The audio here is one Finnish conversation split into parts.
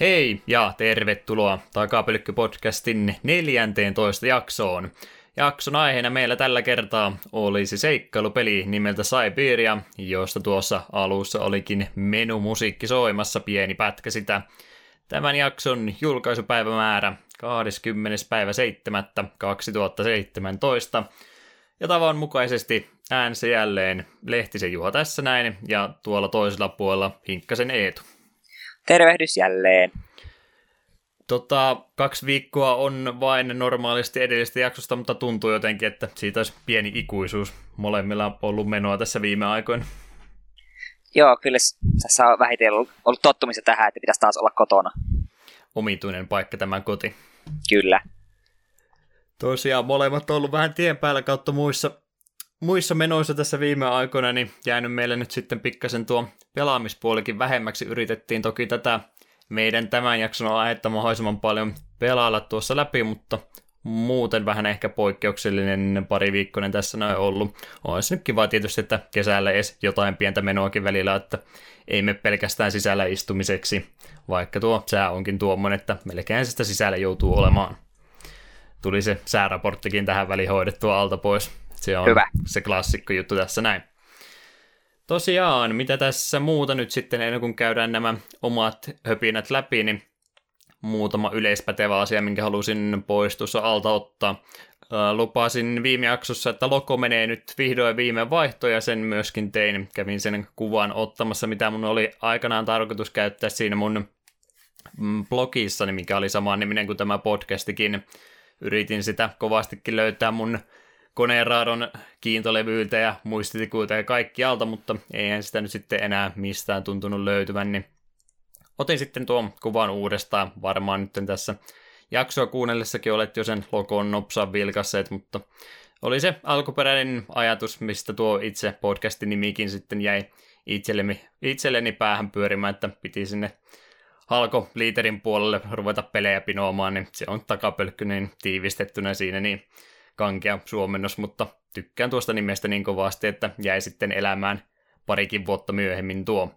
Hei ja tervetuloa Takapölkky-podcastin 14 jaksoon. Jakson aiheena meillä tällä kertaa olisi seikkailupeli nimeltä Siberia, josta tuossa alussa olikin menumusiikki soimassa pieni pätkä sitä. Tämän jakson julkaisupäivämäärä 20. päivä 7. 2017. Ja tavan mukaisesti äänsi jälleen Lehtisen Juha tässä näin ja tuolla toisella puolella Hinkkasen Eetu. Tervehdys jälleen. Tota, kaksi viikkoa on vain normaalisti edellisestä jaksosta, mutta tuntuu jotenkin, että siitä olisi pieni ikuisuus. Molemmilla on ollut menoa tässä viime aikoina. Joo, kyllä tässä on vähiten ollut, ollut tottumista tähän, että pitäisi taas olla kotona. Omituinen paikka tämä koti. Kyllä. Tosiaan molemmat on ollut vähän tien päällä kautta muissa, muissa menoissa tässä viime aikoina, niin jäänyt meille nyt sitten pikkasen tuo pelaamispuolikin vähemmäksi. Yritettiin toki tätä meidän tämän jakson aihetta mahdollisimman paljon pelailla tuossa läpi, mutta muuten vähän ehkä poikkeuksellinen pari viikkoinen tässä noin ollut. Olisi nyt kiva tietysti, että kesällä edes jotain pientä menoakin välillä, että ei me pelkästään sisällä istumiseksi, vaikka tuo sää onkin tuommoinen, että melkein sitä sisällä joutuu olemaan. Tuli se sääraporttikin tähän väliin hoidettua alta pois. Se on Hyvä. se klassikko juttu tässä näin. Tosiaan, mitä tässä muuta nyt sitten, ennen kuin käydään nämä omat höpinät läpi, niin muutama yleispätevä asia, minkä halusin pois tuossa alta ottaa. Lupasin viime jaksossa, että Loko menee nyt vihdoin viime vaihto, ja sen myöskin tein. Kävin sen kuvan ottamassa, mitä mun oli aikanaan tarkoitus käyttää siinä mun mm, blogissani, mikä oli saman niminen kuin tämä podcastikin. Yritin sitä kovastikin löytää mun koneenraadon kiintolevyiltä ja muistitikuilta ja kaikkialta, mutta eihän sitä nyt sitten enää mistään tuntunut löytyvän, niin otin sitten tuon kuvan uudestaan. Varmaan nyt tässä jaksoa kuunnellessakin olet jo sen logon nopsaan vilkasseet, mutta oli se alkuperäinen ajatus, mistä tuo itse podcastin nimikin sitten jäi itselleni, itselleni päähän pyörimään, että piti sinne halko liiterin puolelle ruveta pelejä pinoamaan, niin se on takapölkky niin tiivistettynä siinä, niin kankea suomennos, mutta tykkään tuosta nimestä niin kovasti, että jäi sitten elämään parikin vuotta myöhemmin tuo.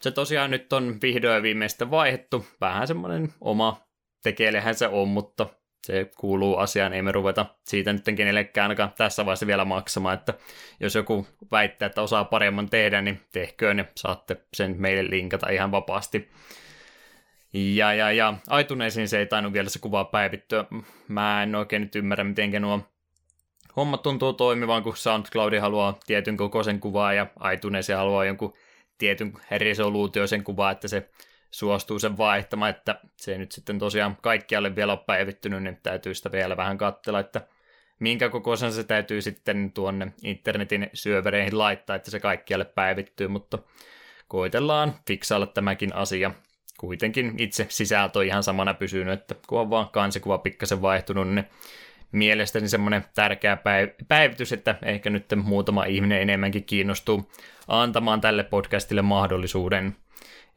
Se tosiaan nyt on vihdoin viimeistä vaihettu. Vähän semmoinen oma tekelehän se on, mutta se kuuluu asiaan, ei me ruveta siitä nyt kenellekään ainakaan tässä vaiheessa vielä maksamaan, että jos joku väittää, että osaa paremman tehdä, niin tehköön ja saatte sen meille linkata ihan vapaasti. Ja, ja, ja aituneisiin se ei tainnut vielä se kuva päivittyä. Mä en oikein nyt ymmärrä, miten nuo hommat tuntuu toimivan, kun SoundCloud haluaa tietyn kokoisen kuvaa ja iTunes haluaa jonkun tietyn resoluutioisen kuvaa, että se suostuu sen vaihtamaan, että se ei nyt sitten tosiaan kaikkialle vielä ole päivittynyt, niin täytyy sitä vielä vähän katsella, että minkä kokoisen se täytyy sitten tuonne internetin syövereihin laittaa, että se kaikkialle päivittyy, mutta koitellaan fiksailla tämäkin asia kuitenkin itse sisältö on ihan samana pysynyt, että kun on vaan kansikuva pikkasen vaihtunut, niin mielestäni semmoinen tärkeä päivitys, että ehkä nyt muutama ihminen enemmänkin kiinnostuu antamaan tälle podcastille mahdollisuuden.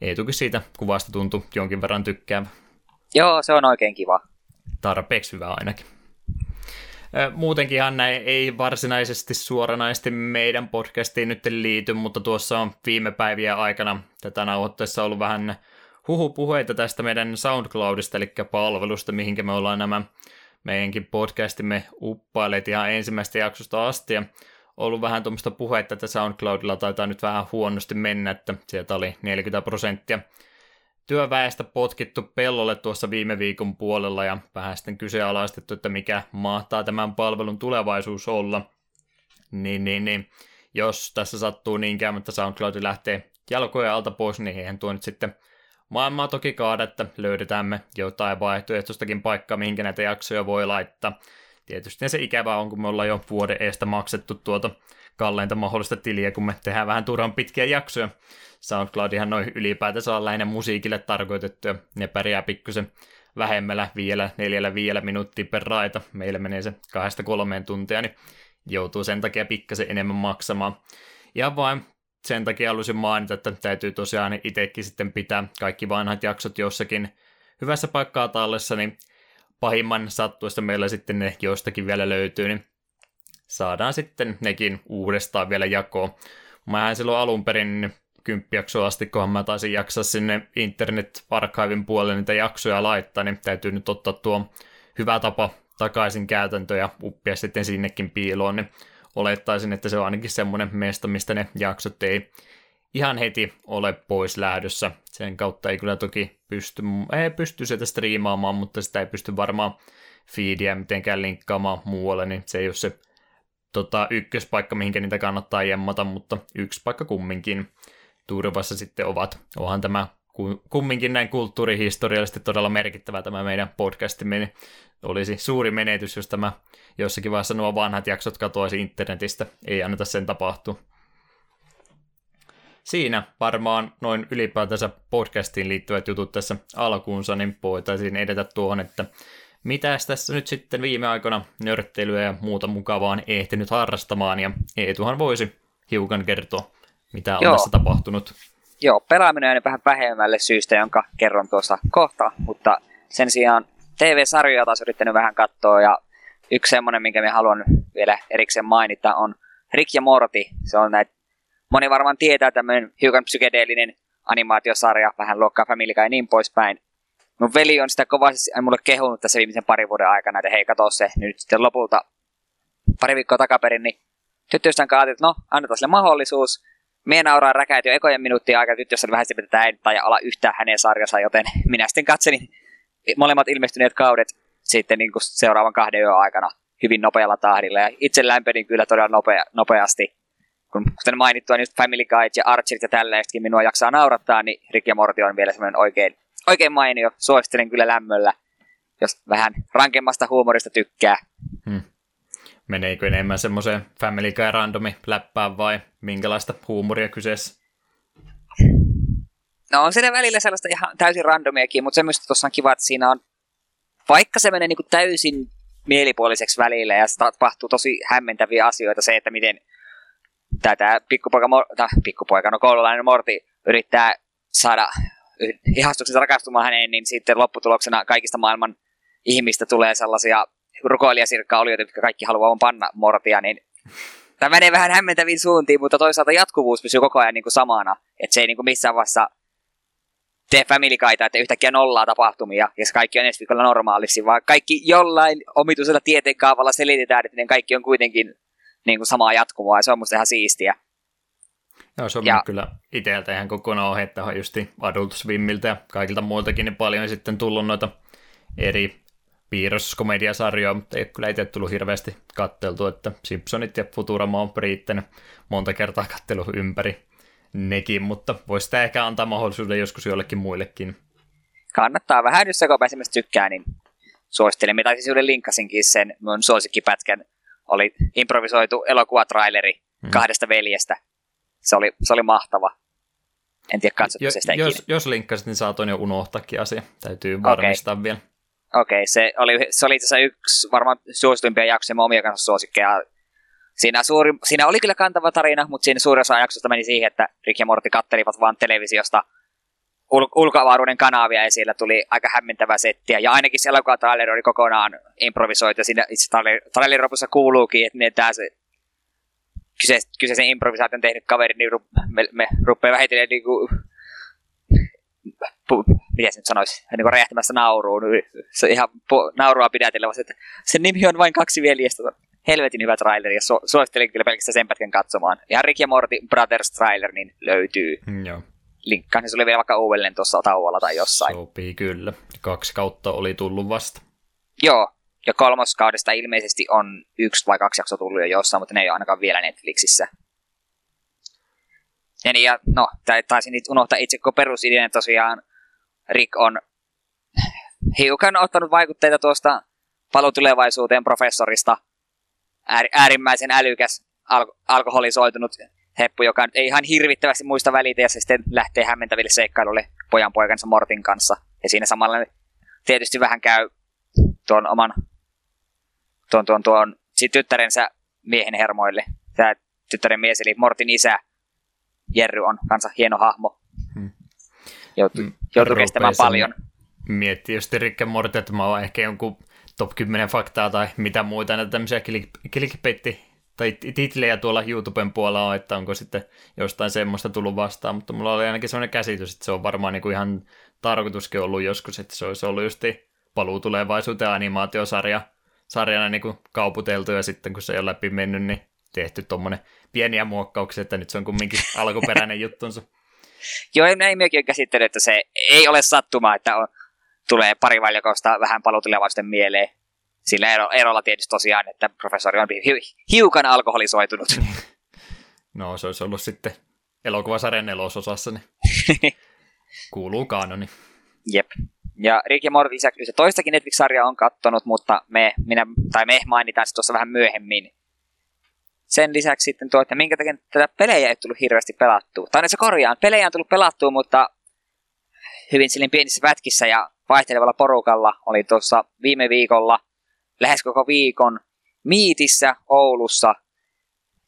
Eetukin siitä kuvasta tuntui jonkin verran tykkäävä. Joo, se on oikein kiva. Tarpeeksi hyvä ainakin. Muutenkinhan näin ei varsinaisesti suoranaisesti meidän podcastiin nyt liity, mutta tuossa on viime päivien aikana tätä nauhoitteessa ollut vähän huhupuheita tästä meidän SoundCloudista, eli palvelusta, mihinkä me ollaan nämä meidänkin podcastimme uppailet ihan ensimmäistä jaksosta asti, ja ollut vähän tuommoista puhetta, että SoundCloudilla taitaa nyt vähän huonosti mennä, että sieltä oli 40 prosenttia työväestä potkittu pellolle tuossa viime viikon puolella ja vähän sitten kyseenalaistettu, että mikä mahtaa tämän palvelun tulevaisuus olla. Niin, niin, niin. Jos tässä sattuu niin käymään, että SoundCloud lähtee jalkojen alta pois, niin eihän tuo nyt sitten Maailmaa toki kaada, että löydetään me jotain vaihtoehtoistakin paikkaa, mihinkä näitä jaksoja voi laittaa. Tietysti se ikävä on, kun me ollaan jo vuoden eestä maksettu tuota kalleinta mahdollista tiliä, kun me tehdään vähän turhan pitkiä jaksoja. SoundCloudihan noin ylipäätänsä on lähinnä musiikille tarkoitettu, ja ne pärjää pikkusen vähemmällä vielä neljällä viidellä minuuttia per raita. Meillä menee se kahdesta kolmeen tuntia, niin joutuu sen takia pikkasen enemmän maksamaan. Ja vain sen takia halusin mainita, että täytyy tosiaan itsekin sitten pitää kaikki vanhat jaksot jossakin hyvässä paikkaa tallessa, niin pahimman sattuessa meillä sitten ne jostakin vielä löytyy, niin saadaan sitten nekin uudestaan vielä jakoon. Mähän silloin alun perin kymppijaksoa asti, kunhan mä taisin jaksaa sinne internet archivin puolelle niitä jaksoja laittaa, niin täytyy nyt ottaa tuo hyvä tapa takaisin käytäntö ja uppia sitten sinnekin piiloon, niin olettaisin, että se on ainakin semmoinen mesta, mistä ne jaksot ei ihan heti ole pois lähdössä. Sen kautta ei kyllä toki pysty, ei pysty sieltä striimaamaan, mutta sitä ei pysty varmaan feedia mitenkään linkkaamaan muualle, niin se ei ole se tota, ykköspaikka, mihinkä niitä kannattaa jemmata, mutta yksi paikka kumminkin turvassa sitten ovat. Onhan tämä kumminkin näin kulttuurihistoriallisesti todella merkittävä tämä meidän podcastimme, niin olisi suuri menetys, jos tämä jossakin vaiheessa nuo vanhat jaksot katoaisi internetistä. Ei anneta sen tapahtua. Siinä varmaan noin ylipäätänsä podcastiin liittyvät jutut tässä alkuunsa, niin voitaisiin edetä tuohon, että mitä tässä nyt sitten viime aikoina nörttelyä ja muuta mukavaa on ehtinyt harrastamaan, ja Eetuhan voisi hiukan kertoa, mitä on Joo. tässä tapahtunut. Joo, pelaaminen on vähän vähemmälle syystä, jonka kerron tuossa kohta, mutta sen sijaan TV-sarjoja taas yrittänyt vähän katsoa, ja yksi semmoinen, minkä me haluan vielä erikseen mainita, on Rick ja Morty. Se on näitä, moni varmaan tietää tämmöinen hiukan psykedeellinen animaatiosarja, vähän luokkaa Family Guy ja niin poispäin. Mun veli on sitä kovasti mulle kehunut tässä viimeisen parin vuoden aikana, että hei, kato se nyt sitten lopulta pari viikkoa takaperin, niin tyttöystävän kanssa että no, annetaan sille mahdollisuus. Mie nauraa räkäät jo ekojen minuuttia aikaa, tyttöystävän vähän sitten, että ei tai ala yhtään hänen sarjansa, joten minä sitten katselin molemmat ilmestyneet kaudet sitten niin kuin seuraavan kahden yön aikana hyvin nopealla tahdilla. Ja itse lämpenin kyllä todella nopea, nopeasti. Kun kuten mainittua, niin Family Guide ja Archerit ja tällaisetkin minua jaksaa naurattaa, niin Rick ja Morty on vielä semmoinen oikein oikein mainio. Suosittelen kyllä lämmöllä, jos vähän rankemmasta huumorista tykkää. Meneekö enemmän semmoiseen Family Guy randomi läppään vai minkälaista huumoria kyseessä? No on siinä välillä sellaista ihan täysin randomiakin, mutta semmoista tuossa on kiva, että siinä on, vaikka se menee niin kuin täysin mielipuoliseksi välillä ja se tapahtuu tosi hämmentäviä asioita, se, että miten tätä pikkupoika, tai pikkupoika, no koululainen Morti yrittää saada ihastuksensa rakastumaan häneen, niin sitten lopputuloksena kaikista maailman ihmistä tulee sellaisia rukoilijasirkka-olioita, jotka kaikki haluaa panna mortia, niin tämä menee vähän hämmentäviin suuntiin, mutta toisaalta jatkuvuus pysyy koko ajan niin kuin samana, että se ei niin kuin missään vaiheessa tee Family Guyta, että yhtäkkiä nollaa tapahtumia, ja se kaikki on ensi viikolla normaalisti, vaan kaikki jollain omituisella tieteenkaavalla selitetään, että ne kaikki on kuitenkin niin kuin samaa jatkumoa, ja se on musta ihan siistiä. Joo, se on ja... kyllä itseltä ihan kokonaan ohi, että on justi Adult Swimmiltä ja kaikilta muiltakin niin paljon sitten tullut noita eri piirroskomediasarjoja, mutta ei kyllä itse tullut hirveästi katteltu, että Simpsonit ja Futurama on riittänyt monta kertaa kattelu ympäri nekin, mutta voisi sitä ehkä antaa mahdollisuuden joskus jollekin muillekin. Kannattaa vähän, jos esimerkiksi tykkää, niin suosittelen. Mitä siis juuri linkkasinkin sen mun suosikkipätkän. Oli improvisoitu elokuvatraileri hmm. kahdesta veljestä, se oli, se oli mahtava. En tiedä, katsotko se sitä jos, jos linkkasit, niin saatoin jo unohtaakin asia. Täytyy varmistaa okay. vielä. Okei, okay, se oli, se oli itse asiassa yksi varmaan suosituimpia jaksoja, omia kanssa suosikkeja. Siinä, suuri, siinä oli kyllä kantava tarina, mutta siinä suurin osa jaksosta meni siihen, että Rick ja Morty kattelivat vaan televisiosta ul- ulkoavaruuden kanavia ja siellä tuli aika hämmentävä settiä. Ja ainakin se elokuvatraileri oli kokonaan improvisoitu ja siinä itse trailerin lopussa kuuluukin, että ne tämä se kyseisen, kyseisen improvisaation tehnyt kaveri, niin ru, me, me rupeaa vähitellen niin pu, miten se nyt sanoisi, niin kuin räjähtämässä nauruun. Se ihan pu, naurua pidätellä, että sen nimi on vain kaksi veljestä. Helvetin hyvä traileri ja su, suosittelen kyllä pelkästään sen pätkän katsomaan. Ja Rick ja Morty Brothers trailer niin löytyy. Mm, joo. Linkkaan, niin se oli vielä vaikka uudelleen tuossa tauolla tai jossain. Sopii kyllä. Kaksi kautta oli tullut vasta. Joo, ja kolmoskaudesta ilmeisesti on yksi vai kaksi jaksoa tullut jo jossain, mutta ne ei ole ainakaan vielä Netflixissä. Ja, niin, ja no, taisin nyt unohtaa itse koko perusidean tosiaan. Rick on hiukan ottanut vaikutteita tuosta palutulevaisuuteen professorista. Äär, äärimmäisen älykäs, al- alkoholisoitunut heppu, joka ei ihan hirvittävästi muista välitä, ja se sitten lähtee hämmentäville seikkailulle pojan poikansa Mortin kanssa. Ja siinä samalla tietysti vähän käy tuon oman tuon, tuon, tuon sit tyttärensä miehen hermoille. Tämä tyttären mies, eli Mortin isä, Jerry on kanssa hieno hahmo. Joutu, hmm. joutuu kestämään paljon. Miettii just Rick Morty, että mä oon ehkä jonkun top 10 faktaa tai mitä muita näitä tämmöisiä clickbait tai titlejä tuolla YouTuben puolella on, että onko sitten jostain semmoista tullut vastaan, mutta mulla oli ainakin sellainen käsitys, että se on varmaan niin kuin ihan tarkoituskin ollut joskus, että se olisi ollut just paluu tulevaisuuteen animaatiosarja sarjana niin kuin kauputeltu ja sitten kun se ei ole läpi mennyt, niin tehty tuommoinen pieniä muokkauksia, että nyt se on kumminkin alkuperäinen juttunsa. Joo, näin minäkin käsittelen, että se ei ole sattuma, että on, tulee pari valjakosta vähän paluutulevaisten mieleen. Sillä ero, erolla tietysti tosiaan, että professori on hi, hiukan alkoholisoitunut. No, se olisi ollut sitten elokuvasarjan nelososassa, niin kuuluu kanoni. Jep. Ja Rick ja Morty lisäksi se toistakin Netflix-sarjaa on kattonut, mutta me, minä, tai me mainitaan se tuossa vähän myöhemmin. Sen lisäksi sitten tuo, että minkä takia tätä pelejä ei tullut hirveästi pelattua. Tai se korjaan, pelejä on tullut pelattua, mutta hyvin silin pienissä pätkissä ja vaihtelevalla porukalla oli tuossa viime viikolla lähes koko viikon Miitissä Oulussa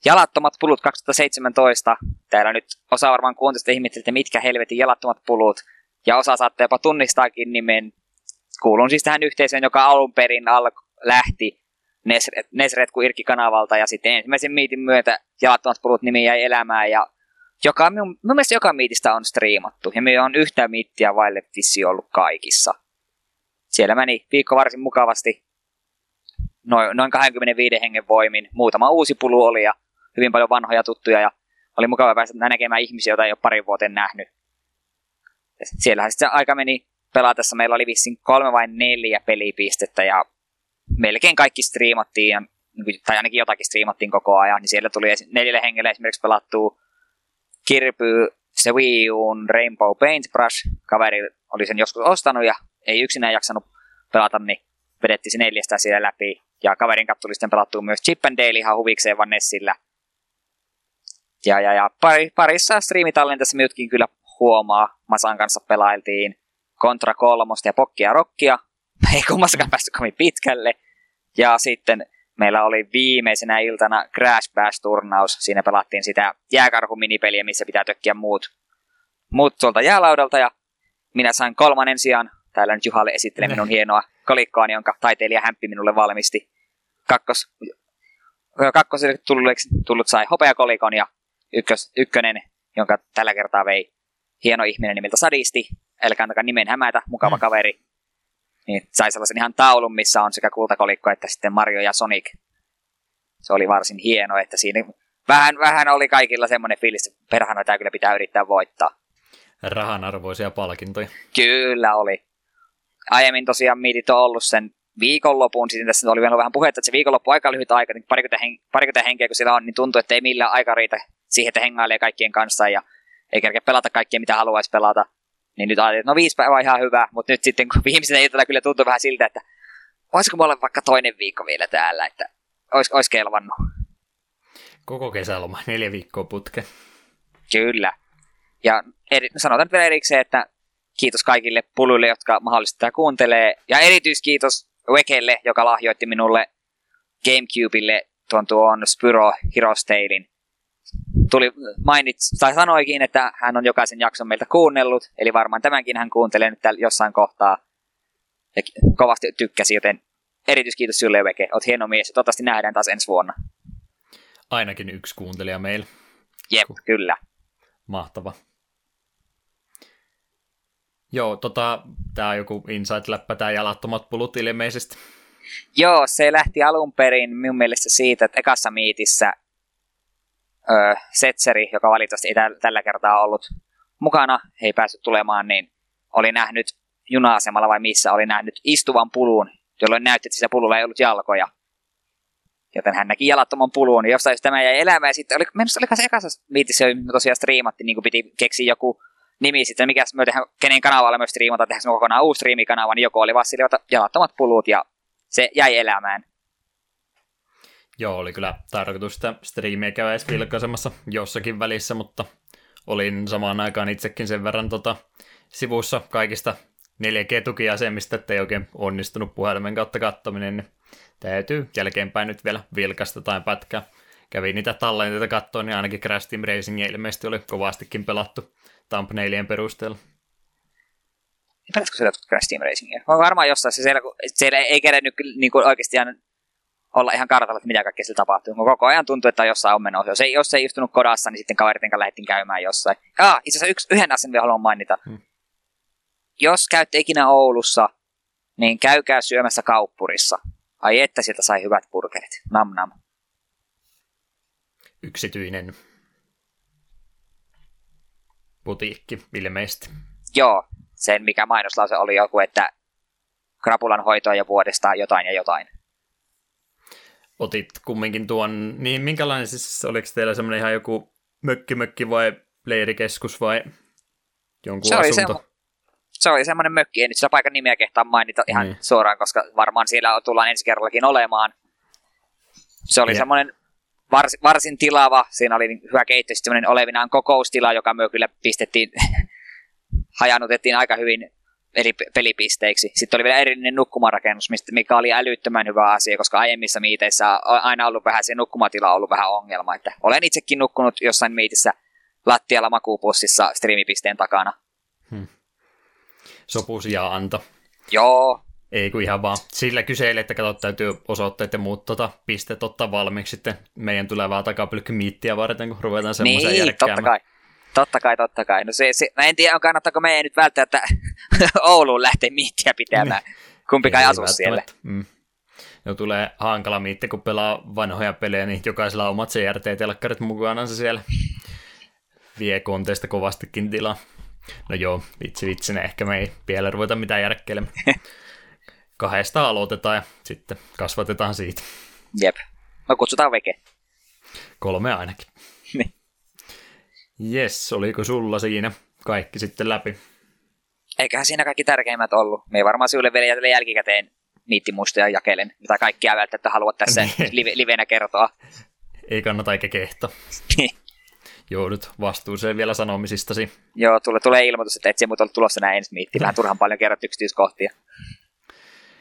Jalattomat pulut 2017. Täällä nyt osa varmaan kuuntelista ihmettelee, että mitkä helvetin jalattomat pulut. Ja osa saattaa jopa tunnistaakin nimen. Kuulun siis tähän yhteisöön, joka alun perin al- lähti Nesret, Nesret kuin Irkki-kanavalta. Ja sitten ensimmäisen miitin myötä jalattomat pulut nimi jäi elämään. Ja joka, minun, minun mielestä joka miitistä on striimattu. Ja me on yhtä miittiä vaille vissi ollut kaikissa. Siellä meni viikko varsin mukavasti. Noin, noin 25 hengen voimin. Muutama uusi pulu oli ja hyvin paljon vanhoja tuttuja. Ja oli mukava päästä näkemään ihmisiä, joita ei ole parin vuoteen nähnyt. Ja siellähän sitten aika meni pelatessa. Meillä oli vissiin kolme vai neljä pelipistettä ja melkein kaikki striimattiin, ja, tai ainakin jotakin striimattiin koko ajan, niin siellä tuli neljälle hengelle esimerkiksi pelattua Kirpy, se Wii Uun Rainbow Paintbrush, kaveri oli sen joskus ostanut ja ei yksinään jaksanut pelata, niin vedettiin se neljästä siellä läpi. Ja kaverin kanssa tuli sitten pelattua myös Chip and Dale ihan huvikseen vaan Nessillä. Ja, ja, ja pari, parissa striimitallentessa myötkin kyllä huomaa. Masan kanssa pelailtiin Contra kolmosta ja Pokkia Rockia. Ei kummassakaan päästy kovin pitkälle. Ja sitten meillä oli viimeisenä iltana Crash Bash-turnaus. Siinä pelattiin sitä jääkarhu-minipeliä, missä pitää tökkiä muut, muut tuolta jäälaudalta. Ja minä sain kolmannen sijaan. Täällä nyt Juhalle esittelee minun hienoa kolikkoani, jonka taiteilija Hämppi minulle valmisti. Kakkos, kakkoselle tullut, tullut sai hopeakolikon ja ykkös, ykkönen, jonka tällä kertaa vei hieno ihminen nimeltä Sadisti. Älkää antakaa nimen hämätä, mukava mm. kaveri niin sai sellaisen ihan taulun, missä on sekä kultakolikko että sitten Mario ja Sonic. Se oli varsin hieno, että siinä vähän, vähän oli kaikilla semmoinen fiilis, että perhana tämä kyllä pitää yrittää voittaa. Rahan arvoisia palkintoja. Kyllä oli. Aiemmin tosiaan miitit on ollut sen viikonlopun, sitten tässä oli vielä vähän puhetta, että se viikonloppu aika lyhyt aika, niin parikymmentä, hen- parikymmentä henkeä kun siellä on, niin tuntuu, että ei millään aika riitä siihen, että hengailee kaikkien kanssa ja ei kerkeä pelata kaikkia, mitä haluaisi pelata. Niin nyt ajattelin, että no viisi päivää on ihan hyvä, mutta nyt sitten kun viimeisenä iltana kyllä tuntui vähän siltä, että olisiko mulla vaikka toinen viikko vielä täällä, että olis, olis kelvannut. Koko kesäloma, neljä viikkoa putke. Kyllä. Ja eri, sanotaan nyt vielä erikseen, että kiitos kaikille puluille, jotka mahdollisesti tätä kuuntelee. Ja erityiskiitos Wekelle, joka lahjoitti minulle Gamecubeille tuon tuon Spyro Heroes Talein tuli mainits, tai sanoikin, että hän on jokaisen jakson meiltä kuunnellut, eli varmaan tämänkin hän kuuntelee nyt jossain kohtaa. Ja kovasti tykkäsi, joten erityiskiitos sinulle Veke. Oot hieno mies ja toivottavasti nähdään taas ensi vuonna. Ainakin yksi kuuntelija meillä. Jep, kyllä. Mahtava. Joo, tota, tää on joku Inside-läppä, tää jalattomat pulut ilmeisesti. Joo, se lähti alun perin minun mielestä siitä, että ekassa miitissä Setseri, joka valitettavasti ei tällä kertaa ollut mukana, he ei päässyt tulemaan, niin oli nähnyt juna-asemalla vai missä, oli nähnyt istuvan pulun, jolloin näytti, että siellä pululla ei ollut jalkoja. Joten hän näki jalattoman puluun, niin jostain tämä jäi elämään. Sitten oli, mennessä oli se ekassa viitissä, me tosiaan striimatti, niin kuin piti keksiä joku nimi sitten, mikä me tehdään, kenen kanavalla me striimata, tehdään kokonaan uusi striimikanava, niin joku oli vaan jalattomat pulut ja se jäi elämään. Joo, oli kyllä tarkoitus sitä striimiä käydä edes vilkaisemassa jossakin välissä, mutta olin samaan aikaan itsekin sen verran tota, sivussa kaikista 4G-tukiasemista, ettei oikein onnistunut puhelimen kautta kattominen, niin täytyy jälkeenpäin nyt vielä vilkasta tai pätkää. Kävin niitä tallenteita katsoa, niin ainakin Crash Team Racing ilmeisesti oli kovastikin pelattu thumbnailien perusteella. Pelatko siellä Crash Team Racingia? On varmaan jossain se siellä, kun siellä ei kerennyt niin oikeasti olla ihan kartalla, että mitä kaikkea sillä tapahtuu. Kun koko ajan tuntuu, että jossain on menossa. Jos ei, jos ei istunut kodassa, niin sitten kaveritten kanssa lähdettiin käymään jossain. Ah, itse asiassa yksi, yhden asian vielä haluan mainita. Hmm. Jos käytte ikinä Oulussa, niin käykää syömässä kauppurissa. Ai että sieltä sai hyvät burgerit. Nam nam. Yksityinen putiikki ilmeisesti. Joo, sen mikä mainoslause oli joku, että krapulan hoitoa ja vuodesta jotain ja jotain. Otit kumminkin tuon, niin minkälainen siis, oliko teillä semmoinen ihan joku mökki-mökki vai leirikeskus vai jonkun se asunto? Oli se oli semmoinen mökki, en nyt sitä paikan nimeä kehtaa mainita ihan niin. suoraan, koska varmaan siellä tullaan ensi kerrallakin olemaan. Se oli ja. semmoinen vars, varsin tilava, siinä oli hyvä keitto, sitten semmoinen olevinaan kokoustila, joka me kyllä pistettiin, hajanutettiin aika hyvin eri pelipisteiksi. Sitten oli vielä erillinen nukkumarakennus, mikä oli älyttömän hyvä asia, koska aiemmissa miiteissä on aina ollut vähän se nukkumatila on ollut vähän ongelma. Että olen itsekin nukkunut jossain miitissä lattialla makuupussissa striimipisteen takana. Hmm. Sopusi ja anto. Joo. Ei kun ihan vaan sillä kyselee, että katsot, täytyy osoitteet ja muut tota, pisteet ottaa valmiiksi sitten meidän tulevaa takapylkkymiittiä varten, kun ruvetaan semmoisen niin, totta kai. Totta kai, totta kai. No se, se, mä en tiedä, kannattaako meidän nyt välttämättä Ouluun lähteä miittiä pitämään. Kumpikaan ei asu siellä. Mm. Jo tulee hankala miitti, kun pelaa vanhoja pelejä, niin jokaisella on omat CRT-telkkarit mukana se siellä vie konteista kovastikin tilaa. No joo, vitsi vitsi, ehkä me ei vielä ruveta mitään järkkeilemään. Kahdesta aloitetaan ja sitten kasvatetaan siitä. Jep. No kutsutaan veke. Kolme ainakin. Jes, oliko sulla siinä kaikki sitten läpi? Eiköhän siinä kaikki tärkeimmät ollut. Me ei varmaan sinulle vielä jätellä jälkikäteen niittimuistoja jakelen, mitä kaikkia välttämättä haluat tässä niin. live, livenä kertoa. Ei kannata eikä kehto. Niin. Joudut vastuuseen vielä sanomisistasi. Joo, tulee, tulee ilmoitus, että et se muuta tulossa näin ensi miitti. Vähän turhan paljon kerrot yksityiskohtia.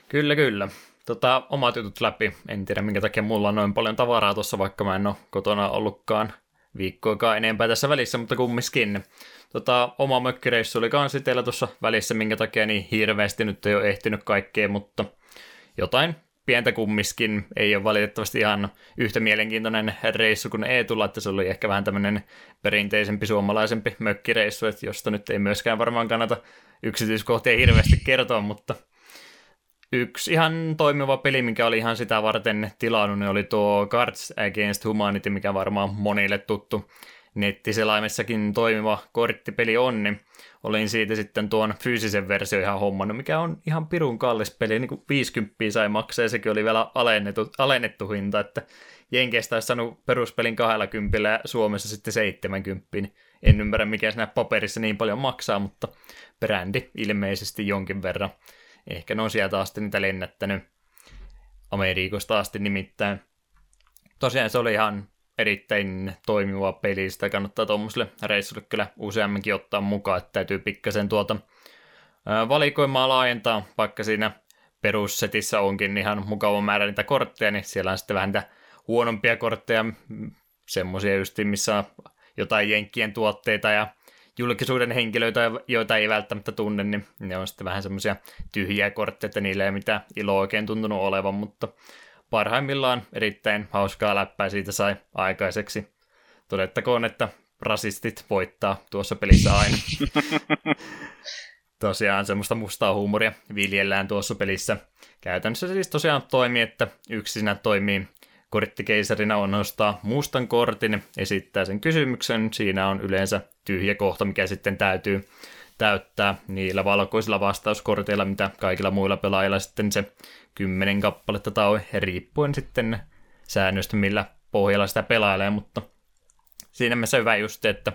Kyllä, kyllä. Tota, omat jutut läpi. En tiedä, minkä takia mulla on noin paljon tavaraa tuossa, vaikka mä en ole kotona ollutkaan viikkoikaan enempää tässä välissä, mutta kummiskin. Tota, oma mökkireissu oli kans teillä tuossa välissä, minkä takia niin hirveästi nyt ei ole ehtinyt kaikkea, mutta jotain pientä kummiskin. Ei ole valitettavasti ihan yhtä mielenkiintoinen reissu kuin tulla, että se oli ehkä vähän tämmöinen perinteisempi suomalaisempi mökkireissu, että josta nyt ei myöskään varmaan kannata yksityiskohtia hirveästi kertoa, mutta yksi ihan toimiva peli, mikä oli ihan sitä varten tilannut, niin oli tuo Cards Against Humanity, mikä varmaan monille tuttu nettiselaimessakin toimiva korttipeli on, niin olin siitä sitten tuon fyysisen versio ihan hommannut, mikä on ihan pirun kallis peli, niin kuin 50 sai maksaa, ja sekin oli vielä alennettu, alennettu hinta, että Jenkeistä olisi saanut peruspelin 20 ja Suomessa sitten 70. En ymmärrä, mikä siinä paperissa niin paljon maksaa, mutta brändi ilmeisesti jonkin verran. Ehkä ne on sieltä asti niitä lennättänyt. Amerikosta asti nimittäin. Tosiaan se oli ihan erittäin toimiva peli, sitä kannattaa tuommoiselle reissulle kyllä useamminkin ottaa mukaan, että täytyy pikkasen tuota valikoimaa laajentaa, vaikka siinä perussetissä onkin ihan mukava määrä niitä kortteja, niin siellä on sitten vähän niitä huonompia kortteja, semmoisia just, missä on jotain jenkkien tuotteita ja julkisuuden henkilöitä, joita ei välttämättä tunne, niin ne on sitten vähän semmoisia tyhjiä kortteja, että niillä ei mitään iloa oikein tuntunut olevan, mutta parhaimmillaan erittäin hauskaa läppää siitä sai aikaiseksi. Todettakoon, että rasistit voittaa tuossa pelissä aina. tosiaan semmoista mustaa huumoria viljellään tuossa pelissä. Käytännössä siis tosiaan toimii, että yksi siinä toimii korttikeisarina on nostaa mustan kortin, esittää sen kysymyksen, siinä on yleensä tyhjä kohta, mikä sitten täytyy täyttää niillä valkoisilla vastauskorteilla, mitä kaikilla muilla pelaajilla sitten se kymmenen kappaletta tai riippuen sitten säännöstä, millä pohjalla sitä pelailee, mutta siinä mielessä hyvä just, että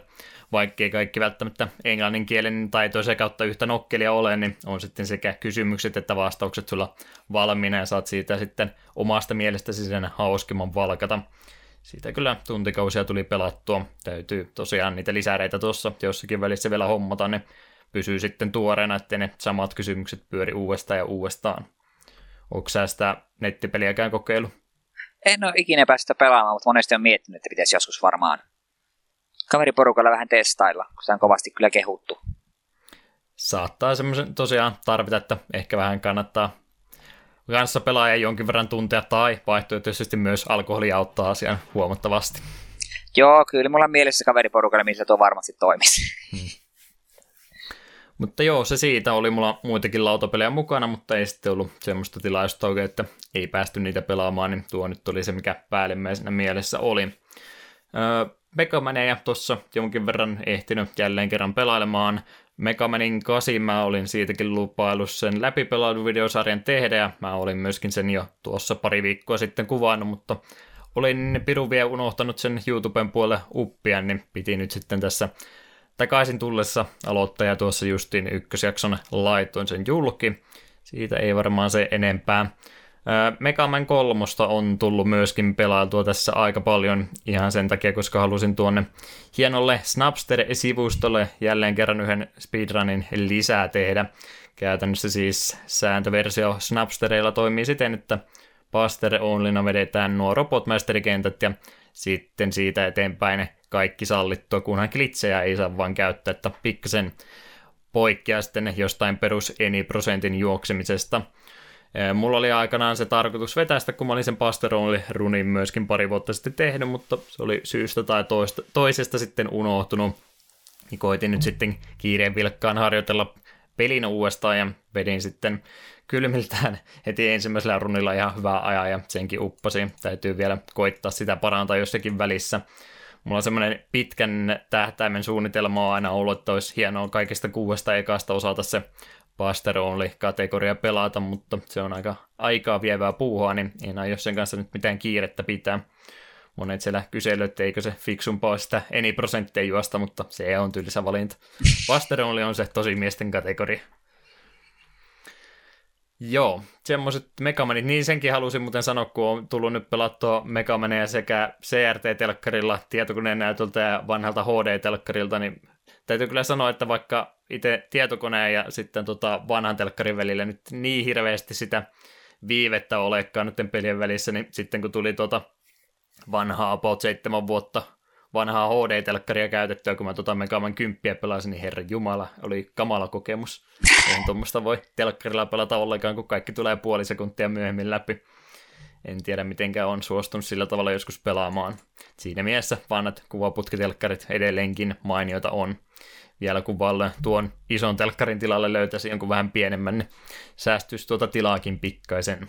vaikkei kaikki välttämättä englannin kielen taitoisia kautta yhtä nokkelia ole, niin on sitten sekä kysymykset että vastaukset sulla valmiina ja saat siitä sitten omasta mielestäsi sen hauskimman valkata. Siitä kyllä tuntikausia tuli pelattua. Täytyy tosiaan niitä lisäreitä tuossa jossakin välissä vielä hommata, niin pysyy sitten tuoreena, ettei ne samat kysymykset pyöri uudestaan ja uudestaan. Onko sä sitä nettipeliäkään kokeilu? En ole ikinä päästä pelaamaan, mutta monesti on miettinyt, että pitäisi joskus varmaan kaveriporukalla vähän testailla, kun se on kovasti kyllä kehuttu. Saattaa semmoisen tosiaan tarvita, että ehkä vähän kannattaa kanssa pelaaja jonkin verran tuntea tai vaihtoehtoisesti myös alkoholi auttaa asian huomattavasti. Joo, kyllä mulla on mielessä kaveriporukalla, missä tuo varmasti toimisi. Hmm. Mutta joo, se siitä oli mulla muitakin lautapelejä mukana, mutta ei sitten ollut semmoista tilaisuutta oikein, että ei päästy niitä pelaamaan, niin tuo nyt oli se, mikä päällimmäisenä mielessä oli. Öö, Megamaneja tuossa jonkin verran ehtinyt jälleen kerran pelailemaan. Megamanin 8 mä olin siitäkin lupaillut sen läpipelailuvideosarjan tehdä ja mä olin myöskin sen jo tuossa pari viikkoa sitten kuvannut, mutta olin pirun vielä unohtanut sen YouTuben puolelle uppia, niin piti nyt sitten tässä takaisin tullessa aloittaja tuossa justiin ykkösjakson laitoin sen julki. Siitä ei varmaan se enempää. Megaman kolmosta on tullut myöskin pelailtua tässä aika paljon ihan sen takia, koska halusin tuonne hienolle Snapster-sivustolle jälleen kerran yhden speedrunin lisää tehdä. Käytännössä siis sääntöversio Snapstereilla toimii siten, että Buster Onlyna vedetään nuo robotmasterikentät ja sitten siitä eteenpäin kaikki sallittua, kunhan glitsejä ei saa vaan käyttää, että pikkasen poikkeaa sitten jostain perus eni prosentin juoksemisesta. Mulla oli aikanaan se tarkoitus vetästä, kun mä olin sen Pasteroli runin myöskin pari vuotta sitten tehnyt, mutta se oli syystä tai toista, toisesta sitten unohtunut. Niin koitin nyt sitten kiireen vilkkaan harjoitella pelin uudestaan ja vedin sitten kylmiltään heti ensimmäisellä runilla ihan hyvää ajaa ja senkin uppasi. Täytyy vielä koittaa sitä parantaa jossakin välissä. Mulla on semmoinen pitkän tähtäimen suunnitelma on aina ollut, että olisi hienoa kaikista kuudesta ekasta osata se Buster Only-kategoria pelata, mutta se on aika aikaa vievää puuhaa, niin en aio sen kanssa nyt mitään kiirettä pitää. Monet siellä kyselevät, että eikö se fiksumpaa sitä eni prosentteja juosta, mutta se on tylsä valinta. Buster Only on se tosi miesten kategoria. Joo, semmoiset Megamanit, niin senkin halusin muuten sanoa, kun on tullut nyt pelattua Megamaneja sekä CRT-telkkarilla, tietokoneen näytöltä ja vanhalta HD-telkkarilta, niin täytyy kyllä sanoa, että vaikka itse tietokoneen ja sitten tota vanhan telkkarin välillä nyt niin hirveästi sitä viivettä olekaan nyt pelien välissä, niin sitten kun tuli tota vanhaa about seitsemän vuotta vanhaa HD-telkkaria käytettyä, kun mä tota Megaman 10 pelasin, niin herra jumala, oli kamala kokemus. Ei tuommoista voi telkkarilla pelata ollenkaan, kun kaikki tulee puoli sekuntia myöhemmin läpi. En tiedä, mitenkään on suostunut sillä tavalla joskus pelaamaan. Siinä mielessä vanhat kuvaputkitelkkarit edelleenkin mainioita on. Vielä kun Valle tuon ison telkkarin tilalle löytäisi jonkun vähän pienemmän, niin säästyisi tuota tilaakin pikkaisen.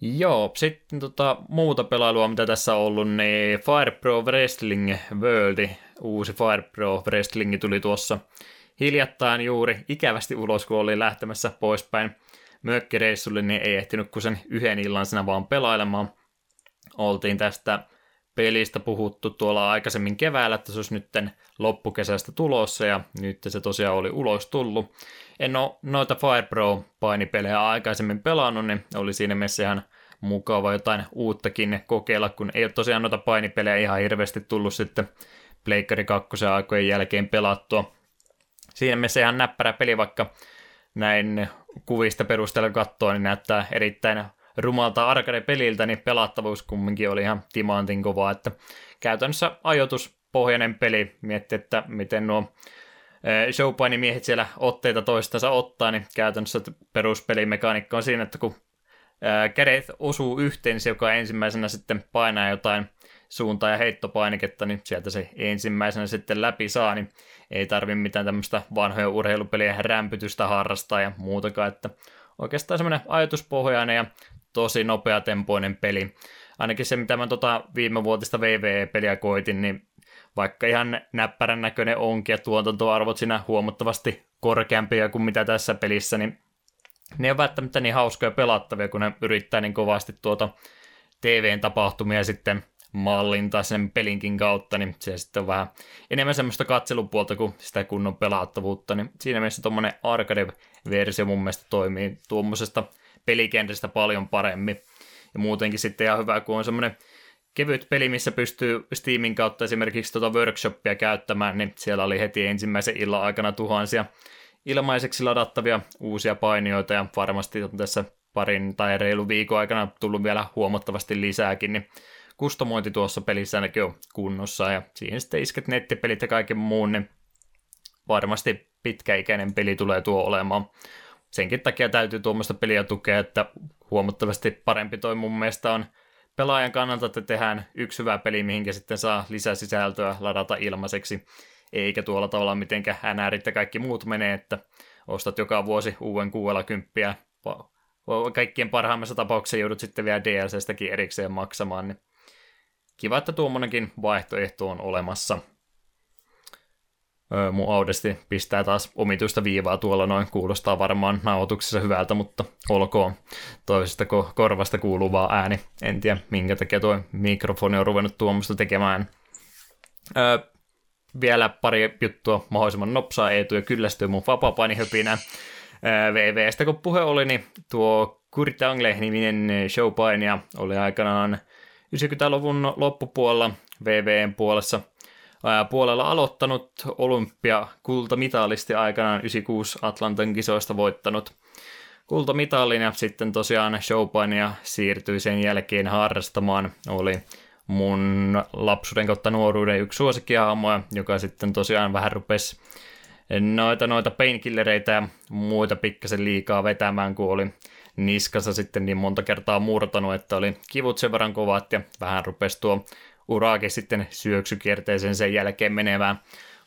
Joo, sitten tota, muuta pelailua, mitä tässä on ollut, niin Fire Pro Wrestling World, uusi Fire Pro Wrestling tuli tuossa hiljattain juuri ikävästi ulos, kun oli lähtemässä poispäin mökkireissulle, niin ei ehtinyt kuin sen yhden illan sinä vaan pelailemaan. Oltiin tästä pelistä puhuttu tuolla aikaisemmin keväällä, että se olisi nytten loppukesästä tulossa, ja nyt se tosiaan oli ulos tullut. En ole noita Fire Pro-painipelejä aikaisemmin pelannut, niin oli siinä mielessä ihan mukava jotain uuttakin kokeilla, kun ei ole tosiaan noita painipelejä ihan hirveästi tullut sitten Pleikkari 2 aikojen jälkeen pelattua. Siinä mielessä ihan näppärä peli, vaikka näin kuvista perusteella katsoa, niin näyttää erittäin rumalta arcade-peliltä, niin pelattavuus kumminkin oli ihan timantin kovaa, että käytännössä ajoituspohjainen peli, mietti, että miten nuo showpainimiehet siellä otteita toistensa ottaa, niin käytännössä peruspelimekaniikka on siinä, että kun kädet osuu yhteen, niin se joka ensimmäisenä sitten painaa jotain suunta- ja heittopainiketta, niin sieltä se ensimmäisenä sitten läpi saa, niin ei tarvi mitään tämmöistä vanhoja urheilupeliä rämpytystä harrastaa ja muutakaan, että oikeastaan semmoinen ajatuspohjainen ja tosi nopeatempoinen peli. Ainakin se, mitä mä tota viime vuotista VVE-peliä koitin, niin vaikka ihan näppärän näköinen onkin ja tuotantoarvot siinä huomattavasti korkeampia kuin mitä tässä pelissä, niin ne on välttämättä niin hauskoja pelattavia, kun ne yrittää niin kovasti tuota TVn tapahtumia sitten mallintaa sen pelinkin kautta, niin se sitten on vähän enemmän semmoista katselupuolta kuin sitä kunnon pelattavuutta, niin siinä mielessä tuommoinen arcade-versio mun mielestä toimii tuommoisesta pelikentästä paljon paremmin. Ja muutenkin sitten ihan hyvä, kun on semmoinen kevyt peli, missä pystyy Steamin kautta esimerkiksi tuota workshoppia käyttämään, niin siellä oli heti ensimmäisen illan aikana tuhansia ilmaiseksi ladattavia uusia painioita, ja varmasti on tässä parin tai reilu viikon aikana tullut vielä huomattavasti lisääkin, niin kustomointi tuossa pelissä ainakin on kunnossa, ja siihen sitten isket nettipelit ja kaiken muun, niin varmasti pitkäikäinen peli tulee tuo olemaan. senkin takia täytyy tuommoista peliä tukea, että huomattavasti parempi toi mun mielestä on pelaajan kannalta, että tehdään yksi hyvä peli, mihinkä sitten saa lisää sisältöä ladata ilmaiseksi, eikä tuolla tavalla mitenkä NRit ja kaikki muut menee, että ostat joka vuosi uuden kuuella kymppiä, kaikkien parhaimmassa tapauksessa joudut sitten vielä DLCstäkin erikseen maksamaan, niin kiva, että tuommoinenkin vaihtoehto on olemassa. Öö, mun Audesti pistää taas omituista viivaa tuolla noin, kuulostaa varmaan nauhoituksessa hyvältä, mutta olkoon toisesta ko- korvasta kuuluvaa ääni. En tiedä, minkä takia tuo mikrofoni on ruvennut tuommoista tekemään. Öö, vielä pari juttua mahdollisimman nopsaa Eetu ja kyllästyy mun vapapainihöpinään. Öö, VVstä kun puhe oli, niin tuo Kurtangle-niminen showpainia oli aikanaan 90-luvun loppupuolella VVn puolessa – puolella aloittanut olympiakultamitalisti aikanaan 96 Atlantan kisoista voittanut kultamitalin ja sitten tosiaan showpainia siirtyi sen jälkeen harrastamaan. Oli mun lapsuuden kautta nuoruuden yksi suosikkihahmoja, joka sitten tosiaan vähän rupesi noita, noita painkillereitä ja muita pikkasen liikaa vetämään, kun oli niskassa sitten niin monta kertaa murtanut, että oli kivut sen verran kovat ja vähän rupesi tuo uraakin sitten syöksykierteeseen sen jälkeen menevään,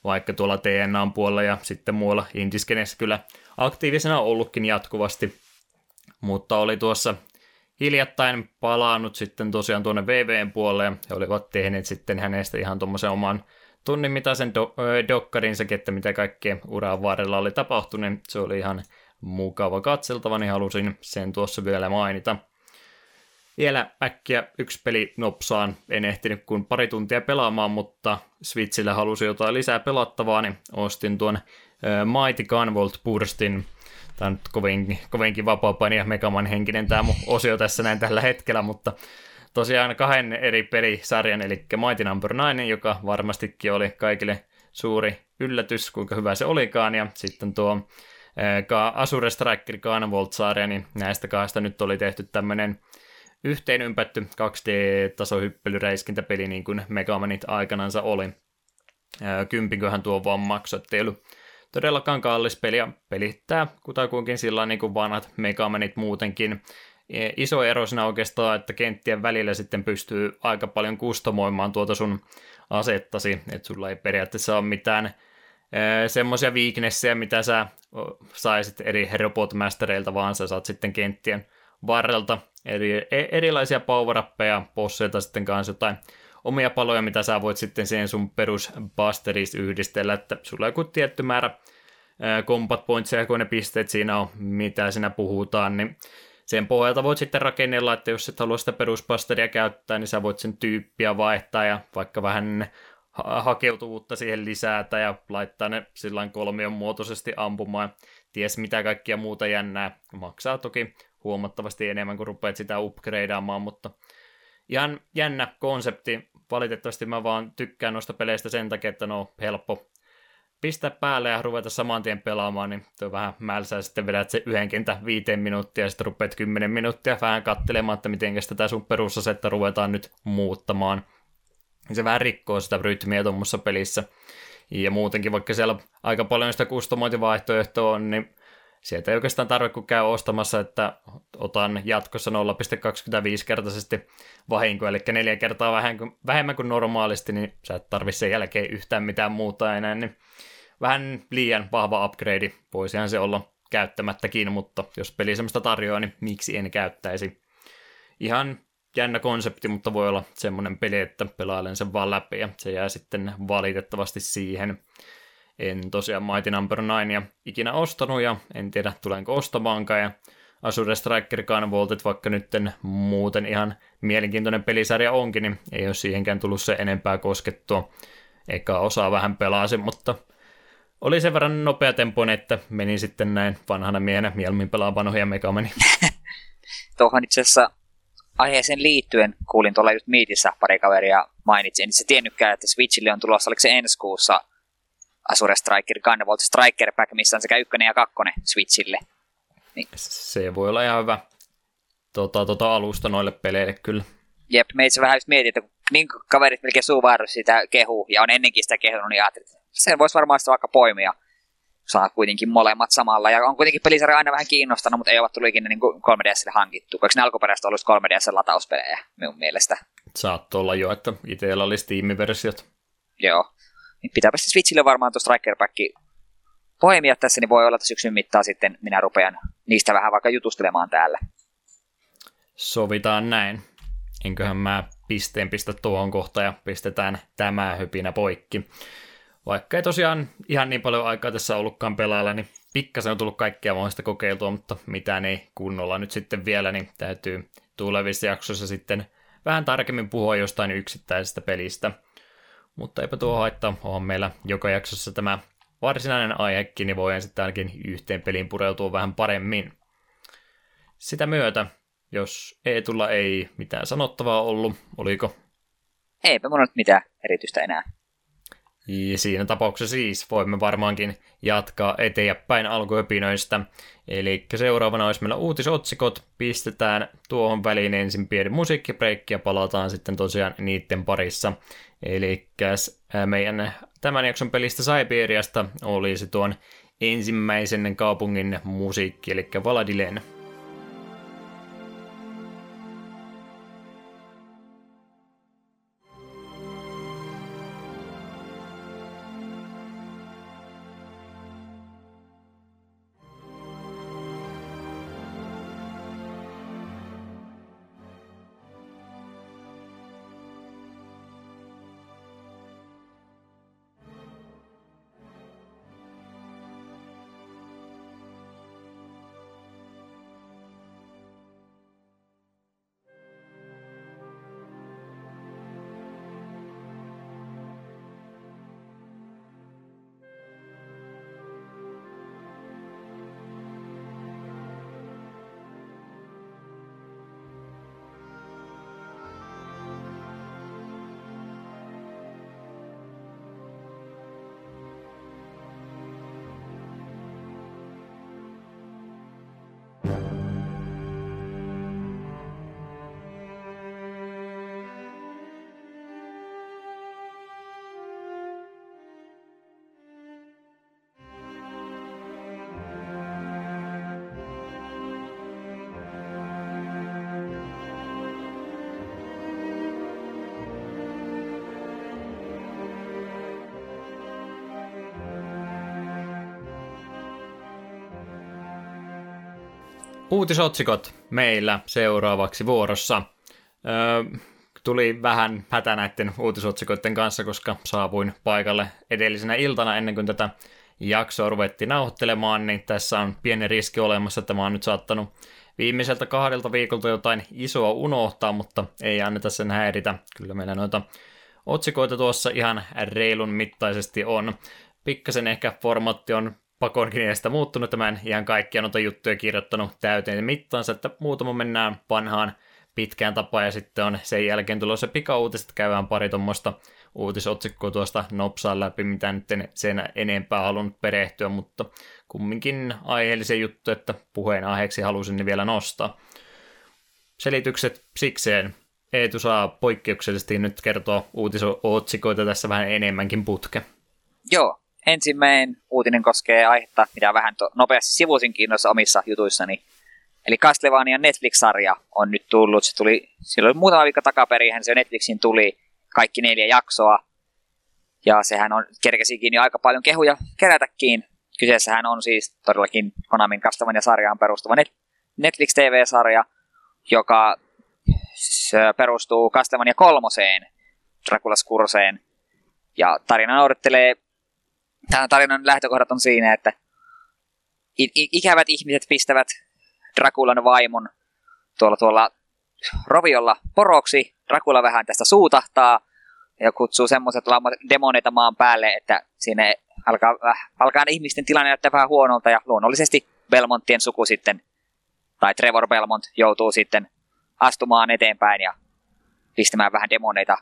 vaikka tuolla TNAn puolella ja sitten muualla indiskenessä kyllä aktiivisena ollutkin jatkuvasti, mutta oli tuossa hiljattain palannut sitten tosiaan tuonne VVn puolelle ja olivat tehneet sitten hänestä ihan tuommoisen oman tunnin mittaisen do- dokkarinsa, että mitä kaikkea uran varrella oli tapahtunut, niin se oli ihan mukava katseltava, niin halusin sen tuossa vielä mainita vielä äkkiä yksi peli nopsaan. En ehtinyt kuin pari tuntia pelaamaan, mutta Switchillä halusi jotain lisää pelattavaa, niin ostin tuon Mighty Gunvolt Burstin. Tämä on nyt kovinkin, kovinkin vapaa ja Megaman henkinen tämä mun osio tässä näin tällä hetkellä, mutta tosiaan kahden eri pelisarjan, eli Mighty Number 9, joka varmastikin oli kaikille suuri yllätys, kuinka hyvä se olikaan, ja sitten tuo Azure Striker Gunvolt-sarja, niin näistä kahdesta nyt oli tehty tämmöinen yhteen ympätty 2D-tasohyppelyräiskintäpeli niin kuin Megamanit aikanansa oli. Kympinköhän tuo vaan maksoi, todellakaan kallis peli ja pelittää kutakuinkin sillä niin kuin vanhat Megamanit muutenkin. E, iso ero siinä oikeastaan, että kenttien välillä sitten pystyy aika paljon kustomoimaan tuota sun asettasi, että sulla ei periaatteessa ole mitään semmoisia weaknessia, mitä sä saisit eri robotmastereilta, vaan sä saat sitten kenttien varrelta. Eri, e, erilaisia power bosseita sitten kanssa jotain omia paloja, mitä sä voit sitten siihen sun perus busterista yhdistellä, että sulla on joku tietty määrä combat pointseja, kun ne pisteet siinä on, mitä siinä puhutaan, niin sen pohjalta voit sitten rakennella, että jos et halua sitä perusbusteria käyttää, niin sä voit sen tyyppiä vaihtaa ja vaikka vähän hakeutuvuutta siihen lisätä ja laittaa ne sillä kolmion muotoisesti ampumaan. Ties mitä kaikkia muuta jännää. Maksaa toki huomattavasti enemmän, kun rupeat sitä upgradeaamaan, mutta ihan jännä konsepti. Valitettavasti mä vaan tykkään noista peleistä sen takia, että ne on helppo pistää päälle ja ruveta saman tien pelaamaan, niin tuo vähän mälsää sitten vedät se yhden kentän viiteen minuuttia ja sitten rupeat kymmenen minuuttia vähän kattelemaan, että miten tätä sun perusasetta ruvetaan nyt muuttamaan. Se vähän rikkoo sitä rytmiä tuommoissa pelissä. Ja muutenkin, vaikka siellä aika paljon sitä kustomointivaihtoehtoa on, niin sieltä ei oikeastaan tarvitse kun käy ostamassa, että otan jatkossa 0,25-kertaisesti vahinko, eli neljä kertaa vähemmän kuin, vähemmän kuin normaalisti, niin sä et tarvitse sen jälkeen yhtään mitään muuta enää, niin vähän liian vahva upgrade, voisihan se olla käyttämättäkin, mutta jos peli semmoista tarjoaa, niin miksi en käyttäisi. Ihan jännä konsepti, mutta voi olla semmoinen peli, että pelailen sen vaan läpi ja se jää sitten valitettavasti siihen. En tosiaan Mighty Number no. 9 ikinä ostanut ja en tiedä tulenko ostamaankaan ja Azure Striker Gunvoltet, vaikka nyt muuten ihan mielenkiintoinen pelisarja onkin, niin ei ole siihenkään tullut se enempää koskettua. Eikä osaa vähän pelaasi, mutta oli sen verran nopea tempo, että menin sitten näin vanhana miehenä mieluummin pelaa vanhoja Megamani. Tuohon itse asiassa aiheeseen liittyen kuulin tuolla just Meetissä pari kaveria mainitsi, en se tiennytkään, että Switchille on tulossa, oliko se ensi kuussa Azure Striker Gunvolt Striker Pack, missä on sekä ykkönen ja kakkonen Switchille. Niin. Se voi olla ihan hyvä tota, tota alusta noille peleille kyllä. Jep, me itse vähän just mietin, että niin kaverit melkein suuvaarus sitä kehuu, ja on ennenkin sitä kehunut, niin ajattelin, että sen voisi varmaan sitä vaikka poimia. Saa kuitenkin molemmat samalla. Ja on kuitenkin pelisarja aina vähän kiinnostanut, mutta ei ole tullut ikinä niin 3DSlle hankittu, koska ne alkuperäistä ollut 3DS latauspelejä minun mielestä. Saattoi olla jo, että itsellä oli Steam-versiot. Joo. Niin pitääpä sitten Switchille varmaan tuo Striker Pack poimia tässä, niin voi olla, että syksyn mittaan sitten minä rupean niistä vähän vaikka jutustelemaan täällä. Sovitaan näin. Enköhän mä pisteen pistä tuohon kohtaan ja pistetään tämä höpinä poikki. Vaikka ei tosiaan ihan niin paljon aikaa tässä ollutkaan pelailla, niin pikkasen on tullut kaikkia mahdollista kokeiltua, mutta mitään ei kunnolla nyt sitten vielä, niin täytyy tulevissa jaksoissa sitten vähän tarkemmin puhua jostain yksittäisestä pelistä. Mutta eipä tuo haittaa, on meillä joka jaksossa tämä varsinainen aihekin, niin voidaan sitten ainakin yhteen peliin pureutua vähän paremmin. Sitä myötä, jos tulla ei mitään sanottavaa ollut, oliko? Eipä mun mitään erityistä enää. Ja siinä tapauksessa siis voimme varmaankin jatkaa eteenpäin alkuöpinöistä. Eli seuraavana olisi meillä uutisotsikot. Pistetään tuohon väliin ensin pieni musiikkibreikki ja palataan sitten tosiaan niiden parissa. Eli meidän tämän jakson pelistä Siberiasta olisi tuon ensimmäisen kaupungin musiikki, eli Valadilen. Uutisotsikot meillä seuraavaksi vuorossa. Öö, tuli vähän hätä näiden uutisotsikoiden kanssa, koska saavuin paikalle edellisenä iltana ennen kuin tätä jaksoa ruvettiin nauhoittelemaan, niin tässä on pieni riski olemassa, että mä oon nyt saattanut viimeiseltä kahdelta viikolta jotain isoa unohtaa, mutta ei anneta sen häiritä. Kyllä meillä noita otsikoita tuossa ihan reilun mittaisesti on. Pikkasen ehkä formaatti on pakonkin edestä muuttunut tämän ihan kaikkia noita juttuja kirjoittanut täyteen mittaansa, että muutama mennään vanhaan pitkään tapaan ja sitten on sen jälkeen tulossa pikauutiset, käydään pari tuommoista uutisotsikkoa tuosta nopsaan läpi, mitä nyt en sen enempää halunnut perehtyä, mutta kumminkin aiheellisen juttu, että puheen aiheeksi halusin ne vielä nostaa. Selitykset sikseen. Eetu saa poikkeuksellisesti nyt kertoa uutisotsikoita tässä vähän enemmänkin putke. Joo, ensimmäinen uutinen koskee aihetta, mitä vähän to- nopeasti sivuisinkin noissa omissa jutuissani. Eli Castlevania Netflix-sarja on nyt tullut. Se tuli silloin muutama viikko takaperin, se Netflixin tuli kaikki neljä jaksoa. Ja sehän on, kerkesikin jo aika paljon kehuja kerätäkin. Kyseessähän on siis todellakin Konamin Castlevania-sarjaan perustuva Net- Netflix TV-sarja, joka perustuu Castlevania kolmoseen, Draculas kurseen. Ja tarina noudattelee Tämän tarinan lähtökohdat on siinä, että ikävät ihmiset pistävät Drakulan vaimon tuolla, tuolla roviolla poroksi. Dracula vähän tästä suutahtaa ja kutsuu semmoiset demoneita maan päälle, että sinne alkaa, äh, alkaa ihmisten tilanne näyttää vähän huonolta ja luonnollisesti Belmonttien suku sitten, tai Trevor Belmont joutuu sitten astumaan eteenpäin ja pistämään vähän demoneita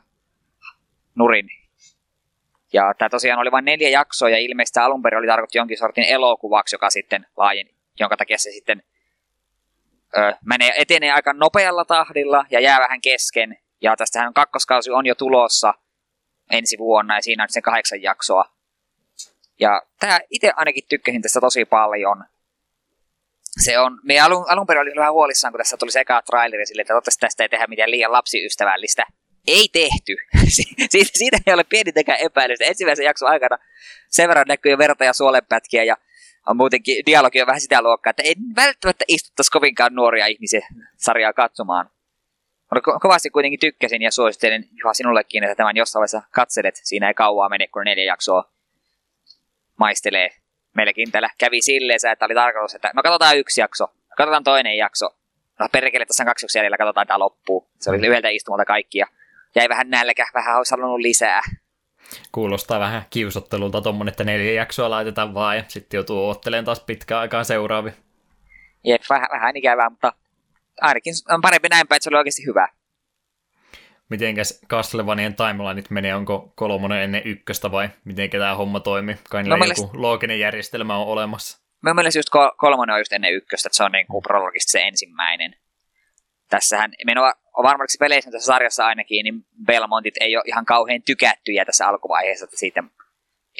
nurin ja tämä tosiaan oli vain neljä jaksoa ja ilmeisesti alun perin oli tarkoitettu jonkin sortin elokuvaksi, joka sitten laajeni, jonka takia se sitten ö, menee, etenee aika nopealla tahdilla ja jää vähän kesken. Ja tästähän kakkoskausi on jo tulossa ensi vuonna ja siinä on sen kahdeksan jaksoa. Ja tää itse ainakin tykkäsin tästä tosi paljon. Se on, me alun, alun perin oli vähän huolissaan, kun tässä tuli se eka traileri sille, että toivottavasti tästä ei tehdä mitään liian lapsiystävällistä. Ei tehty. siitä, siitä ei ole pienintäkään epäilystä. Ensimmäisen jakson aikana sen verran näkyy verta ja suolenpätkiä ja muutenkin dialogi on vähän sitä luokkaa, että ei välttämättä istuttaisi kovinkaan nuoria ihmisiä sarjaa katsomaan. Ko- kovasti kuitenkin tykkäsin ja suosittelen Juha sinullekin, että tämän jossain vaiheessa katselet. Siinä ei kauaa mene, kun neljä jaksoa maistelee. Meilläkin täällä kävi silleen, että oli tarkoitus, että no katsotaan yksi jakso, katsotaan toinen jakso. No perkele, tässä on kaksi jaksoa jäljellä, katsotaan tämä loppuu. Se oli yhdeltä istumalta kaikki ja jäi vähän nälkä, vähän olisi halunnut lisää. Kuulostaa vähän kiusottelulta tuommoinen, että neljä jaksoa laitetaan vaan ja sitten joutuu oottelemaan taas pitkään aikaan seuraavi. Jep, vähän, vähän ikävää, mutta ainakin on parempi näin päin, että se oli oikeasti hyvä. Mitenkäs Castlevanian timelineit menee, onko kolmonen ennen ykköstä vai miten tämä homma toimii? Kai niillä no, mielestä... joku looginen järjestelmä on olemassa. Mä mielestä just kolmonen on just ennen ykköstä, että se on niin kuin prologista se ensimmäinen. Tässähän, minua on varmasti peleissä tässä sarjassa ainakin, niin Belmontit ei ole ihan kauhean tykättyjä tässä alkuvaiheessa, että siitä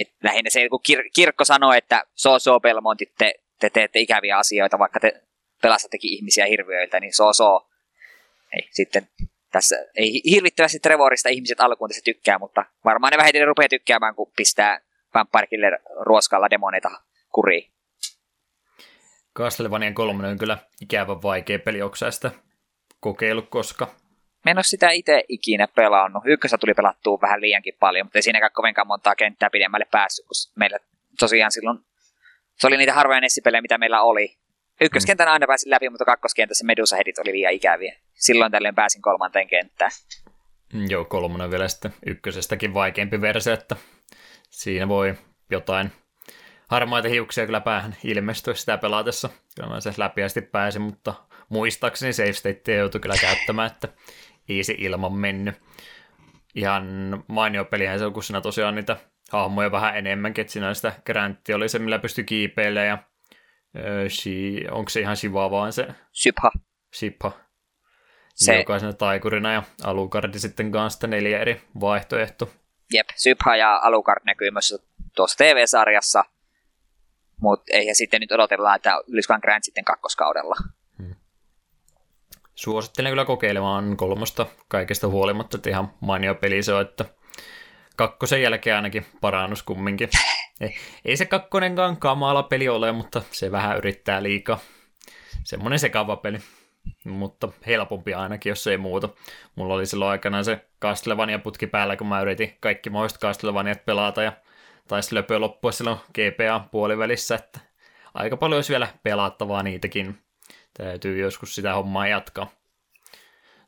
että lähinnä se, kun kir- kirkko sanoo, että so so Belmontit, te, te teette ikäviä asioita, vaikka te pelastattekin ihmisiä hirviöiltä, niin so so. Ei, sitten tässä ei hirvittävästi Trevorista ihmiset alkuun tässä tykkää, mutta varmaan ne vähiten rupeaa tykkäämään, kun pistää Vampire ruoskalla demoneita kuriin. Castlevanian kolmonen on kyllä ikävän vaikea peli, onko sitä kokeillut koska? Mä en ole sitä itse ikinä pelannut. Ykkössä tuli pelattua vähän liiankin paljon, mutta ei siinäkään kovinkaan montaa kenttää pidemmälle päässyt, kun meillä tosiaan silloin se oli niitä harvoja Nessipelejä, mitä meillä oli. Ykköskentän aina pääsin läpi, mutta kakkoskentässä Medusa Hedit oli liian ikäviä. Silloin tällöin pääsin kolmanteen kenttään. Mm, joo, kolmonen vielä sitten ykkösestäkin vaikeampi versio, että siinä voi jotain harmaita hiuksia kyllä päähän ilmestyä sitä pelatessa. Kyllä mä se läpiästi pääsin, mutta muistaakseni save state joutui kyllä käyttämään, että easy ilman mennyt. Ihan mainio pelihän se on, kun siinä tosiaan niitä hahmoja vähän enemmänkin, että siinä sitä Grantti oli se, millä pystyi kiipeilemään ja Shi, onko se ihan Shiva vaan se? Shipha. Shipha. Se... Jokaisena taikurina ja Alucard sitten kanssa neljä eri vaihtoehto. Jep, Shipha ja Alucard näkyy myös tuossa TV-sarjassa, mutta eihän sitten nyt odotella, että ylisivän Grant sitten kakkoskaudella. Suosittelen kyllä kokeilemaan kolmosta kaikesta huolimatta, että ihan mainio peli se on, että kakkosen jälkeen ainakin parannus kumminkin. Ei, ei se kakkonenkaan kamala peli ole, mutta se vähän yrittää liikaa. Semmoinen sekava peli, mutta helpompi ainakin, jos ei muuta. Mulla oli silloin aikana se Castlevania-putki päällä, kun mä yritin kaikki mahdolliset Castlevaniat pelata ja taisi löpö loppua silloin GPA-puolivälissä, että aika paljon olisi vielä pelattavaa niitäkin. Täytyy joskus sitä hommaa jatkaa.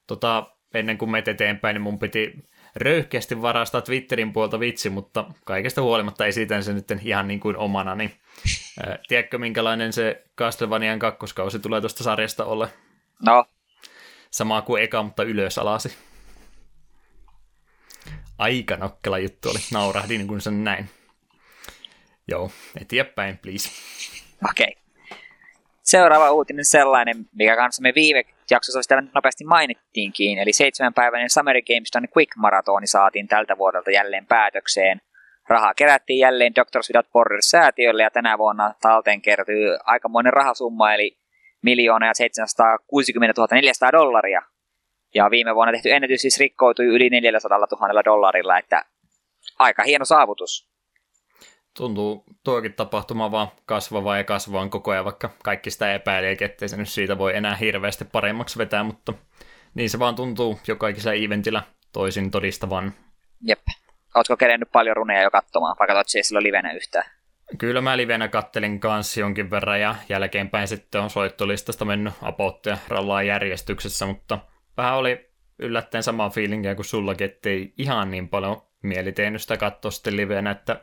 Tota, ennen kuin menet eteenpäin, niin mun piti röyhkeästi varastaa Twitterin puolta vitsi, mutta kaikesta huolimatta esitän se nyt ihan niin kuin omana. Niin, ää, tiedätkö, minkälainen se Castlevanian kakkoskausi tulee tuosta sarjasta olla? No. Sama kuin eka, mutta ylös alasi. Aika nokkela juttu oli. Naurahdin kuin sen näin. Joo, eteenpäin, please. Okei. Okay. Seuraava uutinen sellainen, mikä kanssa me viime jaksossa sitä nopeasti mainittiinkin, eli seitsemänpäiväinen Summer Games Done Quick Maratoni saatiin tältä vuodelta jälleen päätökseen. Rahaa kerättiin jälleen Doctors Without Borders säätiölle ja tänä vuonna talteen kertyy aikamoinen rahasumma, eli miljoona ja 760 400 dollaria. Ja viime vuonna tehty ennätys siis rikkoutui yli 400 000 dollarilla, että aika hieno saavutus tuntuu tuokin tapahtuma vaan kasvavaa ja kasvaa koko ajan, vaikka kaikki sitä epäilee, ettei se nyt siitä voi enää hirveästi paremmaksi vetää, mutta niin se vaan tuntuu jo kaikissa eventillä toisin todistavan. Jep. Oletko kerennyt paljon runeja jo katsomaan, vaikka katsoit siis silloin livenä yhtään? Kyllä mä livenä kattelin kanssa jonkin verran ja jälkeenpäin sitten on soittolistasta mennyt apoutta ja rallaa järjestyksessä, mutta vähän oli yllättäen sama fiilinkiä kuin sullakin, ettei ihan niin paljon mieli tehnyt sitä katsoa sitten livenä, että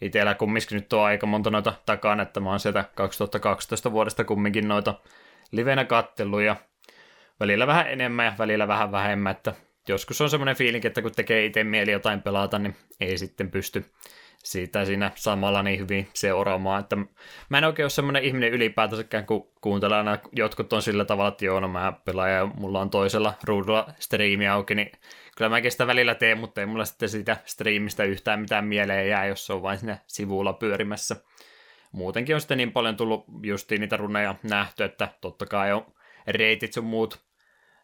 itsellä kumminkin nyt on aika monta noita takana, että mä oon sieltä 2012 vuodesta kumminkin noita livenä katteluja. Välillä vähän enemmän ja välillä vähän vähemmän, että joskus on semmoinen fiilinki, että kun tekee itse mieli jotain pelata, niin ei sitten pysty siitä siinä samalla niin hyvin seuraamaan, että mä en oikein ole semmoinen ihminen ylipäätänsäkään, kun kuuntelen aina, jotkut on sillä tavalla, että joo, no mä pelaan ja mulla on toisella ruudulla striimi auki, niin kyllä mäkin sitä välillä teen, mutta ei mulla sitten siitä striimistä yhtään mitään mieleen jää, jos se on vain sinne sivulla pyörimässä. Muutenkin on sitten niin paljon tullut justiin niitä runeja nähty, että totta kai on reitit sun muut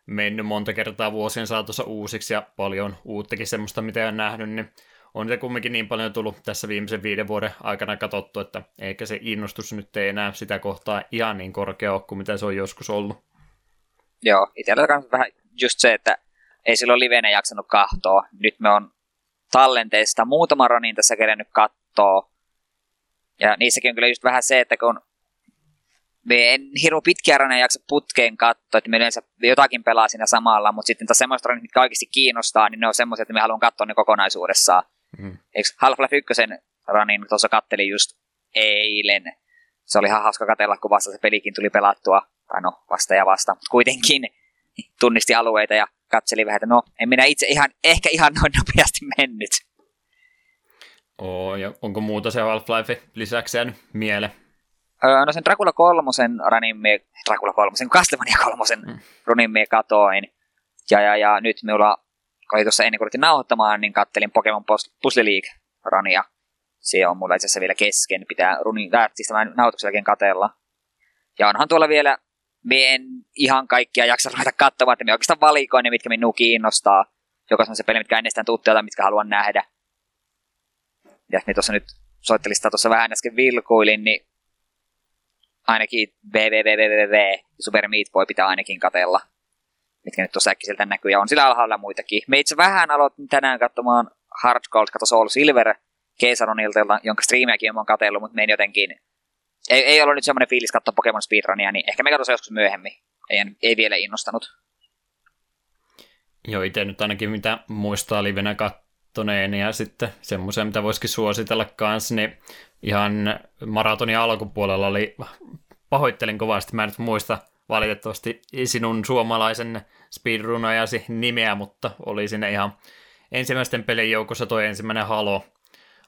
mennyt monta kertaa vuosien saatossa uusiksi ja paljon uuttakin semmoista, mitä on nähnyt, niin on se kumminkin niin paljon tullut tässä viimeisen viiden vuoden aikana katsottu, että eikä se innostus nyt ei enää sitä kohtaa ihan niin korkea ole kuin mitä se on joskus ollut. Joo, itsellä on vähän just se, että ei silloin livenä jaksanut kahtoa. Nyt me on tallenteista muutama ronin tässä kerennyt kattoa. Ja niissäkin on kyllä just vähän se, että kun me en hirveän pitkiä raneja jaksa putkeen katsoa, että me yleensä jotakin pelaa siinä samalla, mutta sitten taas semmoista ranit, mitkä oikeasti kiinnostaa, niin ne on semmoisia, että me haluan katsoa ne kokonaisuudessaan. Mm. Eikö Half-Life 1 ranin tuossa kattelin just eilen. Se oli ihan hauska katella, kun vasta se pelikin tuli pelattua. Tai no, vasta ja vasta. Mutta kuitenkin tunnisti alueita ja katseli vähän, että no, en minä itse ihan, ehkä ihan noin nopeasti mennyt. Oo, ja onko muuta se Half-Life lisäksi jäänyt mieleen? Öö, no sen Dracula 3 ranin me, Dracula 3, Castlevania 3 mm. runin me katoin. Ja, ja, ja nyt minulla, kun tuossa ennen kuin nauhoittamaan, niin kattelin Pokemon Puzzle League rania. Se on mulla itse asiassa vielä kesken, pitää runin, äh, siis tämän nauhoituksen katella. Ja onhan tuolla vielä, me en ihan kaikkia jaksa ruveta katsomaan, että me oikeastaan valikoin ne, mitkä minua kiinnostaa. Joka on se peli, mitkä ennestään tuttuja mitkä haluan nähdä. Ja me tuossa nyt soittelista tuossa vähän äsken vilkuilin, niin ainakin www Super Meat Boy pitää ainakin katella, mitkä nyt tuossa äkkiseltä näkyy, ja on sillä alhaalla muitakin. Me itse vähän aloitin tänään katsomaan Hard Gold, katso Soul Silver Keisaronilta, jonka striimiäkin olen katsellut, mutta me en jotenkin, ei, ei ollut nyt semmoinen fiilis katsoa Pokemon Speedrunia, niin ehkä me katsotaan joskus myöhemmin. Ei, ei vielä innostanut. Joo, itse nyt ainakin mitä muistaa livenä kattoneen ja sitten semmoisen, mitä voisikin suositella kanssa, niin ihan maratonin alkupuolella oli, pahoittelin kovasti, mä en nyt muista valitettavasti sinun suomalaisen speedrunajasi nimeä, mutta oli sinne ihan ensimmäisten pelin joukossa toi ensimmäinen Halo,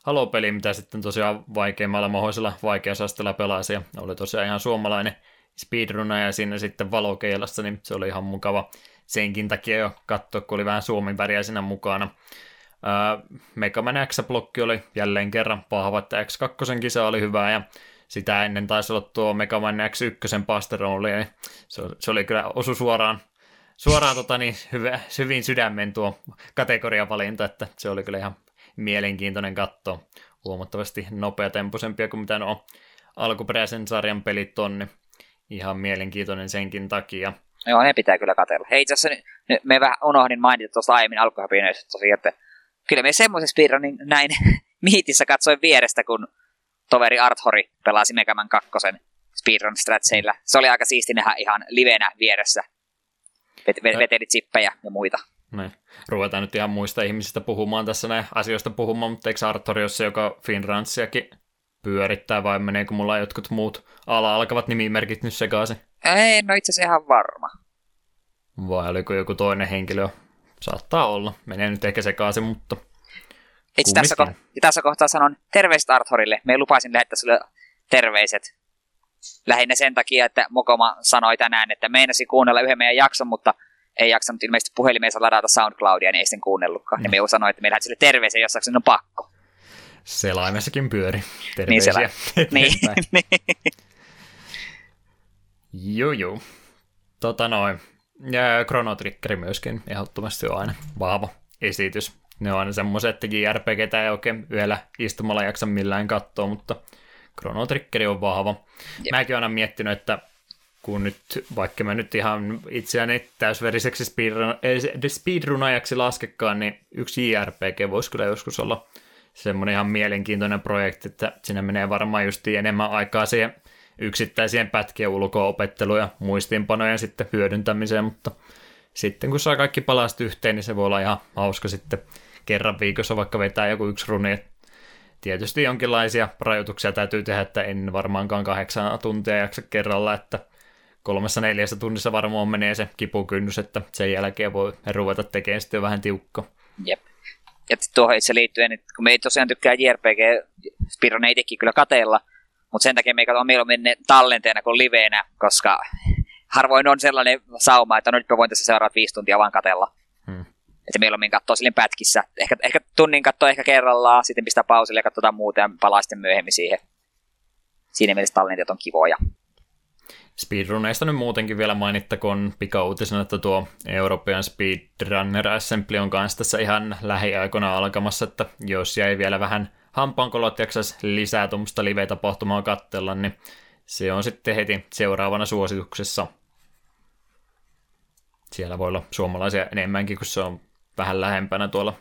Halo-peli, mitä sitten tosiaan vaikeimmalla mahdollisella vaikeasasteella pelasi, ja oli tosiaan ihan suomalainen speedrunaja siinä sitten valokeilassa, niin se oli ihan mukava senkin takia jo katsoa, kun oli vähän suomen väriä siinä mukana. Äh, Mega Man X-blokki oli jälleen kerran vahva, että X2 kisa oli hyvä ja sitä ennen taisi olla tuo Mega Man X1 Pasteroli, niin se, se oli kyllä osu suoraan, suoraan tota, niin, hyvä, hyvin sydämen tuo kategoriavalinta, että se oli kyllä ihan mielenkiintoinen katto. Huomattavasti nopeatempoisempia kuin mitä nuo alkuperäisen sarjan pelit on, niin ihan mielenkiintoinen senkin takia. Joo, ne pitää kyllä katella. Hei, itse asiassa me vähän unohdin mainita tuosta aiemmin alkuhäpinöissä tosiaan, että kyllä me semmoisen speedrunin näin miitissä katsoin vierestä, kun toveri Arthori pelasi Megaman 2 speedrun stratseillä. Se oli aika siisti nähdä ihan livenä vieressä. Vet- vet- veteli chippejä ja muita. Ne. Ruvetaan nyt ihan muista ihmisistä puhumaan tässä näin asioista puhumaan, mutta eikö Arthori ole se, joka Finranssiakin pyörittää vai meneekö mulla jotkut muut ala alkavat nimimerkit nyt sekaisin? Ei, no itse asiassa ihan varma. Vai oliko joku toinen henkilö Saattaa olla. Menee nyt ehkä sekaisin, mutta... Itse tässä, ko- tässä kohtaa sanon terveiset Arthurille. Me lupasin lähettää sulle terveiset. Lähinnä sen takia, että Mokoma sanoi tänään, että meinasi kuunnella yhden meidän jakson, mutta ei jaksanut ilmeisesti puhelimeensa ladata SoundCloudia, niin ei sitten kuunnellutkaan. Mm. Ja me sanoi, että me lähdet sille terveisiä, jos on pakko. Selaimessakin pyöri. Terveisiä. Niin, niin. joo, joo. Tota noin. Ja Chrono Trigger myöskin ehdottomasti on aina vahva esitys. Ne on aina semmoiset, että JRPG ei oikein yöllä istumalla jaksa millään katsoa, mutta Chrono Trigger on vahva. Jep. Mäkin aina miettinyt, että kun nyt, vaikka mä nyt ihan itseäni täysveriseksi speedrunajaksi laskekaan, niin yksi JRPG voisi kyllä joskus olla semmoinen ihan mielenkiintoinen projekti, että sinne menee varmaan just enemmän aikaa siihen yksittäisien pätkien ulko-opettelu ja muistiinpanojen sitten hyödyntämiseen, mutta sitten kun saa kaikki palast yhteen, niin se voi olla ihan hauska sitten kerran viikossa vaikka vetää joku yksi runi. Tietysti jonkinlaisia rajoituksia täytyy tehdä, että en varmaankaan kahdeksan tuntia jaksa kerralla, että kolmessa neljässä tunnissa varmaan menee se kipukynnys, että sen jälkeen voi ruveta tekemään sitten vähän tiukka. Jep. ja tuohon itse liittyen, että kun me ei tosiaan tykkää JRPG, Spiron ei itsekin kyllä kateella, mutta sen takia me on mieluummin ne tallenteena kuin liveenä, koska harvoin on sellainen sauma, että no nyt mä voin tässä seuraavat viisi tuntia vaan katella. Että mieluummin katsoo silleen pätkissä. Ehkä, ehkä tunnin katsoo ehkä kerrallaan, sitten pistää pausille ja katsotaan muuta ja palaa sitten myöhemmin siihen. Siinä mielessä tallenteet on kivoja. Speedruneista nyt muutenkin vielä mainittakoon pikauutisena, että tuo European Speedrunner Assembly on kanssa tässä ihan lähiaikoina alkamassa, että jos jäi vielä vähän hampaankolot jaksas lisää tuommoista live-tapahtumaa katsella, niin se on sitten heti seuraavana suosituksessa. Siellä voi olla suomalaisia enemmänkin, kun se on vähän lähempänä tuolla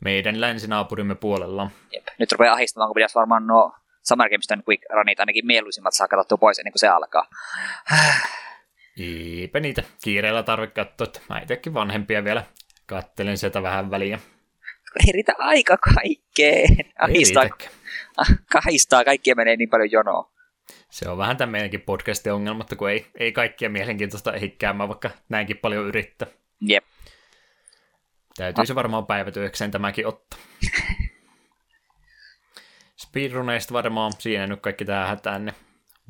meidän länsinaapurimme puolella. Jep. Nyt rupeaa ahistamaan, kun pitäisi varmaan nuo Summer Games Quick Runit ainakin mieluisimmat saa katsottua pois ennen kuin se alkaa. Eipä niitä kiireellä tarvitse katsoa, että mä itsekin vanhempia vielä kattelen sieltä vähän väliä. Ei riitä aika kaikkeen. Ahistaa, kahistaa, kaikkia menee niin paljon jonoa. Se on vähän tämän meidänkin podcastin ongelma, että kun ei, ei kaikkia mielenkiintoista ehdi käymään, vaikka näinkin paljon yrittää. Jep. Täytyy se varmaan päivätyökseen tämäkin ottaa. Speedruneista varmaan siinä nyt kaikki tähän hätään, niin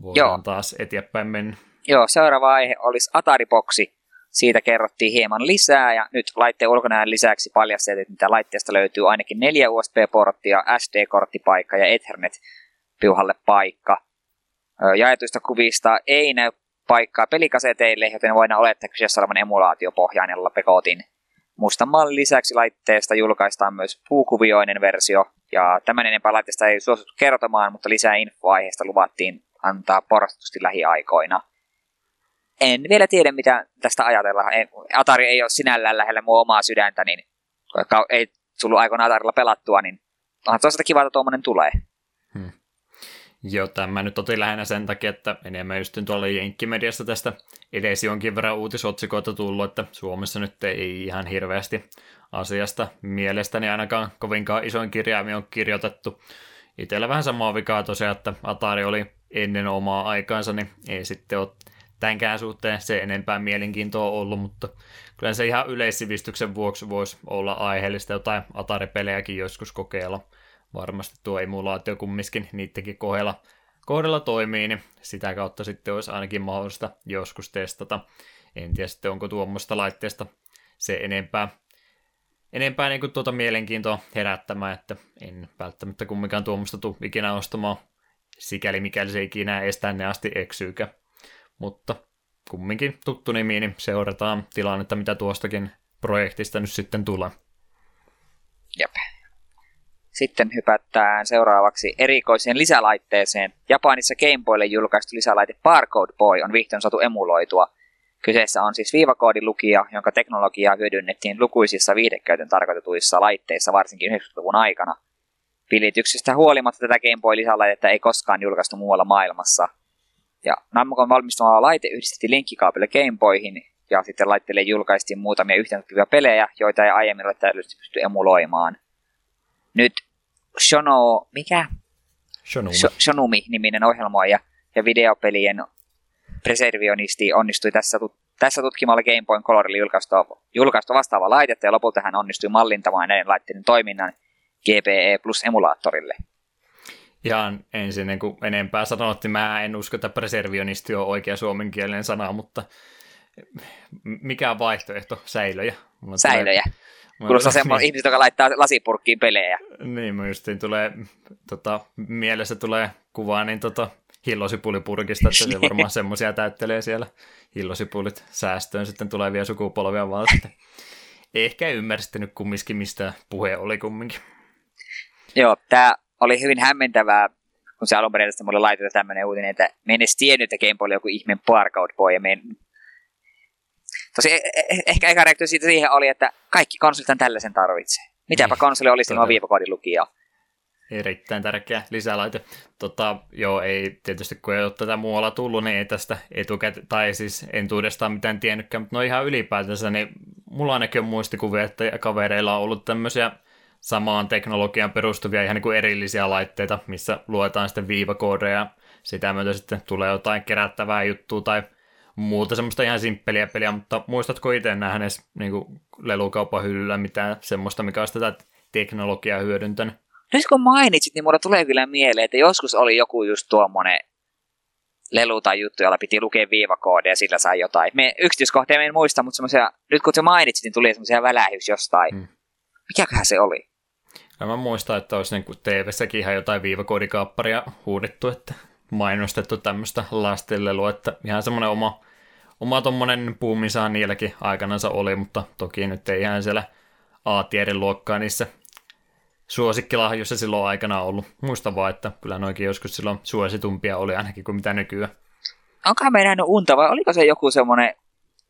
voidaan Joo. taas eteenpäin mennä. Joo, seuraava aihe olisi Atari-boksi. Siitä kerrottiin hieman lisää ja nyt laitteen ulkonäön lisäksi paljastettiin, että mitä laitteesta löytyy ainakin neljä USB-porttia, SD-korttipaikka ja Ethernet-piuhalle paikka. Jaetuista kuvista ei näy paikkaa pelikaseteille, joten voidaan olettaa kyseessä olevan emulaatiopohjainen Pekotin mustan mallin lisäksi laitteesta julkaistaan myös puukuvioinen versio, ja tämän enempää laitteesta ei suosittu kertomaan, mutta lisää infoaiheesta luvattiin antaa porrastusti lähiaikoina. En vielä tiedä, mitä tästä ajatellaan. Atari ei ole sinällään lähellä mua omaa sydäntä, niin ei tullut aikoina Atarilla pelattua, niin onhan toisaalta kiva, että tuommoinen tulee. Joo, tämä nyt otin lähinnä sen takia, että enemmän just tuolla Jenkkimediasta tästä edes jonkin verran uutisotsikoita tullut, että Suomessa nyt ei ihan hirveästi asiasta mielestäni ainakaan kovinkaan isoin kirjaimi on kirjoitettu. Itellä vähän samaa vikaa tosiaan, että Atari oli ennen omaa aikaansa, niin ei sitten ole tämänkään suhteen se enempää mielenkiintoa ollut, mutta kyllä se ihan yleissivistyksen vuoksi voisi olla aiheellista jotain Atari-pelejäkin joskus kokeilla – varmasti tuo emulaatio kumminkin niidenkin kohdalla, kohdalla toimii, niin sitä kautta sitten olisi ainakin mahdollista joskus testata. En tiedä sitten, onko tuommoista laitteesta se enempää, enempää niin kuin tuota mielenkiintoa herättämään, että en välttämättä kumminkaan tuommoista tule ikinä ostamaan, sikäli mikäli se ikinä edes tänne asti eksyykä. Mutta kumminkin tuttu nimi, niin seurataan tilannetta, mitä tuostakin projektista nyt sitten tulee. Jep. Sitten hypätään seuraavaksi erikoiseen lisälaitteeseen. Japanissa Game Boylle julkaistu lisälaite Barcode Boy on vihdoin saatu emuloitua. Kyseessä on siis viivakoodilukija, jonka teknologiaa hyödynnettiin lukuisissa viihdekäytön tarkoitetuissa laitteissa varsinkin 90-luvun aikana. Pilityksestä huolimatta tätä Game Boy-lisälaitetta ei koskaan julkaistu muualla maailmassa. Ja Namcon valmistumalla laite yhdistettiin linkkikaapille Game Boyhin, ja sitten laitteelle julkaistiin muutamia yhteensopivia pelejä, joita ei aiemmin ole täydellisesti pysty emuloimaan – nyt Shono, mikä? Shonumi. Shonumi-niminen ohjelmoija ja videopelien preservionisti onnistui tässä, tässä tutkimalla Game Boy Colorille julkaistu, julkaistu vastaava laitetta ja lopulta hän onnistui mallintamaan näiden laitteiden toiminnan GPE Plus emulaattorille. Ihan ensin niin kuin enempää sanottiin, niin mä en usko, että preservionisti on oikea suomenkielinen sana, mutta mikä vaihtoehto? Säilöjä. Säilöjä. Tulee, Kuulostaa semmoinen niin. ihmiset, joka laittaa lasipurkkiin pelejä. Niin, mä justiin tulee, tota, mielessä tulee kuvaa niin tota, hillosipulipurkista, että se varmaan semmoisia täyttelee siellä hillosipulit säästöön sitten tulevia sukupolvia vaan sitten. Ehkä ymmärsitte nyt kumminkin, mistä puhe oli kumminkin. Joo, tämä oli hyvin hämmentävää, kun se alun perin mulle laitettu tämmöinen uutinen, että me en edes tiennyt, että Game Boy oli joku ihmeen barcode boy, ja me en Tosi e- e- e- ehkä eka reaktio siitä siihen oli, että kaikki konsolit tällaisen tarvitsee. Mitäpä niin, konsoli olisi ilman viivakoodin lukijaa. Erittäin tärkeä lisälaite. Tota, joo, ei tietysti kun ei ole tätä muualla tullut, niin ei tästä etukäteen, tai siis en tuudestaan mitään tiennytkään, mutta no ihan ylipäätänsä, niin mulla ainakin on muistikuvia, että kavereilla on ollut tämmöisiä samaan teknologian perustuvia ihan niin kuin erillisiä laitteita, missä luetaan sitten viivakoodeja, sitä myötä sitten tulee jotain kerättävää juttua tai muuta semmoista ihan simppeliä peliä, mutta muistatko itse nähnees niin lelukaupan hyllyllä mitään semmoista, mikä olisi tätä teknologiaa hyödyntänyt. Nyt kun mainitsit, niin mulla tulee kyllä mieleen, että joskus oli joku just tuommoinen lelu tai juttu, jolla piti lukea viivakoodia ja sillä sai jotain. Me yksityiskohtia en muista, mutta semmoisia, nyt kun se mainitsit, niin tuli semmoisia välähyys jostain. Hmm. Mikäköhän se oli? Ja mä muistan, että olisi niin TV-säkin ihan jotain viivakoodikaapparia huudettu, että mainostettu tämmöistä lastenlelua, että ihan semmoinen oma, oma tommonen puumisahan niilläkin aikanansa oli, mutta toki nyt ei ihan siellä A-tiedin luokkaa niissä suosikkilahjoissa silloin aikana ollut. Muista vaan, että kyllä noikin joskus silloin suositumpia oli ainakin kuin mitä nykyään. Onkohan me nähnyt unta vai oliko se joku semmoinen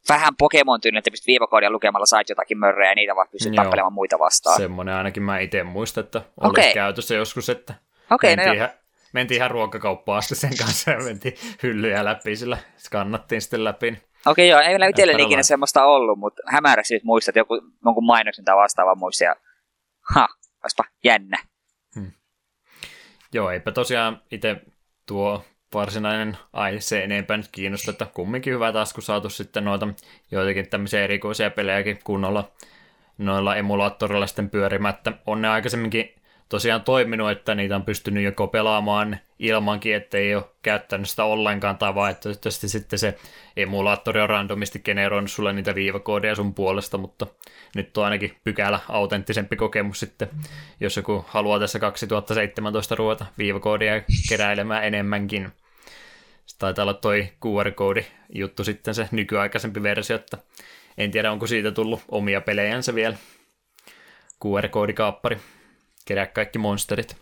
vähän Pokemon tyylinen, että pystyt viivakoodia lukemalla sait jotakin mörrejä ja niitä vaan pystyt tappelemaan muita vastaan. Semmoinen ainakin mä itse muistan, että olisi okay. käytössä joskus, että okay, mentiin, no ihan, mentiin ihan ruokakauppaan asti sen kanssa ja mentiin hyllyjä läpi, sillä skannattiin sitten läpi. Okei okay, joo, ei meillä itselleni ikinä semmoista ollut, mutta hämärästi nyt muistat joku, jonkun mainoksen tai vastaavan muistia. Ja... Ha, olisipa jännä. Hmm. Joo, eipä tosiaan itse tuo varsinainen aihe se enempää nyt kiinnosta, että kumminkin hyvä taas, kun saatu sitten noita joitakin tämmöisiä erikoisia pelejäkin kunnolla noilla emulaattorilla sitten pyörimättä. On ne aikaisemminkin tosiaan toiminut, että niitä on pystynyt joko pelaamaan ilmankin, että ei ole käyttänyt sitä ollenkaan, tai vaihtoehtoisesti sitten se emulaattori on randomisti generoinut sulle niitä viivakoodeja sun puolesta, mutta nyt on ainakin pykälä autenttisempi kokemus sitten, jos joku haluaa tässä 2017 ruveta viivakoodia keräilemään enemmänkin. Se taitaa olla toi QR-koodi juttu sitten se nykyaikaisempi versio, että en tiedä onko siitä tullut omia pelejänsä vielä. QR-koodikaappari kerää kaikki monsterit.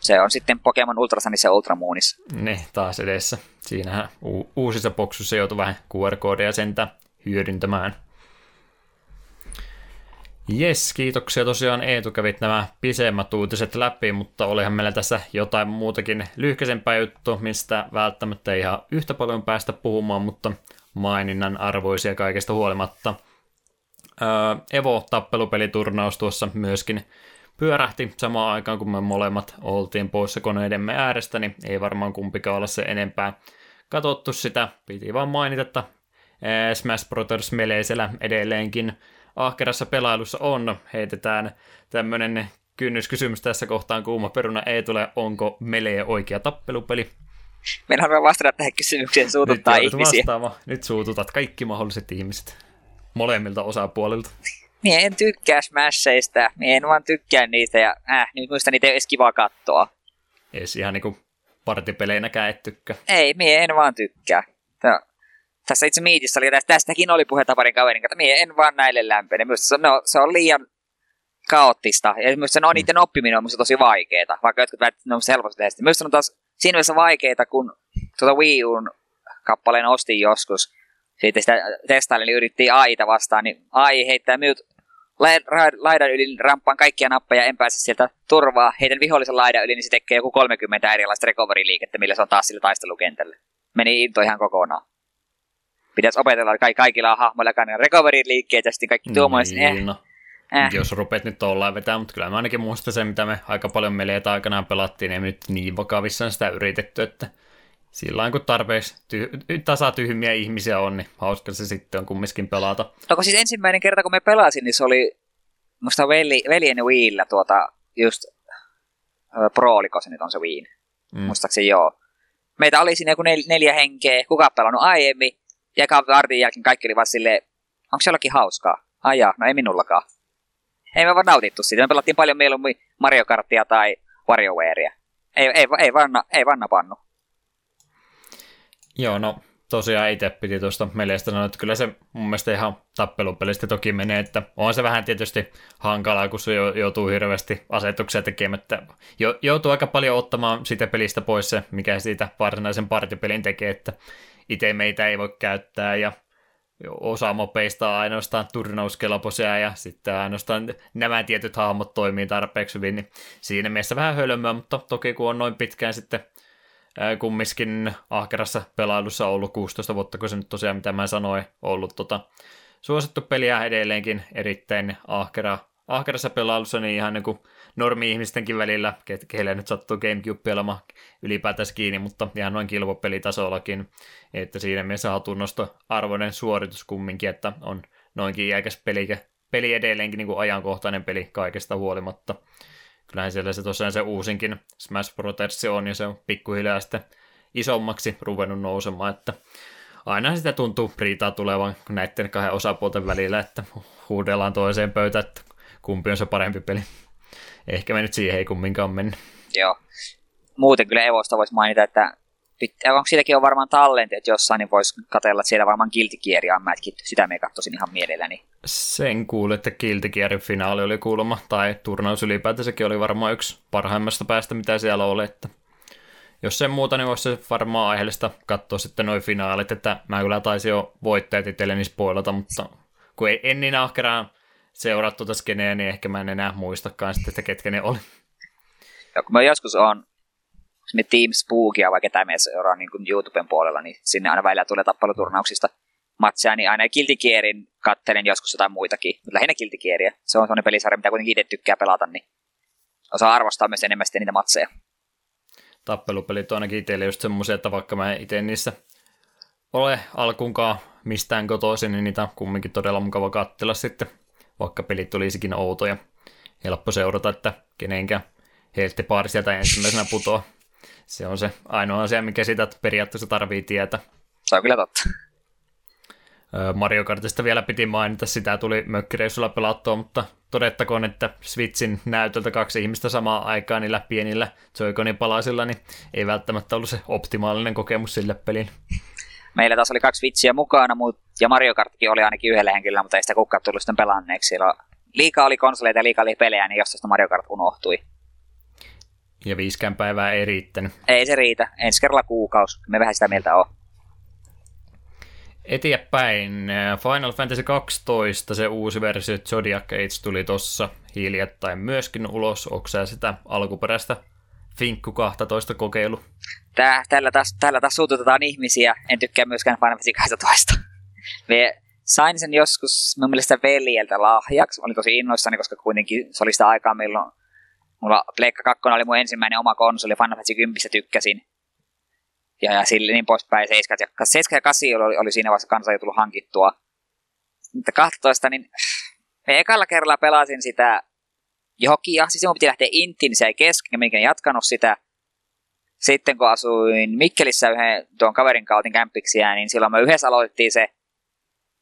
Se on sitten Pokemon Ultrasanissa ja Ultramoonissa. Ne taas edessä. Siinähän u- uusissa boksuissa joutuu vähän QR-koodeja sentä hyödyntämään. Jes, kiitoksia tosiaan Eetu, kävit nämä pisemmät uutiset läpi, mutta olihan meillä tässä jotain muutakin lyhkäisempää juttu, mistä välttämättä ei ihan yhtä paljon päästä puhumaan, mutta maininnan arvoisia kaikesta huolimatta. Öö, Evo-tappelupeliturnaus tuossa myöskin pyörähti samaan aikaan, kun me molemmat oltiin poissa koneidemme äärestä, niin ei varmaan kumpikaan olla se enempää katsottu sitä. Piti vaan mainita, että Smash Brothers Meleisellä edelleenkin ahkerassa pelailussa on. Heitetään tämmönen kynnyskysymys tässä kohtaan, kuuma peruna ei tule, onko Melee oikea tappelupeli? Meillä on vastata tähän kysymykseen, suututtaa nyt ihmisiä. Vastaava. Nyt suututat kaikki mahdolliset ihmiset molemmilta osapuolilta. Mie en tykkää Smashseista, mie en vaan tykkää niitä ja äh, niin muista niitä ei edes kivaa katsoa. Ees ihan niinku partipeleinäkään et tykkää. Ei, mie en vaan tykkää. Tää, tässä itse miitissä oli, tästäkin oli puhetta parin kaverin kanssa, mie en vaan näille lämpene. Minusta se, no, se on liian kaoottista. Ja myös no, niiden oppiminen on tosi vaikeaa, vaikka jotkut väittävät, että ne on helposti tehdä. Myös se on taas siinä mielessä vaikeaa, kun tuota Wii Uun kappaleen ostin joskus. Sitten sitä testailin, niin yritti aita vastaan, niin ai heittää minut laidan yli ramppaan kaikkia nappeja, en pääse sieltä turvaa. Heitän vihollisen laidan yli, niin se tekee joku 30 erilaista recovery-liikettä, millä se on taas sillä taistelukentällä. Meni into ihan kokonaan. Pitäisi opetella että kaikilla hahmoilla kannan recovery-liikkeet ja sitten kaikki niin, tuommoiset. Niin, no. Äh. Jos rupeat nyt ollaan vetää, mutta kyllä mä ainakin muistan sen, mitä me aika paljon meleitä aikanaan pelattiin, niin nyt niin vakavissaan sitä yritetty, että sillä kun tarpeeksi ty- tasatyhmiä ihmisiä on, niin hauska se sitten on kumminkin pelata. No kun siis ensimmäinen kerta, kun me pelasin, niin se oli musta veli, veljen Wiillä tuota, just Pro, oliko se nyt on se Wii? Mm. Muistaakseni joo. Meitä oli siinä joku nel, neljä henkeä, kuka pelannut aiemmin, ja vartin jälkeen kaikki oli vaan silleen, onko se jollakin hauskaa? Ai jaa, no ei minullakaan. Ei me vaan nautittu siitä. Me pelattiin paljon mieluummin Mario Kartia tai WarioWarea. Ei, ei, ei, vaan, ei vaan napannu. Joo, no tosiaan itse piti tuosta meleistä sanoa, että kyllä se mun mielestä ihan tappelupelistä toki menee, että on se vähän tietysti hankalaa, kun se joutuu hirveästi asetuksia tekemättä. joutuu aika paljon ottamaan sitä pelistä pois se, mikä siitä varsinaisen partipelin tekee, että itse meitä ei voi käyttää ja osa mopeista on ainoastaan turnauskelpoisia ja sitten ainoastaan nämä tietyt hahmot toimii tarpeeksi hyvin, niin siinä mielessä vähän hölmöä, mutta toki kun on noin pitkään sitten kumminkin ahkerassa pelailussa ollut 16 vuotta, kun se nyt tosiaan, mitä mä sanoin, ollut tota, suosittu peliä edelleenkin erittäin ahkera, ahkerassa pelailussa, niin ihan niin kuin normi-ihmistenkin välillä, keille nyt sattuu Gamecube olemaan ylipäätään kiinni, mutta ihan noin kilpopelitasollakin, että siinä mielessä hatunnosto arvoinen suoritus kumminkin, että on noinkin iäkäs peli peli edelleenkin niin kuin ajankohtainen peli kaikesta huolimatta. Kyllähän siellä se tosiaan se uusinkin Smash Brothers on, ja se on pikkuhiljaa sitten isommaksi ruvennut nousemaan, että aina sitä tuntuu riitaa tulevan näiden kahden osapuolten välillä, että huudellaan toiseen pöytään, että kumpi on se parempi peli. Ehkä me nyt siihen ei kumminkaan mennyt. Joo. Muuten kyllä Evosta voisi mainita, että onko siitäkin on varmaan tallenteet jossain, niin voisi katella, että siellä varmaan Gear on mätkitty. Sitä me katsoisin ihan mielelläni. Sen kuulin, että Guilty Gearin finaali oli kuulemma, tai turnaus ylipäätänsäkin oli varmaan yksi parhaimmasta päästä, mitä siellä oli, että jos sen muuta, niin voisi varmaan aiheellista katsoa sitten noin finaalit, että mä kyllä taisin jo voittajat itselleni spoilata, mutta kun ei, en niin ahkeraan seuraa tuota skeneä, niin ehkä mä en enää muistakaan sitten, että ketkä ne oli. Ja kun mä joskus on me Team Spookia, vaikka tämä me seuraa niin kuin YouTuben puolella, niin sinne aina välillä tulee tappeluturnauksista matseja, niin aina Guilty Gearin kattelen joskus jotain muitakin, mutta lähinnä Gearia. Se on sellainen pelisarja, mitä kuitenkin itse tykkää pelata, niin osaa arvostaa myös enemmän sitten niitä matseja tappelupelit on ainakin itselle just semmoisia, että vaikka mä itse niissä ole alkuunkaan mistään kotoisin, niin niitä on kumminkin todella mukava katsella sitten, vaikka pelit tulisikin outoja. Helppo seurata, että kenenkään paari sieltä ensimmäisenä putoa. Se on se ainoa asia, mikä sitä periaatteessa tarvii tietää. Se on kyllä totta. Mario Kartista vielä piti mainita, sitä tuli mökkireissulla pelattua, mutta todettakoon, että Switchin näytöltä kaksi ihmistä samaan aikaan niillä pienillä Joy-Conin palasilla, niin ei välttämättä ollut se optimaalinen kokemus sille pelin. Meillä taas oli kaksi Switchiä mukana, mutta, ja Mario Kartkin oli ainakin yhdellä henkilöllä, mutta ei sitä kukaan tullut sitten pelanneeksi. Siellä liikaa oli konsoleita ja liikaa oli pelejä, niin jostain Mario Kart unohtui. Ja viiskään päivää ei riittänyt. Ei se riitä. Ensi kerralla kuukausi. Me vähän sitä mieltä on eteenpäin. Final Fantasy 12, se uusi versio Zodiac Age tuli tossa hiljattain myöskin ulos. Onko sitä alkuperäistä Finkku 12 kokeilu? Tää, tällä, taas, tällä taas suututetaan ihmisiä. En tykkää myöskään Final Fantasy 12. Me sain sen joskus mun mielestä veljeltä lahjaksi. Olin tosi innoissani, koska kuitenkin se oli sitä aikaa, milloin mulla Pleikka 2 oli mun ensimmäinen oma konsoli. Final Fantasy 10 tykkäsin ja, ja sille niin poispäin. 7 ja, 7 ja 8 oli, oli siinä vaiheessa kanssa jo tullut hankittua. Mutta 12, niin me ekalla kerralla pelasin sitä jokia. Siis mun piti lähteä intiin, niin se ei kesken, minkä jatkanut sitä. Sitten kun asuin Mikkelissä yhden tuon kaverin kautin kämpiksiä, niin silloin me yhdessä aloitettiin se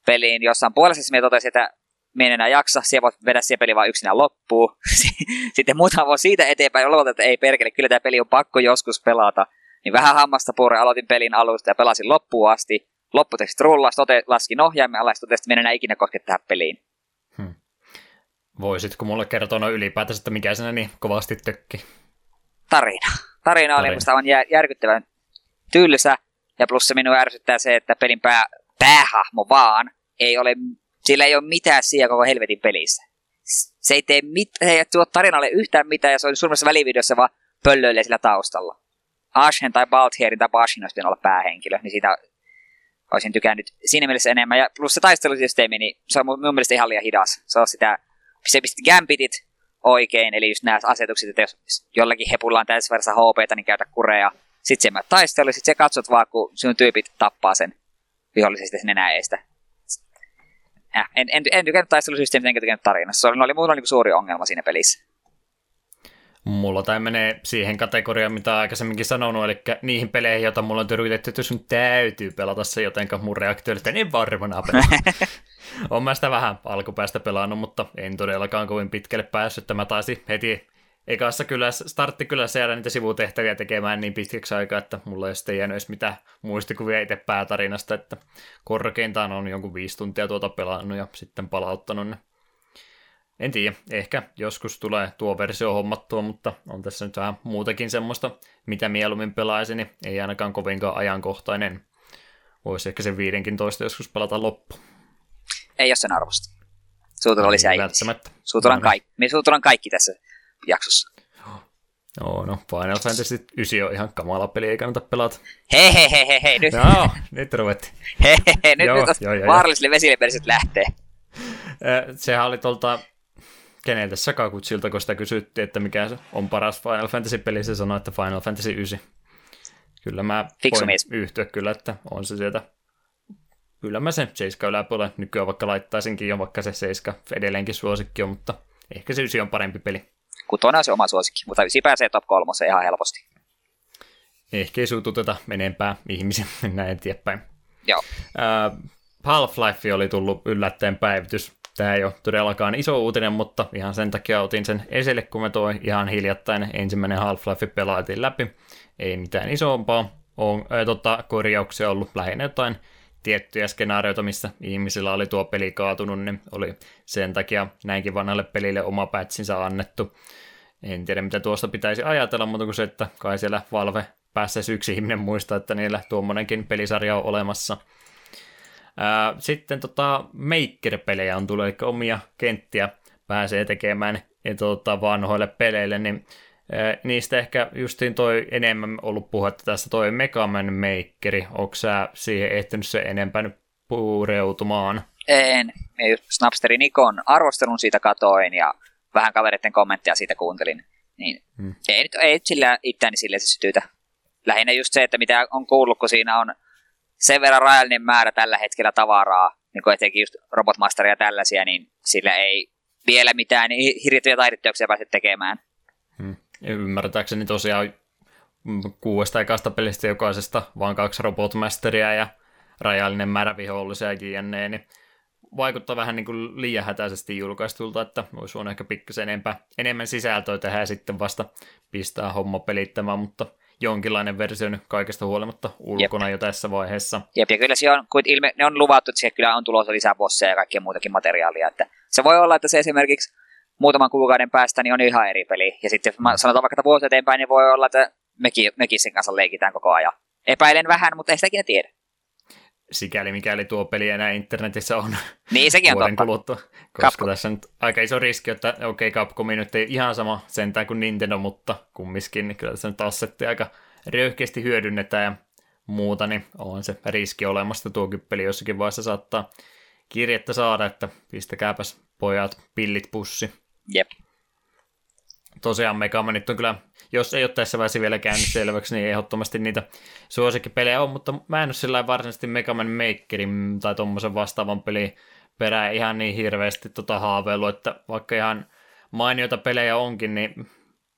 peliin. Jossain puolessa me totesin, että me en enää jaksa, siellä voit vedä siihen peli vain yksinään loppuun. Sitten muutama vuosi siitä eteenpäin aloitin, että ei perkele, kyllä tämä peli on pakko joskus pelata. Niin vähän hammasta puure aloitin pelin alusta ja pelasin loppuun asti. Lopputekstit rullas, tote, laskin ohjaimen alas, totesin, että enää ikinä koske tähän peliin. Hmm. Voisitko mulle kertoa no ylipäätänsä, että mikä sinä niin kovasti tökki? Tarina. Tarina oli musta aivan jär, järkyttävän tylsä. Ja plus se minua ärsyttää se, että pelin pää, päähahmo vaan ei ole, sillä ei ole mitään siellä koko helvetin pelissä. Se ei tee mitään, ei tuo tarinalle yhtään mitään ja se on suurimmassa välivideossa vaan pöllöilee sillä taustalla. Ashen tai Balthierin tai Bashin olisi olla päähenkilö, niin siitä olisin tykännyt siinä mielessä enemmän. Ja plus se taistelusysteemi, niin se on mun, mielestä ihan liian hidas. Se on sitä, se pisti gambitit oikein, eli just nämä asetukset, että jos jollakin hepulla on täysversa HP, niin käytä kureja. Sitten se mä taistelu, sitten se katsot vaan, kun sinun tyypit tappaa sen vihollisesti sen enää Ja, en, en, en tykännyt taistelusysteemistä, enkä tykännyt tarinassa. Se oli, oli mulla niin suuri ongelma siinä pelissä. Mulla tämä menee siihen kategoriaan, mitä aikaisemminkin sanonut, eli niihin peleihin, joita mulla on tyrkytetty, että sun täytyy pelata se, jotenka mun reaktio että en varmana pelaa. on mä sitä vähän alkupäästä pelannut, mutta en todellakaan kovin pitkälle päässyt. Tämä taisi heti ekassa kyllä, startti kyllä jäädä niitä sivutehtäviä tekemään niin pitkäksi aikaa, että mulla ei sitten jäänyt edes mitään muistikuvia itse päätarinasta, että korkeintaan on jonkun viisi tuntia tuota pelannut ja sitten palauttanut ne en tiedä, ehkä joskus tulee tuo versio hommattua, mutta on tässä nyt vähän muutakin semmoista, mitä mieluummin pelaisin, niin ei ainakaan kovinkaan ajankohtainen. Voisi ehkä sen 15 joskus pelata loppu. Ei ole sen arvosta. Suutulla oli se Välttämättä. Suutulla on, kaikki, me suutulla on kaikki tässä jaksossa. Joo, no Final Fantasy 9 on ihan kamala peli, ei kannata pelata. Hei, hei, hei, hei, hei nyt. Joo, nyt ruvettiin. Hei, hei, hei, nyt, joo, nyt joo, joo, vaarallisille vesille lähtee. Sehän oli tuolta keneltä Sakakutsilta, kun sitä kysyttiin, että mikä on paras Final Fantasy-peli, se sanoi, että Final Fantasy 9. Kyllä mä Fiksu voin mies. yhtyä kyllä, että on se sieltä kyllä mä sen 7 yläpuolelle nykyään vaikka laittaisinkin jo, vaikka se 7 edelleenkin suosikki on, mutta ehkä se 9 on parempi peli. Kutonen on se oma suosikki, mutta 9 pääsee top 3 ihan helposti. Ehkä ei suututeta enempää ihmisiä, näin eteenpäin. Joo. Uh, Half-Life oli tullut yllättäen päivitys. Tämä ei ole todellakaan iso uutinen, mutta ihan sen takia otin sen esille, kun me toi ihan hiljattain ensimmäinen Half-Life pelaatiin läpi. Ei mitään isompaa on, ää, tota, korjauksia ollut, lähinnä jotain tiettyjä skenaarioita, missä ihmisillä oli tuo peli kaatunut, niin oli sen takia näinkin vanhalle pelille oma pätsinsä annettu. En tiedä, mitä tuosta pitäisi ajatella, mutta kuin se, että kai siellä Valve päässäisi yksi ihminen muistaa, että niillä tuommoinenkin pelisarja on olemassa. Ää, sitten tota, Maker-pelejä on tullut, eli omia kenttiä pääsee tekemään ja tota, vanhoille peleille, niin niistä ehkä justiin toi enemmän ollut puhetta tässä toi Mega Man Makeri. Onko sä siihen ehtinyt se enempää nyt pureutumaan? En. Ja just Snapsteri Nikon arvostelun siitä katoin ja vähän kavereiden kommentteja siitä kuuntelin. Niin Hmm. ei, nyt, ei nyt sillä itseäni sille se sytytä. Lähinnä just se, että mitä on kuullut, kun siinä on sen verran rajallinen määrä tällä hetkellä tavaraa, niin kuin etenkin just Robotmasteria ja tällaisia, niin sillä ei vielä mitään hirvittäviä taideteoksia pääse tekemään. Hmm. Ymmärtääkseni tosiaan kuudesta ekasta pelistä jokaisesta vaan kaksi robotmasteria ja rajallinen määrä vihollisia jne, niin vaikuttaa vähän niin kuin liian hätäisesti julkaistulta, että olisi voinut ehkä pikkasen enempää, enemmän sisältöä tehdä ja sitten vasta pistää homma pelittämään, mutta jonkinlainen versio nyt kaikesta huolimatta ulkona Jep. jo tässä vaiheessa. Jep, ja kyllä se on, kun ilme, ne on luvattu, että siihen kyllä on tulossa lisää bosseja ja kaikkea muutakin materiaalia. Että se voi olla, että se esimerkiksi muutaman kuukauden päästä niin on ihan eri peli. Ja sitten mm. sanotaan vaikka, että vuosi eteenpäin, niin voi olla, että mekin, mekin sen kanssa leikitään koko ajan. Epäilen vähän, mutta ei sitäkin tiedä. Sikäli mikäli tuo peli enää internetissä on Niin, sekin on vuoden totta. kuluttua, koska Capcom. tässä on aika iso riski, että okei, okay, Capcomi nyt ei ihan sama sentään kuin Nintendo, mutta kumminkin, niin kyllä tässä nyt assetti aika röyhkeästi hyödynnetään ja muuta, niin on se riski olemassa, tuokin peli jossakin vaiheessa saattaa kirjettä saada, että pistäkääpäs pojat pillit pussi. Jep. Tosiaan Megamanit on kyllä, jos ei ole tässä vaiheessa vielä käynyt selväksi, niin ehdottomasti niitä suosikkipelejä on, mutta mä en ole sillä varsinaisesti Megaman Makerin tai tuommoisen vastaavan pelin perään ihan niin hirveästi tota haaveillut, että vaikka ihan mainioita pelejä onkin, niin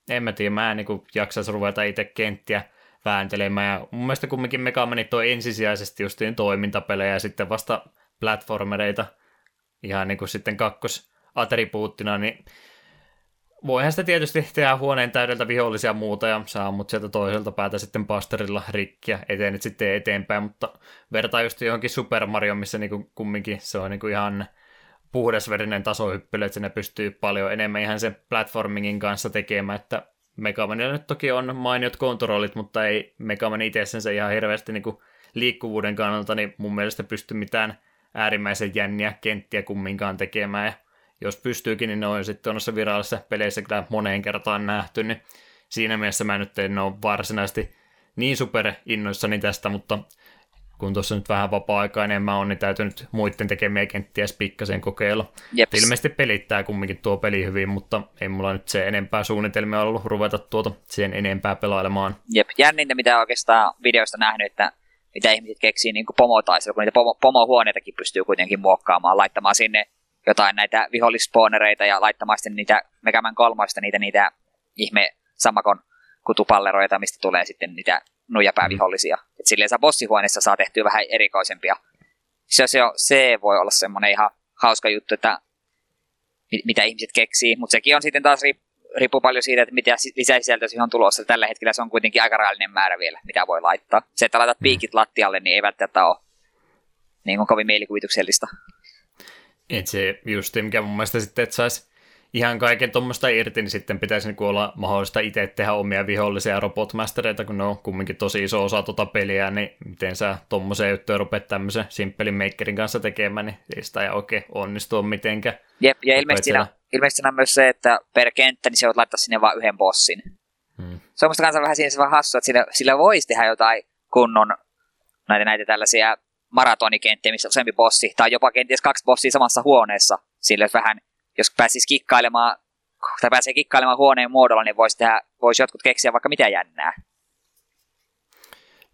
en mä tiedä, mä en niin jaksaisi ruveta itse kenttiä vääntelemään. Ja mun mielestä kumminkin Megamanit on ensisijaisesti justiin toimintapelejä ja sitten vasta platformereita ihan niin kuin sitten kakkosattribuuttina, niin voihan sitä tietysti tehdä huoneen täydeltä vihollisia muuta ja saa mut sieltä toiselta päätä sitten pasterilla rikkiä eteen sitten eteenpäin, mutta vertaa just johonkin Super Mario, missä niinku kumminkin se on niinku ihan puhdasverinen tasohyppely, että sinne pystyy paljon enemmän ihan sen platformingin kanssa tekemään, että Megamanilla nyt toki on mainiot kontrollit, mutta ei Megaman itsessensä ihan hirveästi niinku liikkuvuuden kannalta, niin mun mielestä pysty mitään äärimmäisen jänniä kenttiä kumminkaan tekemään, ja jos pystyykin, niin ne on sitten noissa virallisissa peleissä kyllä moneen kertaan nähty, niin siinä mielessä mä nyt en ole varsinaisesti niin super innoissani tästä, mutta kun tuossa nyt vähän vapaa-aikaa enemmän on, niin täytyy nyt muiden tekemiä kenttiä pikkasen kokeilla. Jep. Ilmeisesti pelittää kumminkin tuo peli hyvin, mutta ei mulla nyt se enempää suunnitelmia ollut ruveta tuota siihen enempää pelailemaan. Jep. Jännintä, mitä oikeastaan videosta nähnyt, että mitä ihmiset keksii niin kuin pomotaisella, kun niitä pomo, pomohuoneitakin pystyy kuitenkin muokkaamaan, laittamaan sinne jotain näitä vihollisspoonereita ja laittamaan sitten niitä Megaman kolmoista niitä, niitä ihme sammakon kutupalleroita, mistä tulee sitten niitä nuijapäävihollisia. Et silleen saa bossihuoneessa saa tehtyä vähän erikoisempia. Se, se, on, se voi olla semmoinen ihan hauska juttu, että mit, mitä ihmiset keksii, mutta sekin on sitten taas riip, riippuu paljon siitä, että mitä si- lisäsisältöä siihen on tulossa. Tällä hetkellä se on kuitenkin aika rajallinen määrä vielä, mitä voi laittaa. Se, että laitat piikit lattialle, niin ei välttämättä ole niin kuin kovin mielikuvituksellista. Et se just mikä mun mielestä sitten, että saisi ihan kaiken tuommoista irti, niin sitten pitäisi niinku olla mahdollista itse tehdä omia vihollisia robotmastereita, kun ne on kumminkin tosi iso osa tuota peliä, niin miten sä tuommoiseen juttuun rupeat tämmöisen simppelin makerin kanssa tekemään, niin ei sitä ei oikein onnistua mitenkään. Jep, ja ilmeisesti siinä, ilmeisesti siinä on myös se, että per kenttä, niin se voit laittaa sinne vain yhden bossin. Hmm. Se on musta kanssa vähän siinä se vähän hassua, että sillä, sillä voisi tehdä jotain kunnon näitä, näitä tällaisia maratonikenttiä, missä on useampi bossi, tai jopa kenties kaksi bossia samassa huoneessa. Sillä jos vähän, jos pääsisi kikkailemaan, tai pääsee kikkailemaan huoneen muodolla, niin voisi, tehdä, voisi jotkut keksiä vaikka mitä jännää.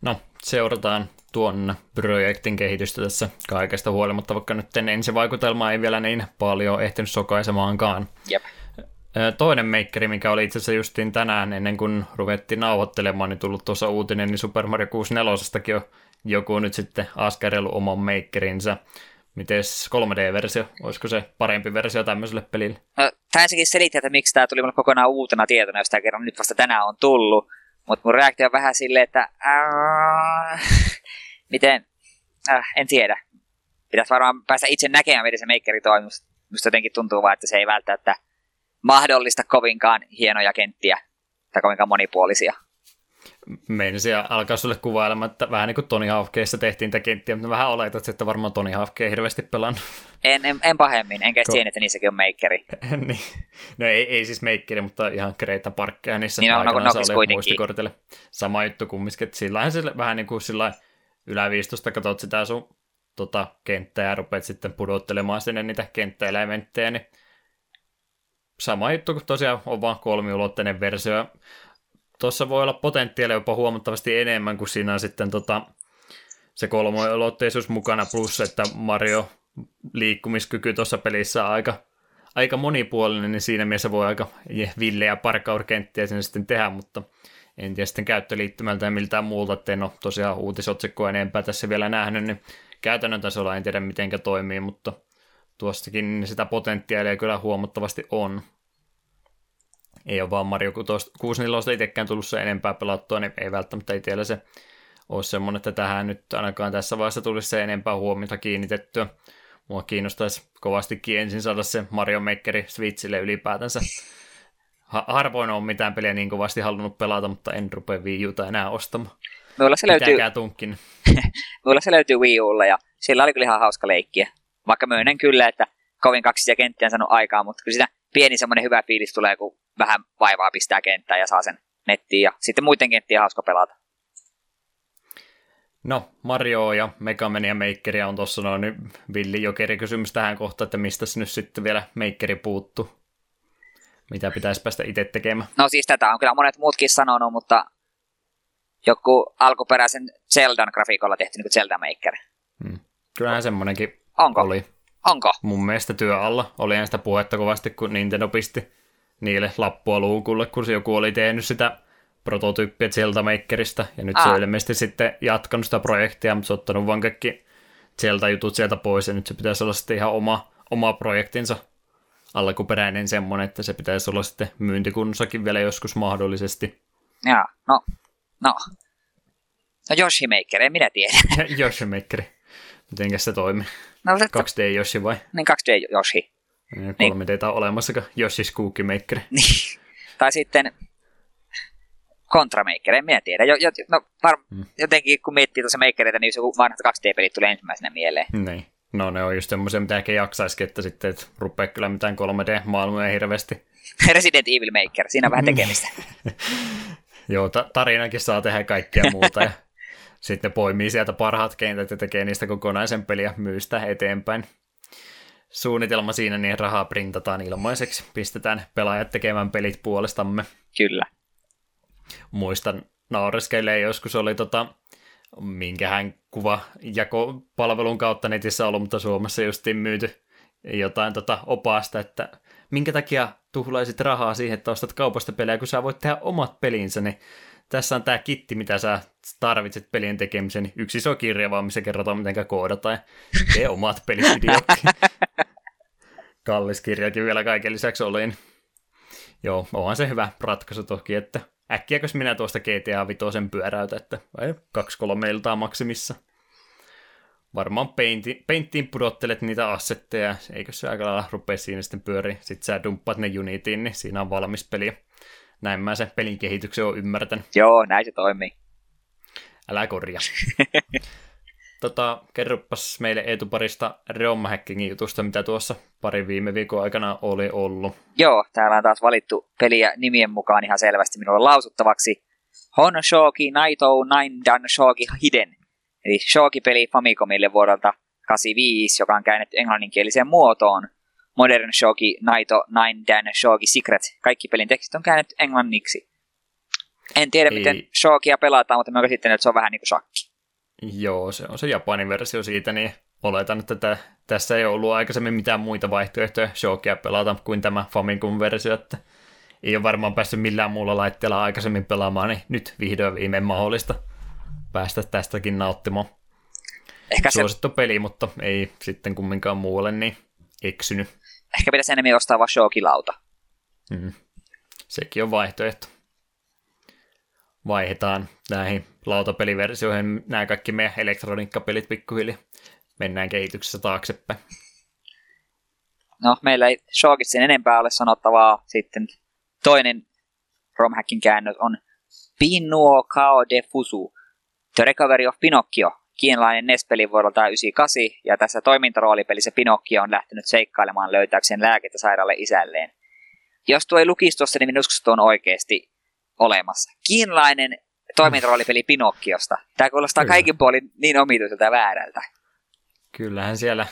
No, seurataan tuon projektin kehitystä tässä kaikesta huolimatta, vaikka nyt ensivaikutelma ei vielä niin paljon ehtinyt sokaisemaankaan. Jep. Toinen meikkeri, mikä oli itse asiassa justiin tänään ennen kuin ruvettiin nauhoittelemaan, niin tullut tuossa uutinen, niin Super Mario 64 on joku nyt sitten askarellut oman meikkerinsä. Mites 3D-versio? Olisiko se parempi versio tämmöiselle pelille? No, tämä ensinnäkin selittää, että miksi tämä tuli mulle kokonaan uutena tietona, jos tämä kerran nyt vasta tänään on tullut. Mutta mun reaktio on vähän silleen, että äh, miten, äh, en tiedä. Pitäisi varmaan päästä itse näkemään, miten se makeri toimii. Musta jotenkin tuntuu vaan, että se ei välttämättä mahdollista kovinkaan hienoja kenttiä tai kovinkaan monipuolisia. Meinasin alkaa sulle kuvailemaan, että vähän niin kuin Tony Hawkkeissa tehtiin tätä kenttiä, mutta vähän oletat, että varmaan Tony Hawk ei hirveästi pelannut. En, en, en pahemmin, enkä Ko- tiedä, että niissäkin on makeri. niin. No ei, ei siis makeri, mutta ihan Greta Parkkeja niissä niin, no, no, no, oli muistikortille. Sama juttu kumminkin, että sillähän se vähän niin kuin sillä yläviistosta katsot sitä sun tota, kenttää ja rupeat sitten pudottelemaan sinne niitä kenttäelementtejä, niin sama juttu kuin tosiaan on vaan kolmiulotteinen versio. Tuossa voi olla potentiaalia jopa huomattavasti enemmän kuin siinä on sitten tota, se kolmoilotteisuus mukana, plus että Mario liikkumiskyky tuossa pelissä on aika, aika monipuolinen, niin siinä mielessä voi aika villejä parkour-kenttiä sinne sitten tehdä, mutta en tiedä sitten käyttöliittymältä ja miltään muulta, että en ole tosiaan uutisotsikkoa enempää tässä vielä nähnyt, niin käytännön tasolla en tiedä mitenkä toimii, mutta tuostakin sitä potentiaalia kyllä huomattavasti on. Ei ole vaan Mario 64 itsekään tullut se enempää pelattua, niin ei välttämättä itsellä se ole semmoinen, että tähän nyt ainakaan tässä vaiheessa tulisi se enempää huomiota kiinnitettyä. Mua kiinnostaisi kovastikin ensin saada se Mario Makeri Switchille ylipäätänsä. Ha- harvoin on mitään peliä niin kovasti halunnut pelata, mutta en rupea Wii Uta enää ostamaan. Minulla se löytyy... tunkin. Minulla se löytyy Wii Ulla ja sillä oli kyllä ihan hauska leikkiä. Vaikka myönnän kyllä, että kovin kaksi kenttiä en saanut aikaa, mutta kyllä sitä pieni semmoinen hyvä fiilis tulee, kun vähän vaivaa pistää kenttää ja saa sen nettiin. Ja sitten muiden kenttiä hauska pelata. No, Mario ja Megaman ja Makeri on tuossa noin villi jokeri kysymys tähän kohtaan, että mistä nyt sitten vielä Makeri puuttu? Mitä pitäisi päästä itse tekemään? No siis tätä on kyllä monet muutkin sanonut, mutta joku alkuperäisen Zeldan grafiikolla tehty niin Zelda Maker. Hmm. Kyllähän semmoinenkin Onko? oli. Onko? Mun mielestä työ alla. Oli sitä puhetta kovasti, kun Nintendo pisti niille lappua luukulle, kun se joku oli tehnyt sitä prototyyppiä Zelda Makerista, ja nyt Aa. se on ilmeisesti sitten jatkanut sitä projektia, mutta se on ottanut vaan kaikki Zelda-jutut sieltä pois, ja nyt se pitäisi olla sitten ihan oma, oma projektinsa alkuperäinen semmoinen, että se pitäisi olla sitten myyntikunnossakin vielä joskus mahdollisesti. Jaa, no, no. No Yoshi Maker, en minä tiedä. Yoshi Maker. Mitenkäs se toimii? No, 2D Yoshi vai? Niin, 2D Yoshi. Niin, 3D on olemassakaan Yoshi's Cookie Maker. Niin. tai sitten Contra Maker, en minä tiedä. Jo, jo, no, var, hmm. Jotenkin kun miettii tuossa Makereita, niin joku vanhat 2D-pelit tulee ensimmäisenä mieleen. Niin. No ne on just semmoisia, mitä ehkä jaksaisikin, että sitten et rupea kyllä mitään 3D-maailmoja hirveästi. Resident Evil Maker, siinä on vähän tekemistä. Joo, ta- tarinakin saa tehdä kaikkea muuta ja sitten poimii sieltä parhaat kentät ja tekee niistä kokonaisen peliä ja myy sitä eteenpäin. Suunnitelma siinä, niin rahaa printataan ilmaiseksi. Pistetään pelaajat tekemään pelit puolestamme. Kyllä. Muistan naureskeilee joskus oli tota, minkähän kuva jakopalvelun kautta netissä ollut, mutta Suomessa justiin myyty jotain tota opasta, että minkä takia tuhlaisit rahaa siihen, että ostat kaupasta pelejä, kun sä voit tehdä omat pelinsä, niin tässä on tämä kitti, mitä sä tarvitset pelien tekemisen. Yksi iso kirja vaan, missä kerrotaan, miten koodataan ja tee omat pelit Kallis kirjakin vielä kaiken lisäksi olin. Joo, onhan se hyvä ratkaisu toki, että äkkiäkös minä tuosta GTA Vitosen pyöräytä, että vai kaksi kolme iltaa maksimissa. Varmaan painti, painttiin pudottelet niitä assetteja, eikö se aika lailla rupea siinä sitten pyöri. Sitten sä dumppaat ne Unitiin, niin siinä on valmis peli. Näin mä sen pelin kehityksen on ymmärtänyt. Joo, näin se toimii. Älä korjaa. tota, kerropas meille etuparista Reomma-hackingin jutusta, mitä tuossa pari viime viikon aikana oli ollut. Joo, täällä on taas valittu peliä nimien mukaan ihan selvästi minulle lausuttavaksi. Shoki Naito Dan Shoki Hiden. Eli Shoki-peli Famicomille vuodelta 85, joka on käännetty englanninkieliseen muotoon. Modern Shogi, Naito, Nine Dan, Shogi, Secret. Kaikki pelin tekstit on käännetty englanniksi. En tiedä, Ei. miten Shogia pelataan, mutta mä käsittelen, että se on vähän niin kuin shakki. Joo, se on se Japanin versio siitä, niin oletan, että tä, tässä ei ollut aikaisemmin mitään muita vaihtoehtoja Shokia pelata kuin tämä Famicom-versio, että ei ole varmaan päässyt millään muulla laitteella aikaisemmin pelaamaan, niin nyt vihdoin viimein mahdollista päästä tästäkin nauttimaan. Ehkä se... Suosittu peli, mutta ei sitten kumminkaan muualle niin eksynyt. Ehkä pitäisi enemmän ostaa vaan Shokilauta. Mm. Sekin on vaihtoehto. Vaihdetaan näihin lautapeliversioihin nämä kaikki meidän elektroniikkapelit pikkuhiljaa. Mennään kehityksessä taaksepäin. No, meillä ei Shokitsin enempää ole sanottavaa. Sitten toinen romhackin käännös on Pinuo Kao de Fusu, The Recovery of Pinocchio, kiinalainen NES-peli vuodelta 98, ja tässä toimintaroolipelissä Pinocchio on lähtenyt seikkailemaan löytääkseen lääkettä sairaalle isälleen. Jos tuo ei lukisi tuossa, niin minusta on oikeasti olemassa. Kiinalainen toimintaroolipeli Pinokkiosta. Tämä kuulostaa Kyllä. kaikin puolin niin omituiselta ja väärältä. Kyllähän siellä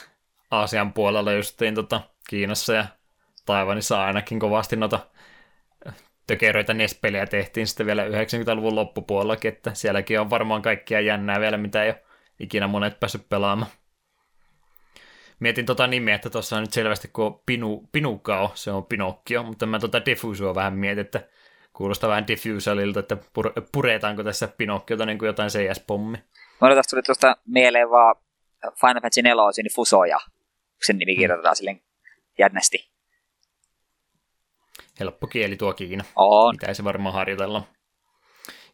Aasian puolella justiin tota, Kiinassa ja Taivanissa ainakin kovasti noita tökeröitä NES-pelejä tehtiin sitten vielä 90-luvun loppupuolellakin, että sielläkin on varmaan kaikkia jännää vielä, mitä ei ole ikinä monet päässyt pelaamaan. Mietin tota nimeä, että tuossa on nyt selvästi kun Pinu, Pinukao, se on Pinokkio, mutta mä tota Diffusua vähän mietin, että kuulostaa vähän Diffusalilta, että puretaanko tässä Pinokkiota niin kuin jotain CS-pommi. Mulla tästä tuli tuosta mieleen vaan Final Fantasy 4 niin Fusoja, sen nimi kirjoitetaan hmm. silleen jännästi. Helppo kieli tuo Kiina. On. Pitäisi varmaan harjoitella.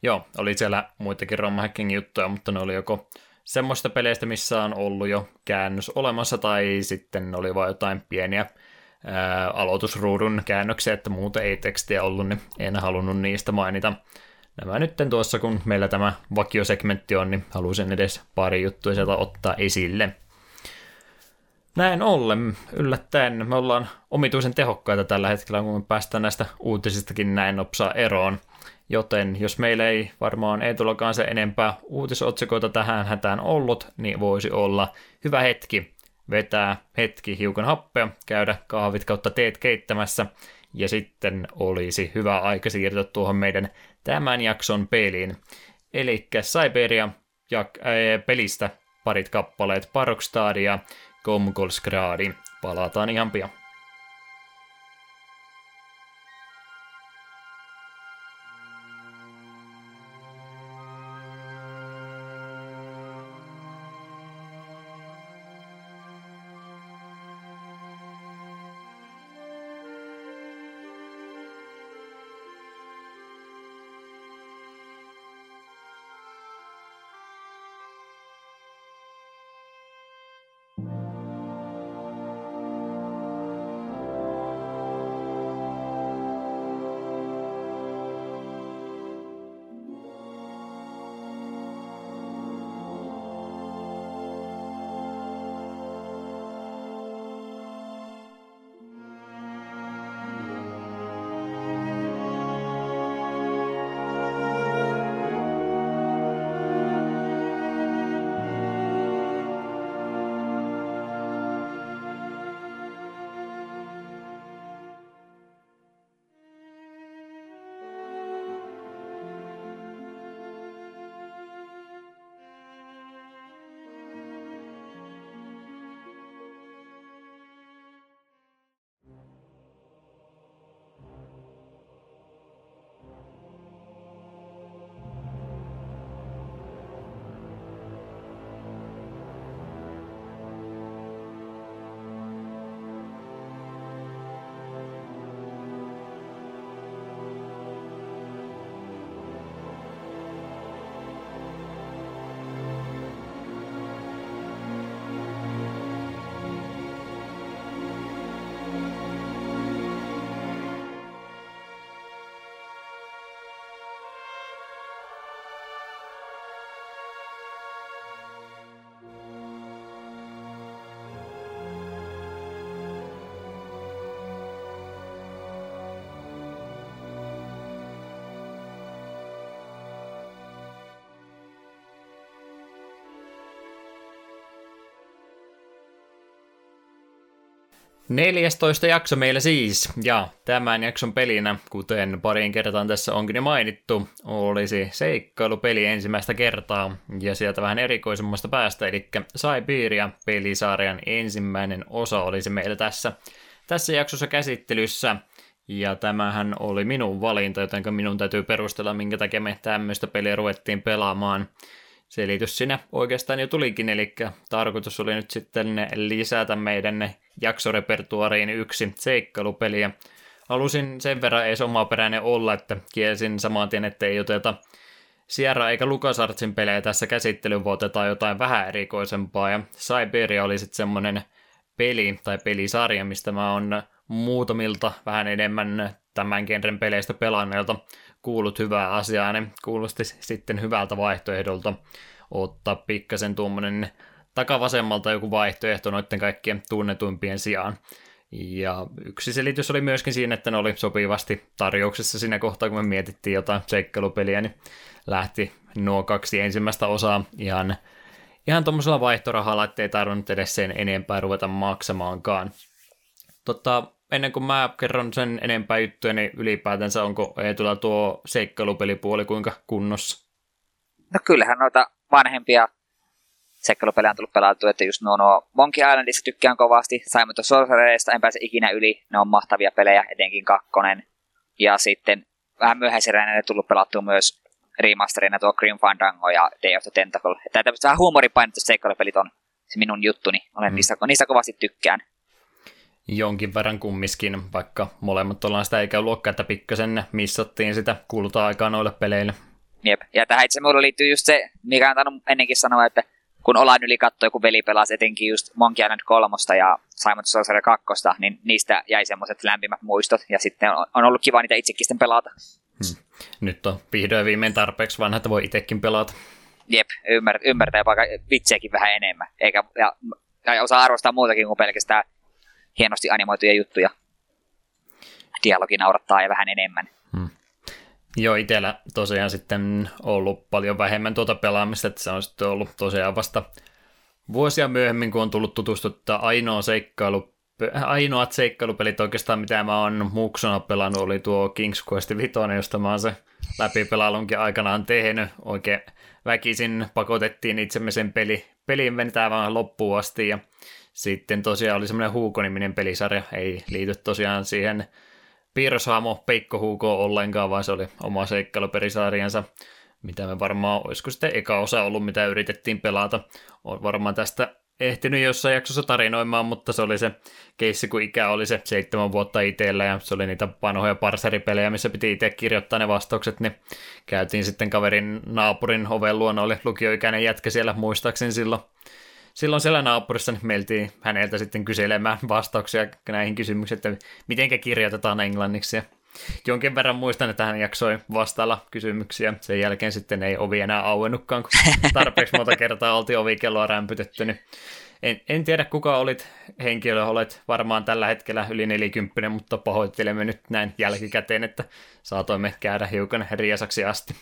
Joo, oli siellä muitakin ROM juttuja, mutta ne oli joko semmoista peleistä, missä on ollut jo käännös olemassa, tai sitten oli vain jotain pieniä ää, aloitusruudun käännöksiä, että muuta ei tekstiä ollut, niin en halunnut niistä mainita. Nämä nyt tuossa, kun meillä tämä vakiosegmentti on, niin halusin edes pari juttua sieltä ottaa esille. Näin ollen, yllättäen, me ollaan omituisen tehokkaita tällä hetkellä, kun me päästään näistä uutisistakin näin nopsaa eroon. Joten jos meillä ei varmaan ei tullakaan se enempää uutisotsikoita tähän hätään ollut, niin voisi olla hyvä hetki vetää hetki hiukan happea, käydä kahvit kautta teet keittämässä, ja sitten olisi hyvä aika siirtyä tuohon meidän tämän jakson peliin. Eli Siberia ja äh, pelistä parit kappaleet Parokstadia, Komkolsgradi. Palataan ihan pian. 14 jakso meillä siis, ja tämän jakson pelinä, kuten pariin kertaan tässä onkin jo mainittu, olisi seikkailupeli ensimmäistä kertaa, ja sieltä vähän erikoisemmasta päästä, eli Siberia pelisarjan ensimmäinen osa olisi meillä tässä, tässä jaksossa käsittelyssä, ja tämähän oli minun valinta, joten minun täytyy perustella, minkä takia me tämmöistä peliä ruvettiin pelaamaan selitys siinä oikeastaan jo tulikin, eli tarkoitus oli nyt sitten lisätä meidän jaksorepertuariin yksi seikkailupeli, ja halusin sen verran edes omaperäinen olla, että kielsin saman tien, että ei oteta Sierra eikä LucasArtsin pelejä tässä käsittelyyn, vaan otetaan jotain vähän erikoisempaa, ja Siberia oli sitten semmoinen peli tai pelisarja, mistä mä oon muutamilta vähän enemmän tämän genren peleistä pelanneilta kuullut hyvää asiaa, niin kuulosti sitten hyvältä vaihtoehdolta ottaa pikkasen tuommoinen takavasemmalta joku vaihtoehto noiden kaikkien tunnetuimpien sijaan. Ja yksi selitys oli myöskin siinä, että ne oli sopivasti tarjouksessa siinä kohtaa, kun me mietittiin jotain seikkailupeliä, niin lähti nuo kaksi ensimmäistä osaa ihan, ihan tuommoisella vaihtorahalla, ettei tarvinnut edes sen enempää ruveta maksamaankaan. Totta, ennen kuin mä kerron sen enempää juttuja, niin ylipäätänsä onko Eetulla tuo seikkailupelipuoli kuinka kunnossa? No kyllähän noita vanhempia seikkailupelejä on tullut pelattua, että just nuo, nuo Monkey Islandissa tykkään kovasti, Simon the Sorcererista en pääse ikinä yli, ne on mahtavia pelejä, etenkin kakkonen. Ja sitten vähän myöhäisenä ne tullut pelattua myös remasterina tuo Grim Fandango ja Day of the Tentacle. Tämä tämmöistä vähän huumoripainotteista seikkailupelit on se minun juttuni, olen mm. niistä, niistä kovasti tykkään jonkin verran kummiskin, vaikka molemmat ollaan sitä eikä luokkaa, että pikkasen missattiin sitä kulta-aikaa noille peleille. Jep, ja tähän itse mulla liittyy just se, mikä on tainnut ennenkin sanoa, että kun ollaan yli katto joku veli pelasi etenkin just Monkey Island 3 ja Simon Sorcerer 2, niin niistä jäi semmoiset lämpimät muistot, ja sitten on, ollut kiva niitä itsekin sitten pelata. Hmm. Nyt on vihdoin viimein tarpeeksi vanha, että voi itsekin pelata. Jep, ymmär, ymmärtää jopa vitseäkin vähän enemmän, eikä ja, ja osaa arvostaa muutakin kuin pelkästään hienosti animoituja juttuja. Dialogi naurattaa ja vähän enemmän. Hmm. Joo, itsellä tosiaan sitten ollut paljon vähemmän tuota pelaamista, että se on sitten ollut tosiaan vasta vuosia myöhemmin, kun on tullut tutustuttaa ainoa seikkailu, ainoat seikkailupelit oikeastaan, mitä mä oon muksona pelannut, oli tuo King's Quest 5, josta mä oon se läpipelailunkin aikanaan tehnyt. Oikein väkisin pakotettiin itsemme sen peli, pelin vaan loppuun asti, ja sitten tosiaan oli semmoinen Huuko-niminen pelisarja, ei liity tosiaan siihen piirroshaamo Peikko Huuko ollenkaan, vaan se oli oma seikkailupelisarjansa, mitä me varmaan, olisiko sitten eka osa ollut, mitä yritettiin pelata. On varmaan tästä ehtinyt jossain jaksossa tarinoimaan, mutta se oli se keissi, kun ikä oli se seitsemän vuotta itsellä ja se oli niitä vanhoja parseripelejä, missä piti itse kirjoittaa ne vastaukset, niin käytiin sitten kaverin naapurin oven luona, oli lukioikäinen jätkä siellä muistaakseni silloin silloin siellä naapurissa niin meiltiin häneltä sitten kyselemään vastauksia näihin kysymyksiin, että miten kirjoitetaan englanniksi. Ja jonkin verran muistan, että hän jaksoi vastailla kysymyksiä. Sen jälkeen sitten ei ovi enää auennutkaan, kun tarpeeksi monta kertaa oltiin ovikelloa rämpytetty. Niin en, en tiedä, kuka olit henkilö, olet varmaan tällä hetkellä yli 40, mutta pahoittelemme nyt näin jälkikäteen, että saatoimme käydä hiukan riesaksi asti.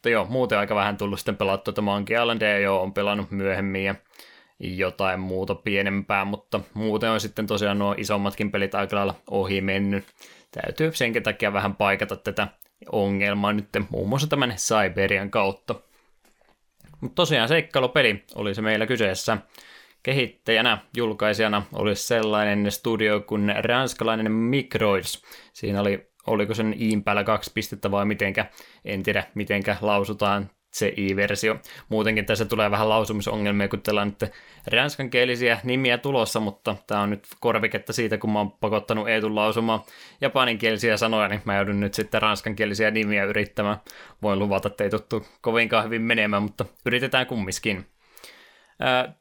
Mutta joo, muuten aika vähän tullut sitten pelattua tuota Monkey Islandia, jo on pelannut myöhemmin ja jotain muuta pienempää, mutta muuten on sitten tosiaan nuo isommatkin pelit aika lailla ohi mennyt. Täytyy senkin takia vähän paikata tätä ongelmaa nyt muun muassa tämän Siberian kautta. Mutta tosiaan seikkailupeli oli se meillä kyseessä. Kehittäjänä, julkaisijana olisi sellainen studio kuin ranskalainen Microids. Siinä oli oliko sen iin päällä kaksi pistettä vai mitenkä, en tiedä mitenkä lausutaan se i-versio. Muutenkin tässä tulee vähän lausumisongelmia, kun täällä on nyt ranskankielisiä nimiä tulossa, mutta tämä on nyt korviketta siitä, kun mä oon pakottanut Eetun lausumaan japaninkielisiä sanoja, niin mä joudun nyt sitten ranskankielisiä nimiä yrittämään. Voin luvata, että ei tuttu kovinkaan hyvin menemään, mutta yritetään kummiskin.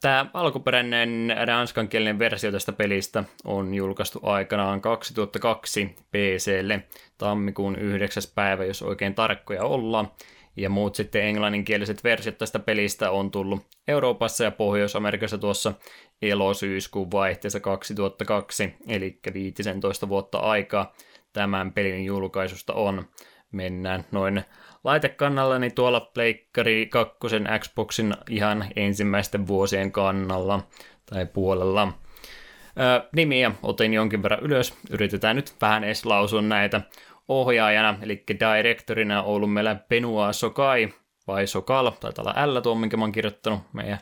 Tämä alkuperäinen ranskankielinen versio tästä pelistä on julkaistu aikanaan 2002 PClle tammikuun 9. päivä, jos oikein tarkkoja ollaan. Ja muut sitten englanninkieliset versiot tästä pelistä on tullut Euroopassa ja Pohjois-Amerikassa tuossa elosyyskuun vaihteessa 2002, eli 15 vuotta aikaa tämän pelin julkaisusta on. Mennään noin laitekannalla, niin tuolla Pleikkari 2 Xboxin ihan ensimmäisten vuosien kannalla tai puolella. nimiä otin jonkin verran ylös. Yritetään nyt vähän edes lausua näitä ohjaajana, eli directorina on ollut meillä Benoit Sokai, vai Sokal, taitaa olla L tuo, minkä mä oon kirjoittanut. Meidän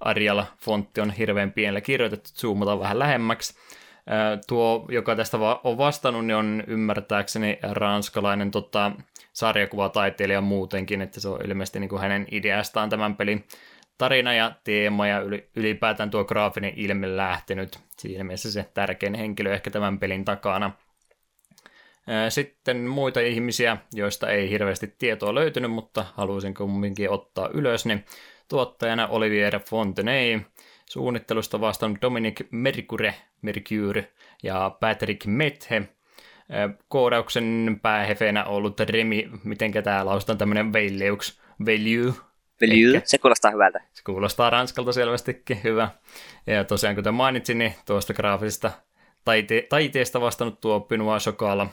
Arjala fontti on hirveän pienellä kirjoitettu, zoomataan vähän lähemmäksi. Tuo, joka tästä on vastannut, niin on ymmärtääkseni ranskalainen tota, sarjakuvataiteilija muutenkin, että se on ilmeisesti niin kuin hänen ideastaan tämän pelin tarina ja teema ja ylipäätään tuo graafinen ilme lähtenyt. Siinä mielessä se tärkein henkilö ehkä tämän pelin takana. Sitten muita ihmisiä, joista ei hirveästi tietoa löytynyt, mutta halusin kumminkin ottaa ylös, niin tuottajana Olivier Fontenay, suunnittelusta vastannut Dominic Mercure, Mercure ja Patrick Methe, koodauksen päähefeenä ollut Remi, miten tämä lausutaan tämmöinen Veilleux, Veilleux, Veilleux, se kuulostaa hyvältä. Se kuulostaa ranskalta selvästikin, hyvä. Ja tosiaan kuten mainitsin, niin tuosta graafisesta taite- taiteesta vastannut tuo Benoit Chocala,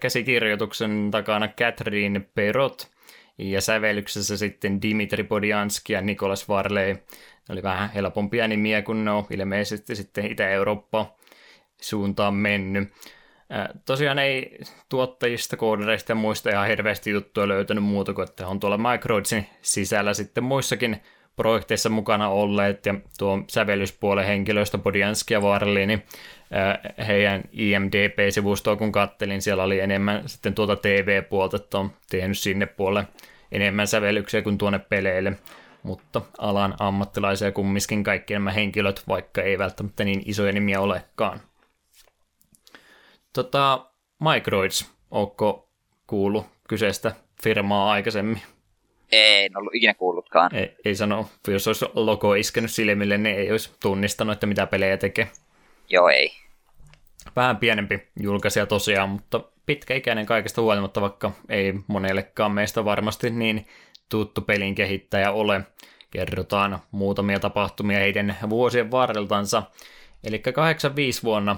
käsikirjoituksen takana Catherine Perot ja sävellyksessä sitten Dimitri Podjanski ja Nikolas Varley. Ne oli vähän helpompia nimiä, kun ne on ilmeisesti sitten Itä-Eurooppa suuntaan mennyt. Tosiaan ei tuottajista, koodareista ja muista ihan hirveästi juttuja löytänyt muuta kuin, että on tuolla Microidsin sisällä sitten muissakin projekteissa mukana olleet ja tuo sävellyspuolen henkilöistä Podjanski ja Varli, niin heidän IMDB-sivustoa kun kattelin, siellä oli enemmän sitten tuota TV-puolta, että on tehnyt sinne puolelle enemmän sävellyksiä kuin tuonne peleille, mutta alan ammattilaisia kumminkin kaikki nämä henkilöt, vaikka ei välttämättä niin isoja nimiä olekaan. Tota, Microids, onko kuullut kyseistä firmaa aikaisemmin? Ei, en ollut ikinä kuullutkaan. Ei, ei sano, jos olisi logo iskenyt silmille, niin ei olisi tunnistanut, että mitä pelejä tekee. Joo, ei. Vähän pienempi julkaisija tosiaan, mutta pitkäikäinen kaikesta huolimatta, vaikka ei monellekaan meistä varmasti niin tuttu pelin kehittäjä ole. Kerrotaan muutamia tapahtumia heidän vuosien varreltansa. Eli 85 vuonna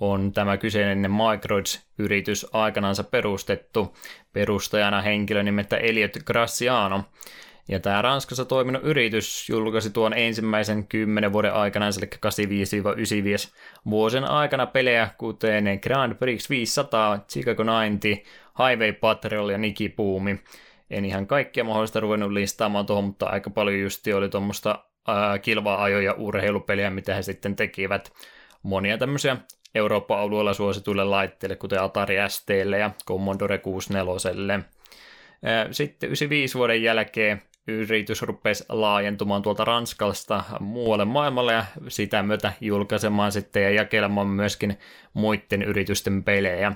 on tämä kyseinen Microids-yritys aikanaansa perustettu perustajana henkilö nimeltä Elliot Graciano. Ja tämä Ranskassa toiminut yritys julkaisi tuon ensimmäisen kymmenen vuoden aikana, eli 85-95 vuosien aikana pelejä, kuten Grand Prix 500, Chicago 90, Highway Patrol ja Niki Puumi. En ihan kaikkia mahdollista ruvennut listaamaan tuohon, mutta aika paljon justi oli tuommoista kilva-ajo- ja urheilupeliä, mitä he sitten tekivät. Monia tämmöisiä Euroopan alueella suosituille laitteille, kuten Atari STlle ja Commodore 64. Sitten 95 vuoden jälkeen yritys rupesi laajentumaan tuolta Ranskasta muualle maailmalle ja sitä myötä julkaisemaan sitten ja jakelemaan myöskin muiden yritysten pelejä.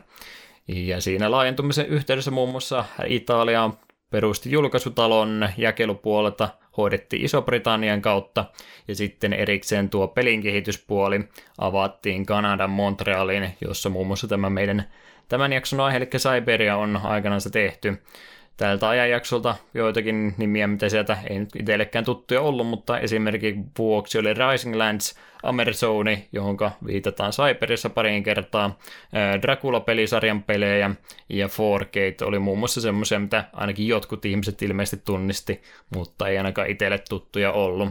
Ja siinä laajentumisen yhteydessä muun muassa Italia perusti julkaisutalon jakelupuolelta, hoidettiin Iso-Britannian kautta ja sitten erikseen tuo pelin kehityspuoli avattiin Kanadan Montrealiin, jossa muun muassa tämä meidän tämän jakson aihe, eli Siberia on aikanaan tehty tältä ajanjaksolta joitakin nimiä, mitä sieltä ei nyt itsellekään tuttuja ollut, mutta esimerkiksi vuoksi oli Rising Lands, Amerzone, johon viitataan Cyberissa pariin kertaa, Dracula-pelisarjan pelejä ja 4Gate oli muun muassa semmoisia, mitä ainakin jotkut ihmiset ilmeisesti tunnisti, mutta ei ainakaan itselle tuttuja ollut.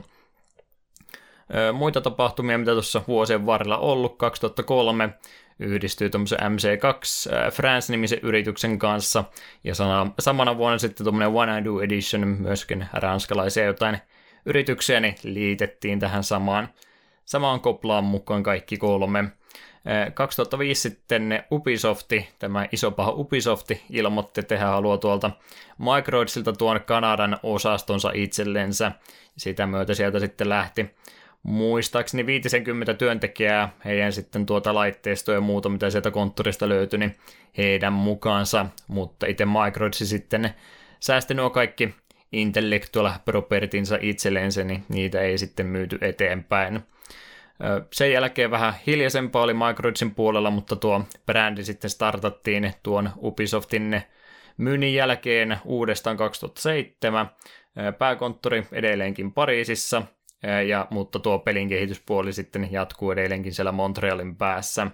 Muita tapahtumia, mitä tuossa vuosien varrella ollut, 2003 yhdistyy tuommoisen MC2 äh, France-nimisen yrityksen kanssa, ja sana, samana vuonna sitten tuommoinen One I Do Edition, myöskin ranskalaisia jotain yrityksiä, niin liitettiin tähän samaan, samaan koplaan mukaan kaikki kolme. 2005 äh, sitten Ubisofti, tämä iso paha Ubisofti, ilmoitti, että he haluaa tuolta Microidsilta tuon Kanadan osastonsa itsellensä. Sitä myötä sieltä sitten lähti muistaakseni 50 työntekijää, heidän sitten tuota laitteistoa ja muuta, mitä sieltä konttorista löytyi, niin heidän mukaansa, mutta itse Microidsi sitten säästi nuo kaikki intellectual propertinsa itselleensä, niin niitä ei sitten myyty eteenpäin. Sen jälkeen vähän hiljaisempaa oli Microidsin puolella, mutta tuo brändi sitten startattiin tuon Ubisoftin myynnin jälkeen uudestaan 2007. Pääkonttori edelleenkin Pariisissa, ja, mutta tuo pelin kehityspuoli sitten jatkuu edelleenkin siellä Montrealin päässä.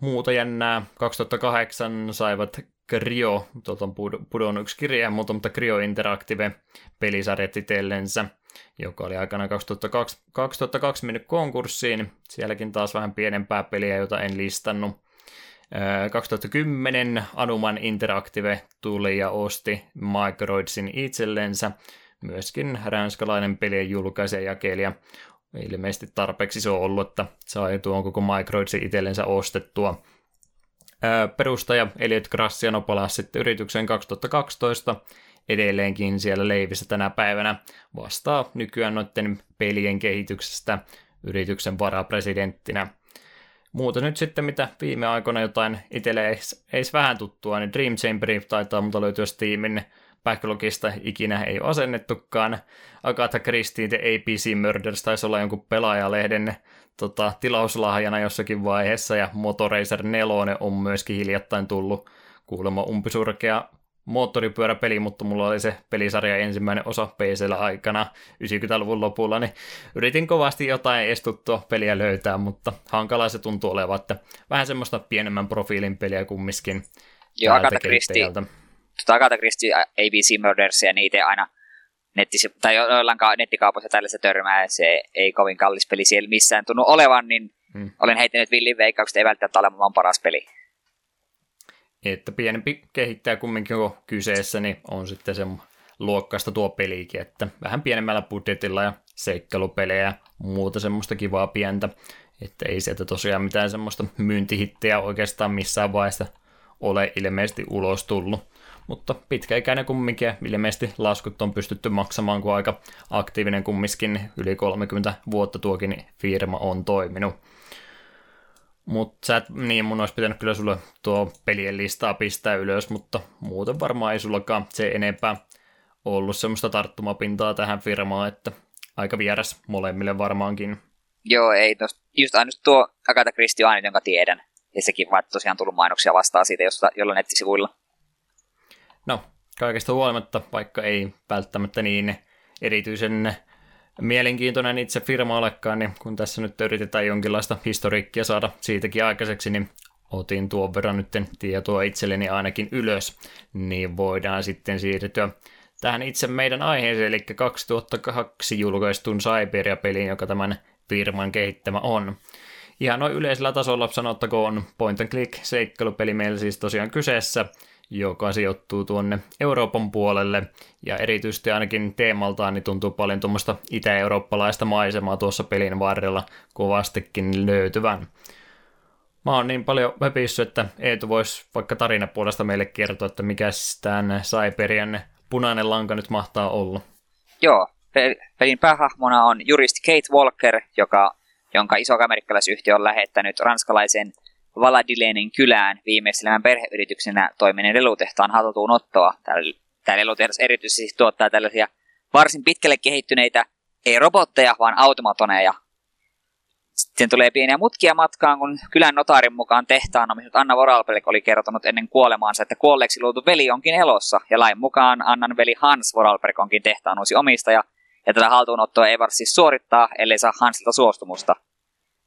Muuta jännää, 2008 saivat Cryo, tuolta on pudonnut yksi kirja, mutta, mutta Cryo Interactive pelisarjat itsellensä. joka oli aikana 2002, 2002 mennyt konkurssiin. Sielläkin taas vähän pienempää peliä, jota en listannut. 2010 Anuman Interactive tuli ja osti Microidsin itsellensä. Myöskin ranskalainen pelien julkaisija jakelija. Ilmeisesti tarpeeksi se on ollut, että sai tuon koko Microidsin itsellensä ostettua. Perustaja Elliot Grassiano palasi sitten yrityksen 2012 edelleenkin siellä leivissä tänä päivänä vastaa nykyään noiden pelien kehityksestä yrityksen varapresidenttinä. Muuta nyt sitten, mitä viime aikoina jotain itselle eis vähän tuttua, niin Dream Chamber taitaa mutta löytyä Steamin backlogista ikinä ei asennettukaan. Agatha Christie The ABC Murders taisi olla jonkun pelaajalehden tota, tilauslahjana jossakin vaiheessa, ja Motoracer 4 on myöskin hiljattain tullut kuulemma umpisurkea moottoripyöräpeli, mutta mulla oli se pelisarja ensimmäinen osa PCllä aikana 90-luvun lopulla, niin yritin kovasti jotain estuttua peliä löytää, mutta hankalaa se tuntuu olevan, että vähän semmoista pienemmän profiilin peliä kumminkin. Joo, Agatha Christie, tota Agatha Christie ABC Murdersia, niitä aina nettis, tai joillain nettikaupassa tällaista törmää, se ei kovin kallis peli siellä missään tunnu olevan, niin hmm. olen heittänyt villin veikkaukset, ei välttämättä ole maailman paras peli että pienempi kehittäjä kumminkin on kyseessä, niin on sitten se luokkaista tuo pelikin, että vähän pienemmällä budjetilla ja seikkailupelejä ja muuta semmoista kivaa pientä, että ei sieltä tosiaan mitään semmoista myyntihittejä oikeastaan missään vaiheessa ole ilmeisesti ulos tullut. Mutta pitkäikäinen kumminkin ja ilmeisesti laskut on pystytty maksamaan, kun aika aktiivinen kumminkin yli 30 vuotta tuokin firma on toiminut. Mutta sä et, niin mun olisi pitänyt kyllä sulle tuo pelien listaa pistää ylös, mutta muuten varmaan ei sullakaan se enempää ollut semmoista tarttumapintaa tähän firmaan, että aika vieras molemmille varmaankin. Joo, ei, tos, just aina tuo Agatha Christie on aina, jonka tiedän. Ja sekin vaan tosiaan tullut mainoksia vastaan siitä jolla nettisivuilla. No, kaikesta huolimatta, vaikka ei välttämättä niin erityisen mielenkiintoinen itse firma olekaan, niin kun tässä nyt yritetään jonkinlaista historiikkia saada siitäkin aikaiseksi, niin otin tuon verran nyt tietoa itselleni ainakin ylös, niin voidaan sitten siirtyä tähän itse meidän aiheeseen, eli 2002 julkaistun Siberia-peliin, joka tämän firman kehittämä on. Ihan noin yleisellä tasolla sanottakoon point and click seikkailupeli meillä siis tosiaan kyseessä, joka sijoittuu tuonne Euroopan puolelle, ja erityisesti ainakin teemaltaan niin tuntuu paljon tuommoista itä-eurooppalaista maisemaa tuossa pelin varrella kovastikin löytyvän. Mä oon niin paljon höpissyt, että Eetu voisi vaikka tarinapuolesta meille kertoa, että mikä tämän Siberian punainen lanka nyt mahtaa olla. Joo, pelin päähahmona on juristi Kate Walker, joka, jonka iso amerikkalaisyhtiö on lähettänyt ranskalaisen Valadilenin kylään viimeistelemään perheyrityksenä toimineen lelutehtaan ottoa. Tämä lelutehdas erityisesti tuottaa tällaisia varsin pitkälle kehittyneitä, ei robotteja, vaan automatoneja. Sitten tulee pieniä mutkia matkaan, kun kylän notaarin mukaan tehtaan omistunut Anna Voralpelik oli kertonut ennen kuolemaansa, että kuolleeksi luotu veli onkin elossa, ja lain mukaan Annan veli Hans Voralpelik onkin tehtaan uusi omistaja, ja tätä haltuunottoa ei varsin suorittaa, ellei saa Hansilta suostumusta.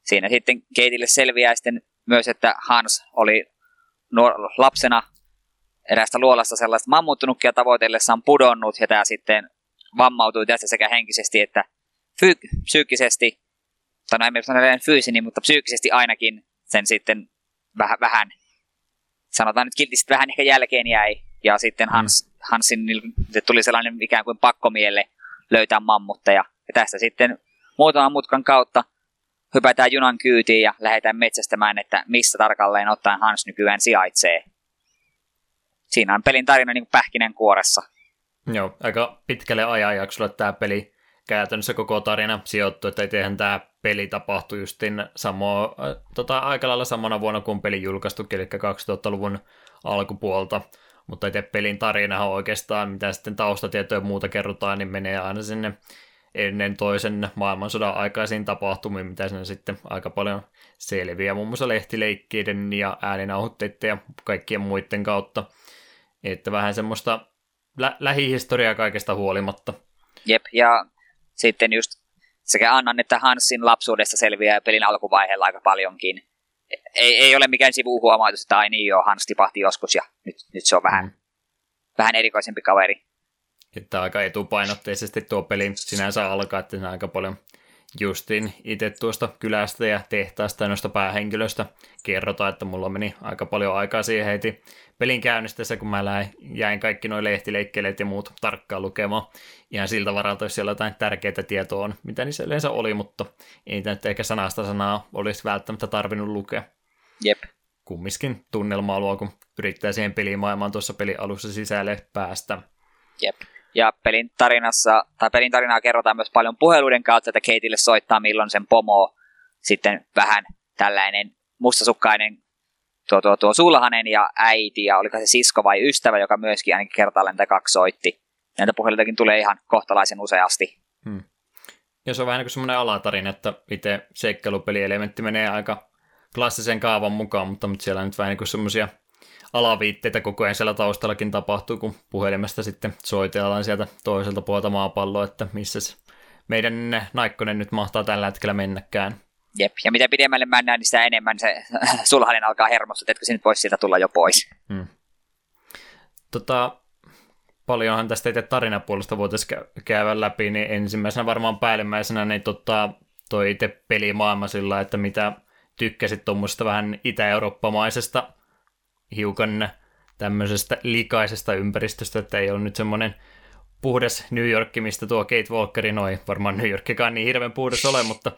Siinä sitten Keitille selviää sitten myös, että Hans oli nuor- lapsena eräästä luolasta sellaista mammuttunukkia tavoitellessaan pudonnut, ja tämä sitten vammautui tästä sekä henkisesti että fy- psyykkisesti, tai no emme sano fyysini, mutta psyykkisesti ainakin sen sitten vähän, vähän sanotaan nyt kiltisti vähän ehkä jälkeen jäi, ja sitten mm. Hans, Hansin tuli sellainen ikään kuin pakkomielle löytää mammutteja, ja tästä sitten muutaman mutkan kautta hypätään junan kyytiin ja lähdetään metsästämään, että missä tarkalleen ottaen Hans nykyään sijaitsee. Siinä on pelin tarina niin pähkinen kuoressa. Joo, aika pitkälle ajanjaksolle tämä peli käytännössä koko tarina sijoittuu, että eihän tämä peli tapahtui justin samo, tota, aika lailla samana vuonna kuin peli julkaistu, eli 2000-luvun alkupuolta. Mutta itse pelin tarina on oikeastaan, mitä sitten taustatietoja ja muuta kerrotaan, niin menee aina sinne ennen toisen maailmansodan aikaisiin tapahtumiin, mitä siinä sitten aika paljon selviää, muun muassa lehtileikkeiden ja ääninauhoitteiden ja kaikkien muiden kautta. Että vähän semmoista lä- lähihistoriaa kaikesta huolimatta. Jep, ja sitten just sekä Annan että Hansin lapsuudessa selviää pelin alkuvaiheella aika paljonkin. Ei, ei ole mikään sivuhuomautus, että ai niin joo, Hans tipahti joskus ja nyt, nyt se on vähän, mm. vähän erikoisempi kaveri. Että aika etupainotteisesti tuo peli sinänsä alkaa, että siinä aika paljon justiin itse tuosta kylästä ja tehtaasta ja noista päähenkilöistä kerrotaan, että mulla meni aika paljon aikaa siihen heti pelin käynnistässä, kun mä jäin kaikki nuo lehtileikkeleet ja muut tarkkaan lukemaan. Ihan siltä varalta, jos siellä jotain tärkeää tietoa on, mitä niissä yleensä oli, mutta ei niitä nyt ehkä sanasta sanaa olisi välttämättä tarvinnut lukea. Jep. Kummiskin tunnelmaa luo, kun yrittää siihen pelimaailmaan tuossa pelialussa sisälle päästä. Jep. Pelin tarinassa, tai pelin tarinaa kerrotaan myös paljon puheluiden kautta, että Keitille soittaa milloin sen pomo sitten vähän tällainen mustasukkainen tuo, tuo, tuo sulhanen ja äiti, ja oliko se sisko vai ystävä, joka myöskin ainakin kertaalleen tai kaksi soitti. Näitä puheluitakin tulee ihan kohtalaisen useasti. Hmm. Ja se on vähän niin kuin semmoinen alatarina, että itse seikkailupelielementti menee aika klassisen kaavan mukaan, mutta, mutta siellä on nyt vähän niin kuin semmoisia alaviitteitä koko ajan siellä taustallakin tapahtuu, kun puhelimesta sitten soitellaan sieltä toiselta puolta maapalloa, että missä meidän naikkonen nyt mahtaa tällä hetkellä mennäkään. Jep, ja mitä pidemmälle mennään, niin sitä enemmän se sulhanen alkaa hermosta, että se nyt voisi sieltä tulla jo pois. Hmm. Tota, paljonhan tästä itse tarinapuolesta voitaisiin käydä läpi, niin ensimmäisenä varmaan päällimmäisenä niin tota, toi itse pelimaailma sillä, että mitä tykkäsit tuommoista vähän itä-eurooppamaisesta hiukan tämmöisestä likaisesta ympäristöstä, että ei ole nyt semmoinen puhdas New York, mistä tuo Kate Walkeri noin, varmaan New Yorkikaan niin hirveän puhdas ole, mutta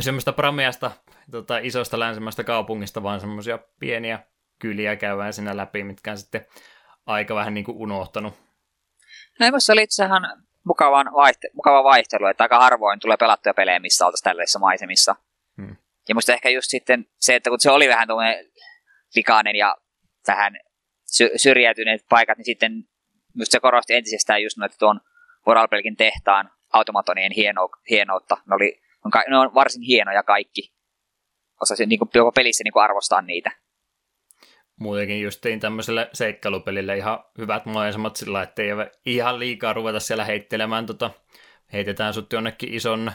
semmoista prameasta tota, isosta länsimästä kaupungista, vaan semmoisia pieniä kyliä käydään siinä läpi, mitkä on sitten aika vähän niin kuin unohtanut. No se oli itsehän mukavan vaihte- mukava vaihtelu, että aika harvoin tulee pelattuja pelejä, missä oltaisiin tällaisissa maisemissa. Hmm. Ja musta ehkä just sitten se, että kun se oli vähän tuommoinen likainen ja vähän sy- syrjäytyneet paikat, niin sitten just se korosti entisestään just noita tuon Voralpelkin tehtaan automatonien hieno, hienoutta. Ne, oli, on, ne on varsin hienoja kaikki. Osasin niin kuin, jopa pelissä niin kuin arvostaa niitä. Muutenkin just tein tämmöiselle seikkailupelille ihan hyvät maisemat sillä, että ei ihan liikaa ruveta siellä heittelemään tota, heitetään sut jonnekin ison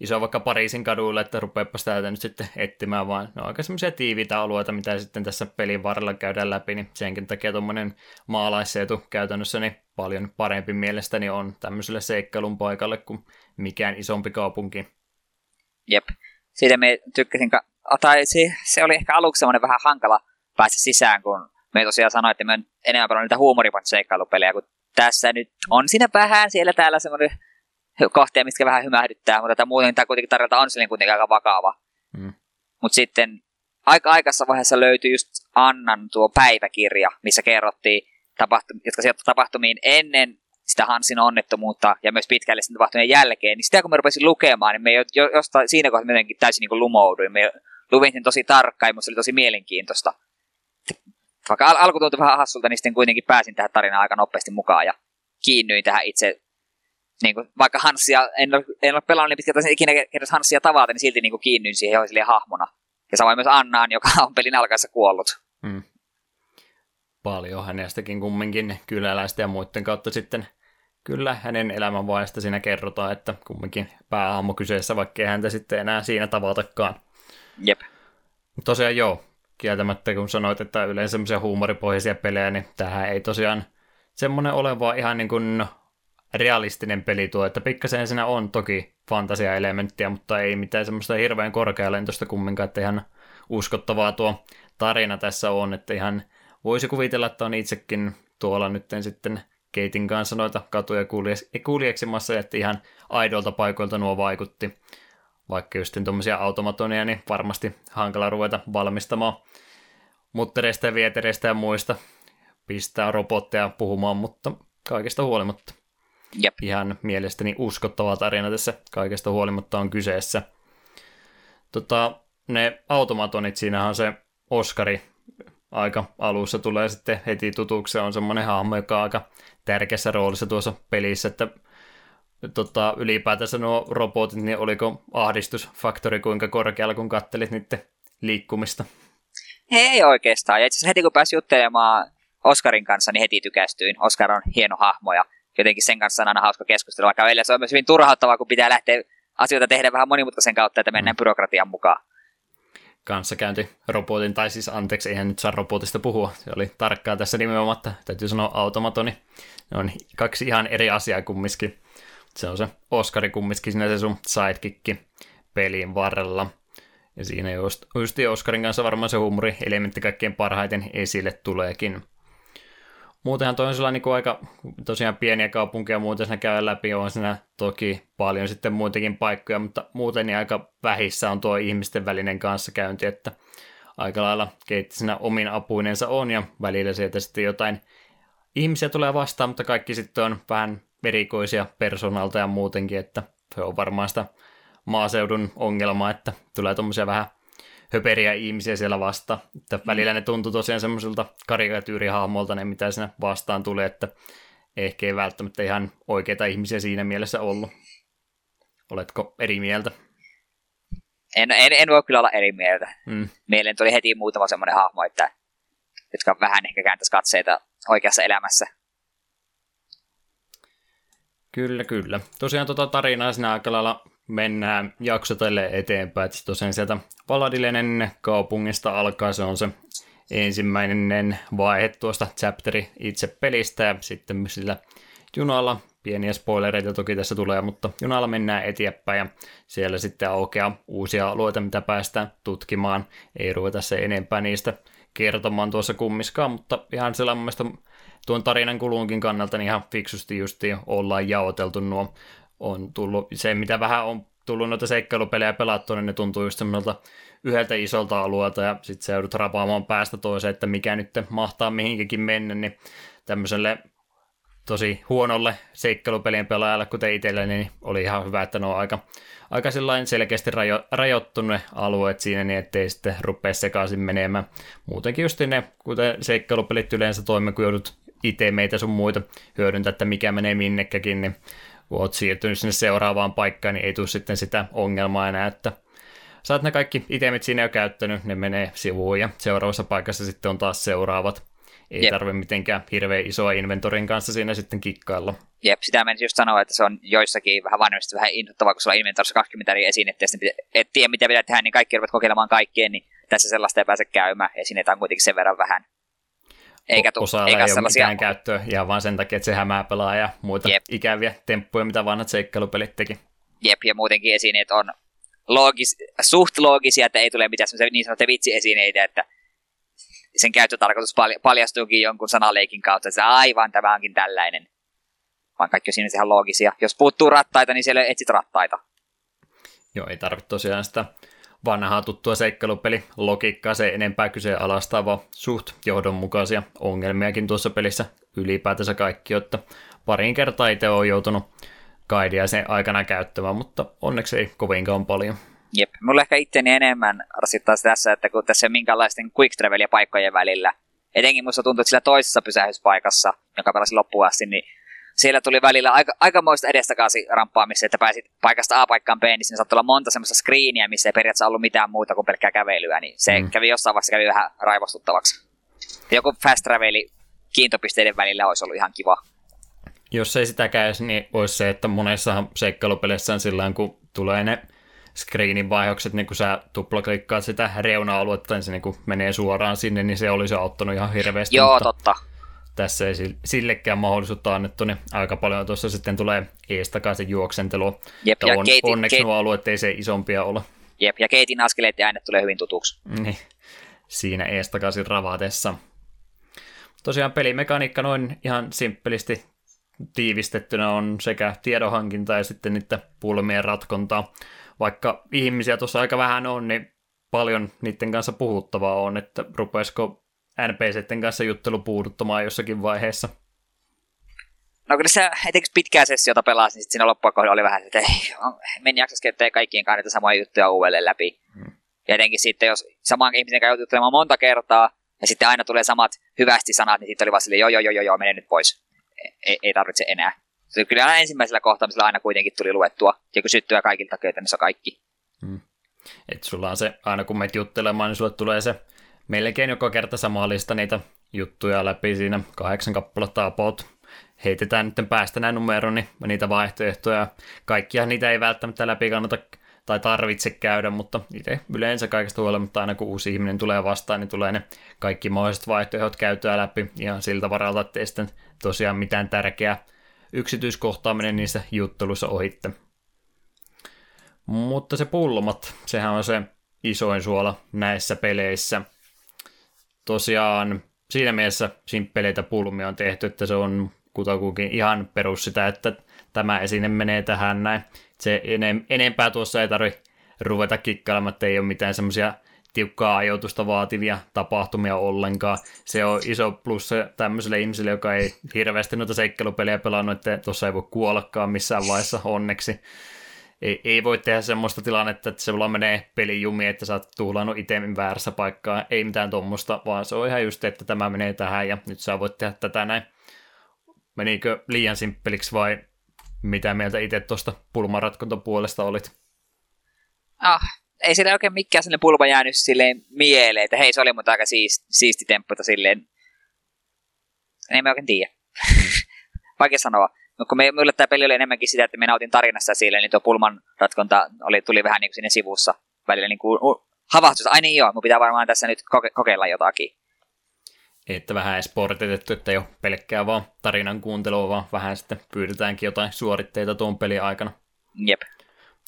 iso vaikka Pariisin kaduille, että rupeepa sitä nyt sitten etsimään, vaan ne on aika semmoisia tiiviitä alueita, mitä sitten tässä pelin varrella käydään läpi, niin senkin takia tuommoinen maalaisseetu käytännössä niin paljon parempi mielestäni on tämmöiselle seikkailun paikalle kuin mikään isompi kaupunki. Jep. Siitä me tykkäsin, tai se, se oli ehkä aluksi semmoinen vähän hankala päästä sisään, kun me tosiaan sanoin, että me enemmän paljon niitä huumoripansseikkailupelejä, kun tässä nyt on siinä vähän siellä täällä semmoinen kohtia, mitkä vähän hymähdyttää, mutta tämä muuten tämä kuitenkin tarjota on silleen kuitenkin aika vakava. Mm. Mutta sitten aika aikaisessa vaiheessa löytyi just Annan tuo päiväkirja, missä kerrottiin, tapahtum- jotka sijoittuivat tapahtumiin ennen sitä Hansin onnettomuutta ja myös pitkälle sen tapahtumien jälkeen, niin sitä kun mä rupesin lukemaan, niin me jo, jo, jostain siinä kohdassa jotenkin täysin niin lumouduin. Me luin sen tosi tarkkaan ja se oli tosi mielenkiintoista. Vaikka al- alku tuntui vähän hassulta, niin sitten kuitenkin pääsin tähän tarinaan aika nopeasti mukaan ja kiinnyin tähän itse niin kuin, vaikka Hanssia, en ole, en ole pelannut niin pitkältä ikinä kerran Hanssia tavata, niin silti niin kuin kiinnyin siihen jo hahmona. Ja samoin myös Annaan, joka on pelin alkaessa kuollut. Hmm. Paljon hänestäkin kumminkin kyläläistä ja muiden kautta sitten kyllä hänen elämänvaiheesta siinä kerrotaan, että kumminkin päähahmo kyseessä, vaikkei häntä sitten enää siinä tavatakaan. Jep. Tosiaan joo, kieltämättä kun sanoit, että yleensä semmoisia huumoripohjaisia pelejä, niin tähän ei tosiaan semmoinen ole, vaan ihan niin kuin realistinen peli tuo, että pikkasen siinä on toki fantasia-elementtiä, mutta ei mitään semmoista hirveän korkealentoista kumminkaan, että ihan uskottavaa tuo tarina tässä on, että ihan voisi kuvitella, että on itsekin tuolla nyt sitten Keitin kanssa noita katuja kuljeksimassa, että ihan aidolta paikoilta nuo vaikutti. Vaikka just tuommoisia automatonia, niin varmasti hankala ruveta valmistamaan muttereista ja vietereistä ja muista. Pistää robotteja puhumaan, mutta kaikesta huolimatta. Jep. Ihan mielestäni uskottava tarina tässä kaikesta huolimatta on kyseessä. Tota, ne automatonit, siinähän on se Oskari aika alussa tulee sitten heti tutuksi. Se on semmoinen hahmo, joka on aika tärkeässä roolissa tuossa pelissä, että tota, ylipäätänsä nuo robotit, niin oliko ahdistusfaktori kuinka korkealla, kun kattelit niiden liikkumista? Ei oikeastaan. Ja itse asiassa heti kun pääsin juttelemaan Oskarin kanssa, niin heti tykästyin. Oskar on hieno hahmo ja jotenkin sen kanssa on aina hauska keskustella, vaikka välillä se on myös hyvin turhauttavaa, kun pitää lähteä asioita tehdä vähän monimutkaisen kautta, että mennään mm. byrokratian mukaan. Kanssakäynti robotin, tai siis anteeksi, eihän nyt saa robotista puhua, se oli tarkkaa tässä nimenomaan, että täytyy sanoa automatoni. Ne on kaksi ihan eri asiaa kumminkin. Se on se Oscari kumminkin siinä se sun sidekikki pelin varrella. Ja siinä just, just Oscarin kanssa varmaan se huumori-elementti kaikkein parhaiten esille tuleekin. Muutenhan toi on sellainen niin aika tosiaan pieniä kaupunkeja muuten siinä käy läpi, on siinä toki paljon sitten muitakin paikkoja, mutta muuten niin aika vähissä on tuo ihmisten välinen kanssakäynti, että aika lailla keitti siinä omin apuinensa on ja välillä sieltä sitten jotain ihmisiä tulee vastaan, mutta kaikki sitten on vähän erikoisia persoonalta ja muutenkin, että se on varmaan sitä maaseudun ongelma, että tulee tuommoisia vähän höperiä ihmisiä siellä vasta. Että välillä ne tuntuu tosiaan semmoisilta karikatyyrihahmolta ne, mitä siinä vastaan tulee, että ehkä ei välttämättä ihan oikeita ihmisiä siinä mielessä ollut. Oletko eri mieltä? En, en, en voi kyllä olla eri mieltä. Mm. Mieleen tuli heti muutama semmoinen hahmo, että, jotka vähän ehkä kääntäisi katseita oikeassa elämässä. Kyllä, kyllä. Tosiaan tuota tarinaa siinä aika lailla mennään jaksotelle eteenpäin. Että tosiaan sieltä Paladilenen kaupungista alkaa, se on se ensimmäinen vaihe tuosta chapteri itse pelistä ja sitten sillä junalla, pieniä spoilereita toki tässä tulee, mutta junalla mennään eteenpäin ja siellä sitten aukeaa uusia alueita, mitä päästään tutkimaan. Ei ruveta se enempää niistä kertomaan tuossa kummiskaan, mutta ihan sellainen tuon tarinan kulunkin kannalta niin ihan fiksusti justiin ollaan jaoteltu nuo on tullut, se mitä vähän on tullut noita seikkailupelejä pelattua, niin ne tuntuu just semmoilta yhdeltä isolta alueelta ja sitten se joudut rapaamaan päästä toiseen, että mikä nyt mahtaa mihinkin mennä, niin tämmöiselle tosi huonolle seikkailupelien pelaajalle, kuten itselle, niin oli ihan hyvä, että ne on aika, aika selkeästi rajo, rajoittunut alueet siinä, niin ettei sitten rupea sekaisin menemään. Muutenkin just ne, kuten seikkailupelit yleensä toimii, kun joudut itse meitä sun muita hyödyntää, että mikä menee minnekäkin, niin kun oot siirtynyt sinne seuraavaan paikkaan, niin ei tule sitten sitä ongelmaa enää, että saat ne kaikki itemit siinä jo käyttänyt, ne menee sivuun ja seuraavassa paikassa sitten on taas seuraavat. Ei Jep. tarvitse mitenkään hirveän isoa inventorin kanssa siinä sitten kikkailla. Jep, sitä menisin just sanoa, että se on joissakin vähän vanhemmista vähän inhottavaa, kun sulla on inventorissa 20 eri esinettä ja sitten et tiedä mitä pitää tehdä, niin kaikki ruvat kokeilemaan kaikkeen, niin tässä sellaista ei pääse käymään. Esineitä on kuitenkin sen verran vähän. Eikä, tu- Osalla eikä ei ole mitään käyttöä ihan vaan sen takia, että se hämää pelaa ja muita Jep. ikäviä temppuja, mitä vanhat seikkailupelit teki. Jep, ja muutenkin esineet on loogis, suht loogisia, että ei tule mitään niin sanottuja vitsiesineitä, että sen käyttötarkoitus paljastuukin jonkun sanaleikin kautta, että aivan tämä onkin tällainen. Vaan kaikki on siinä ihan loogisia. Jos puuttuu rattaita, niin siellä etsit rattaita. Joo, ei tarvitse tosiaan sitä vanhaa tuttua seikkailupeli logiikkaa se enempää kyseenalaistaa, vaan suht johdonmukaisia ongelmiakin tuossa pelissä ylipäätänsä kaikki, että pariin kertaa itse on joutunut kaidia sen aikana käyttämään, mutta onneksi ei kovinkaan paljon. Jep, mulla ehkä itteni enemmän rasittaa tässä, että kun tässä on minkälaisten quick travelia paikkojen välillä, etenkin musta tuntuu, että sillä toisessa pysähyspaikassa, joka pelasin loppuun asti, niin siellä tuli välillä aika, aikamoista edestakaisin ramppaamista, että pääsit paikasta A paikkaan B, niin siinä saattoi olla monta semmoista screeniä, missä ei periaatteessa ollut mitään muuta kuin pelkkää kävelyä, niin se mm. kävi jossain vaiheessa kävi vähän raivostuttavaksi. Joku fast traveli kiintopisteiden välillä olisi ollut ihan kiva. Jos ei sitä käy, niin olisi se, että monessa seikkailupeleissä on sillä kun tulee ne screenin vaihokset, niin kun sä tuplaklikkaat sitä reuna-aluetta, niin se niin menee suoraan sinne, niin se olisi auttanut ihan hirveästi. Joo, mutta... totta tässä ei sillekään mahdollisuutta annettu, niin aika paljon tuossa sitten tulee ees takaisin juoksentelua. Jep, ja on, Keitin, onneksi Keit... nuo alueet ei se isompia ole. Jep, ja Keitin askeleet ja äänet tulee hyvin tutuksi. Niin, siinä ees takaisin ravatessa. Tosiaan pelimekaniikka noin ihan simppelisti tiivistettynä on sekä tiedonhankinta ja sitten niiden pulmien ratkontaa. Vaikka ihmisiä tuossa aika vähän on, niin paljon niiden kanssa puhuttavaa on, että rupeisiko NPCiden kanssa juttelu puuduttamaan jossakin vaiheessa. No kun se etenkin pitkää sessiota pelasi, niin sitten siinä loppua kohdalla oli vähän, että ei, meni jaksaskin, että ei kaikkien kannata samoja juttuja uudelleen läpi. Hmm. Ja etenkin sitten, jos saman ihmisen kanssa juttelemaan monta kertaa, ja sitten aina tulee samat hyvästi sanat, niin sitten oli vaan silleen, joo, joo, joo, joo, mene nyt pois. Ei, ei tarvitse enää. Se kyllä aina ensimmäisellä kohtaamisella aina kuitenkin tuli luettua ja kysyttyä kaikilta käytännössä kaikki. Hmm. Et sulla on se, aina kun menet juttelemaan, niin sulle tulee se melkein joka kerta samaa lista niitä juttuja läpi siinä, kahdeksan kappaletta about. Heitetään nyt päästä näin numero, niin niitä vaihtoehtoja. Kaikkia niitä ei välttämättä läpi kannata tai tarvitse käydä, mutta itse yleensä kaikesta huolimatta aina kun uusi ihminen tulee vastaan, niin tulee ne kaikki mahdolliset vaihtoehdot käytyä läpi ihan siltä varalta, ettei sitten tosiaan mitään tärkeää yksityiskohtaa mene niissä jutteluissa ohitte. Mutta se pulmat, sehän on se isoin suola näissä peleissä. Tosiaan siinä mielessä simppeleitä pulmia on tehty, että se on kutakuinkin ihan perus sitä, että tämä esine menee tähän näin. Se enempää tuossa ei tarvi ruveta kikkailemaan, että ei ole mitään semmoisia tiukkaa ajoitusta vaativia tapahtumia ollenkaan. Se on iso plus tämmöiselle ihmiselle, joka ei hirveästi noita seikkailupelejä pelannut, että tuossa ei voi kuollakaan missään vaiheessa onneksi. Ei, ei voi tehdä semmoista tilannetta, että se menee peli jumi, että sä oot tuhlannut itemin väärässä paikkaa. Ei mitään tuommoista, vaan se on ihan just, että tämä menee tähän ja nyt sä voit tehdä tätä näin. Menikö liian simppeliksi vai mitä mieltä itse tuosta pulmaratkontopuolesta olit? Ah, ei siellä oikein mikään sellainen pulma jäänyt silleen mieleen, että hei, se oli mutta aika siisti, siisti temppu, että silleen... En mä oikein tiedä. Vaikea sanoa. No, kun me, mulle tämä peli oli enemmänkin sitä, että me nautin tarinassa sille, niin tuo pulman ratkonta oli, tuli vähän niin kuin sinne sivussa välillä niin kuin havahtus. Ai niin joo, mun pitää varmaan tässä nyt koke- kokeilla jotakin. Että vähän edes portetettu, että ei ole pelkkää vaan tarinan kuuntelua, vaan vähän sitten pyydetäänkin jotain suoritteita tuon pelin aikana. Jep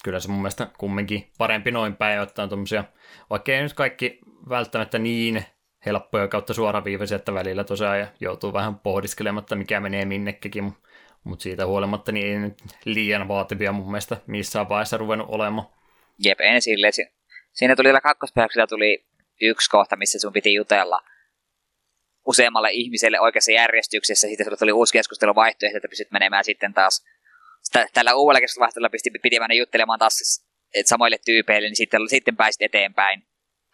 kyllä se mun mielestä kumminkin parempi noin päin, ottaa tuommoisia, vaikka ei nyt kaikki välttämättä niin helppoja kautta suoraviivaisia, että välillä tosiaan joutuu vähän pohdiskelemaan, mikä menee minnekin, mutta siitä huolimatta niin ei nyt liian vaativia mun mielestä missään vaiheessa ruvennut olemaan. Jep, en silleen. Siinä tuli kakkospäiväksellä tuli yksi kohta, missä sun piti jutella useammalle ihmiselle oikeassa järjestyksessä. Sitten sulle tuli uusi keskustelu vaihtoehto, että pystyt menemään sitten taas tällä uudella keskustelulla piti, piti mennä juttelemaan taas samoille tyypeille, niin sitten, sitten pääsit eteenpäin.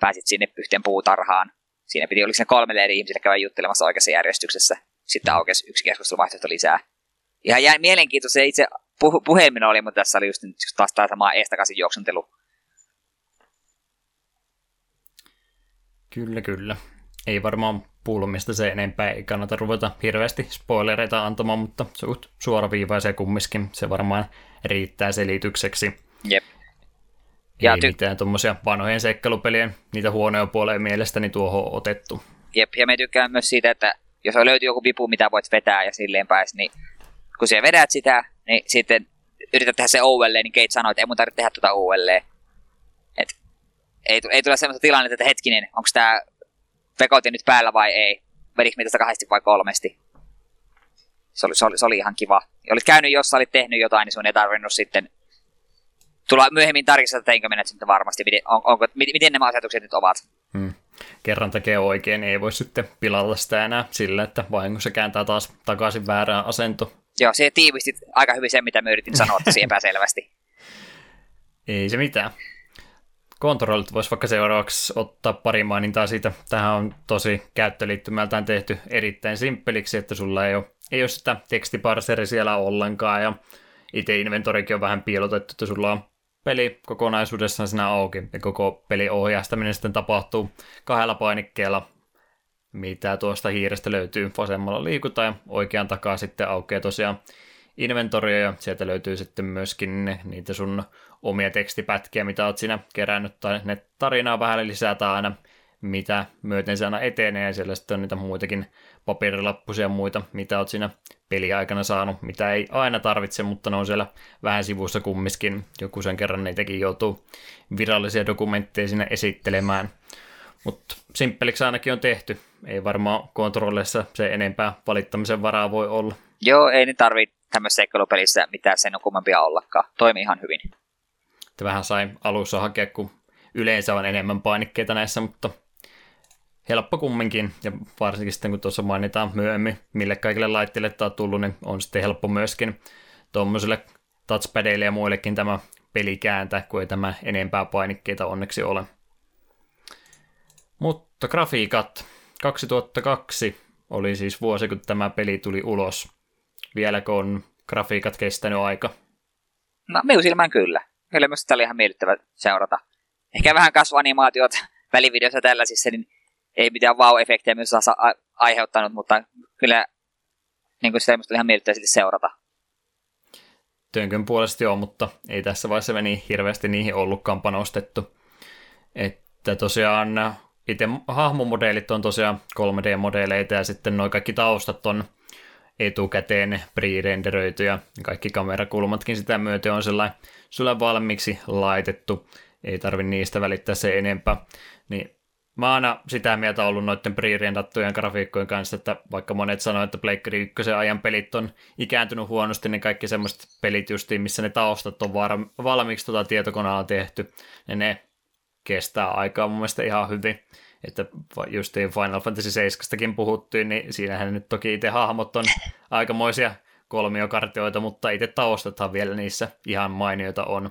Pääsit sinne yhteen puutarhaan. Siinä piti, oliko se kolmelle eri ihmiselle käydä juttelemassa oikeassa järjestyksessä. Sitten aukesi yksi keskusteluvaihtoehto lisää. Ihan jäi mielenkiintoista se itse puh- oli, mutta tässä oli just, just taas tämä sama eestakaisin juoksuntelu. Kyllä, kyllä. Ei varmaan pulmista se enempää, ei kannata ruveta hirveästi spoilereita antamaan, mutta suht suoraviivaisia kumminkin, se varmaan riittää selitykseksi. Jep. Ja ei ty- mitään tuommoisia vanhojen seikkailupelien, niitä huonoja puolia mielestäni tuohon otettu. Jep, ja me tykkään myös siitä, että jos on löytyy joku vipu, mitä voit vetää ja silleen pääs, niin kun sä vedät sitä, niin sitten yrität tehdä se uudelleen, niin Kate sanoo, että ei mun tarvitse tehdä tuota uudelleen. Et ei, ei tule sellaista tilannetta, että hetkinen, onko tämä vekotin nyt päällä vai ei. Vedikö me tästä kahdesti vai kolmesti. Se oli, se oli, se oli ihan kiva. Ja olit käynyt, jos olit tehnyt jotain, niin sun ei tarvinnut sitten tulla myöhemmin tarkistaa, että teinkö minä sitten varmasti, miten, on, onko, miten nämä asetukset nyt ovat. Hmm. Kerran tekee oikein, ei voi sitten pilalla sitä enää sillä, että vahingossa kääntää taas takaisin väärään asento. Joo, se tiivisti aika hyvin sen, mitä mä yritin sanoa tosi epäselvästi. ei se mitään kontrollit voisi vaikka seuraavaksi ottaa pari mainintaa siitä. Tähän on tosi käyttöliittymältään tehty erittäin simppeliksi, että sulla ei ole, ei ole sitä tekstiparseri siellä ollenkaan ja itse inventorikin on vähän piilotettu, että sulla on peli kokonaisuudessaan siinä auki ja koko peli ohjastaminen sitten tapahtuu kahdella painikkeella, mitä tuosta hiirestä löytyy. Vasemmalla liikutaan ja oikean takaa sitten aukeaa tosiaan inventoria ja sieltä löytyy sitten myöskin ne, niitä sun omia tekstipätkiä, mitä oot siinä kerännyt, tai ne tarinaa vähän lisätä aina, mitä myöten se aina etenee, ja siellä sitten on niitä muitakin paperilappusia ja muita, mitä oot siinä peliaikana saanut, mitä ei aina tarvitse, mutta ne on siellä vähän sivussa kummiskin. Joku sen kerran niitäkin joutuu virallisia dokumentteja sinne esittelemään. Mutta simppeliksi ainakin on tehty. Ei varmaan kontrollissa se enempää valittamisen varaa voi olla. Joo, ei ne tarvitse tämmöisessä seikkailupelissä mitään sen kummempia ollakaan. Toimii ihan hyvin. Että vähän sai alussa hakea, kun yleensä on enemmän painikkeita näissä, mutta helppo kumminkin. Ja varsinkin sitten, kun tuossa mainitaan myöhemmin, mille kaikille laitteille tämä on tullut, niin on sitten helppo myöskin tuommoiselle touchpadeille ja muillekin tämä peli kääntää, kun ei tämä enempää painikkeita onneksi ole. Mutta grafiikat. 2002 oli siis vuosi, kun tämä peli tuli ulos. Vieläkö on grafiikat kestänyt aika? No, minun silmään kyllä. Kyllä myös tämä oli ihan miellyttävä seurata. Ehkä vähän kasvuanimaatiot välivideossa tällaisissa, niin ei mitään wow-efektejä myös saa aiheuttanut, mutta kyllä niin kuin sitä oli ihan miellyttävä seurata. Tönkön puolesta joo, mutta ei tässä vaiheessa meni hirveästi niihin ollutkaan panostettu. Että tosiaan itse hahmomodeelit on tosiaan 3D-modeleita ja sitten noin kaikki taustat on etukäteen pre-renderöity ja kaikki kamerakulmatkin sitä myöten on sellainen sulle valmiiksi laitettu. Ei tarvi niistä välittää se enempää. Niin mä aina sitä mieltä ollut noiden pre-rendattujen grafiikkojen kanssa, että vaikka monet sanoo, että Pleikkari 1 ajan pelit on ikääntynyt huonosti, niin kaikki semmoiset pelit justiin, missä ne taustat on var- valmiiksi tuota tietokoneella tehty, niin ne kestää aikaa mun mielestä ihan hyvin. Että justiin Final Fantasy 7 puhuttiin, niin siinähän nyt toki itse hahmot on aikamoisia kolmiokartioita, mutta itse taustathan vielä niissä ihan mainioita on.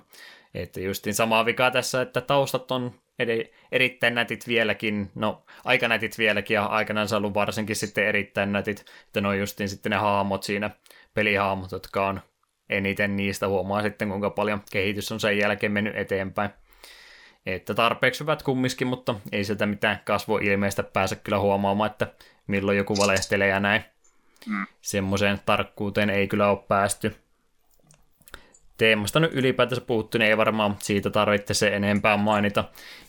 Että justiin samaa vikaa tässä, että taustat on ed- erittäin nätit vieläkin, no aika nätit vieläkin ja aikanaan ollut varsinkin sitten erittäin nätit, että ne on justiin sitten ne hahmot siinä, pelihahmot, jotka on eniten niistä huomaa sitten, kuinka paljon kehitys on sen jälkeen mennyt eteenpäin. Että tarpeeksi hyvät kummiskin, mutta ei sieltä mitään kasvoilmeistä pääse kyllä huomaamaan, että milloin joku valehtelee ja näin. Mm. Semmoiseen tarkkuuteen ei kyllä ole päästy. Teemasta nyt ylipäätänsä puhuttu, niin ei varmaan siitä tarvitse se enempää mainita.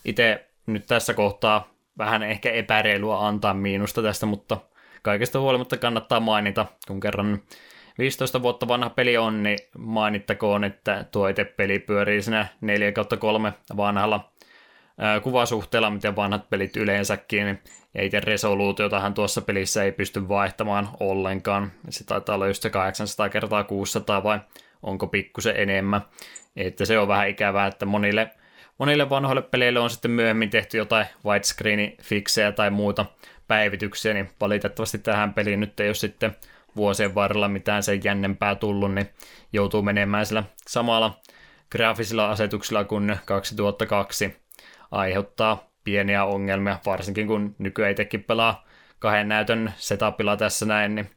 Itse nyt tässä kohtaa vähän ehkä epäreilua antaa miinusta tästä, mutta kaikesta huolimatta kannattaa mainita, kun kerran 15 vuotta vanha peli on, niin mainittakoon, että tuo itse peli pyörii siinä 4 3 vanhalla kuvasuhteella, miten vanhat pelit yleensäkin, niin ja itse resoluutiotahan tuossa pelissä ei pysty vaihtamaan ollenkaan. Se taitaa olla just se 800 kertaa 600 vai onko pikkusen enemmän. Että se on vähän ikävää, että monille, monille vanhoille peleille on sitten myöhemmin tehty jotain widescreen fiksejä tai muuta päivityksiä, niin valitettavasti tähän peliin nyt ei ole sitten vuosien varrella mitään sen jännempää tullut, niin joutuu menemään sillä samalla graafisilla asetuksilla kuin 2002 aiheuttaa pieniä ongelmia, varsinkin kun nykyään itsekin pelaa kahden näytön setupilla tässä näin, niin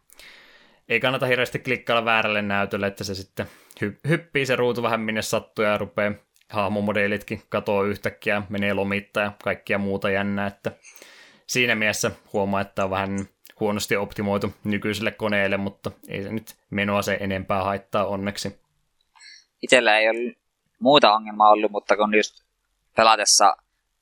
ei kannata hirveästi klikkailla väärälle näytölle, että se sitten hy- hyppii se ruutu vähän minne sattuu ja rupeaa hahmomodeelitkin katoo yhtäkkiä, menee lomittaa ja kaikkia muuta jännää, että siinä mielessä huomaa, että on vähän huonosti optimoitu nykyiselle koneelle, mutta ei se nyt menoa se enempää haittaa onneksi. Itellä ei ole muuta ongelmaa ollut, mutta kun just pelatessa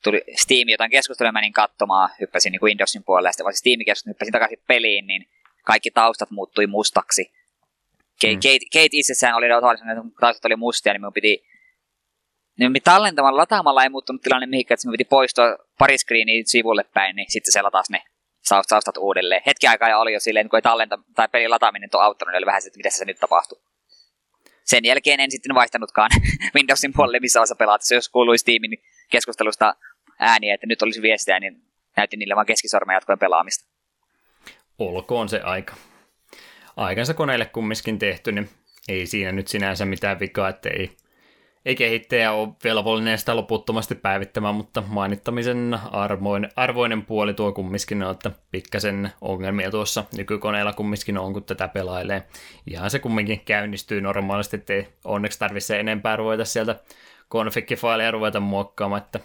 tuli Steam jotain keskustelua, menin katsomaan, hyppäsin niin Windowsin puolelle, ja sitten Steam keskustelu, hyppäsin takaisin peliin, niin kaikki taustat muuttui mustaksi. Kate, mm. Kate, Kate itsessään oli osallinen, että taustat oli mustia, niin minun piti niin me tallentamalla, lataamalla ei muuttunut tilanne mihinkään, että me piti poistua pari screeniä sivulle päin, niin sitten se latasi ne taustat uudelleen. Hetki aikaa oli jo silleen, kun ei tallenta, tai pelin lataaminen on auttanut, niin oli vähän se, että mitä se nyt tapahtuu. Sen jälkeen en sitten vaihtanutkaan Windowsin puolelle missä vaiheessa pelata. Jos kuului Steamin keskustelusta ääniä, että nyt olisi viestiä, niin näytin niille vaan keskisormen jatkojen pelaamista. Olkoon se aika. Aikansa koneelle kumminkin tehty, niin ei siinä nyt sinänsä mitään vikaa, että ei, ei kehittäjä ole velvollinen sitä loputtomasti päivittämään, mutta mainittamisen arvoinen, arvoinen puoli tuo kumminkin on, että pikkasen ongelmia tuossa nykykoneella kumminkin on, kun tätä pelailee. Ihan se kumminkin käynnistyy normaalisti, ettei onneksi tarvitse enempää ruveta sieltä konfikkifaileja ruveta muokkaamaan, että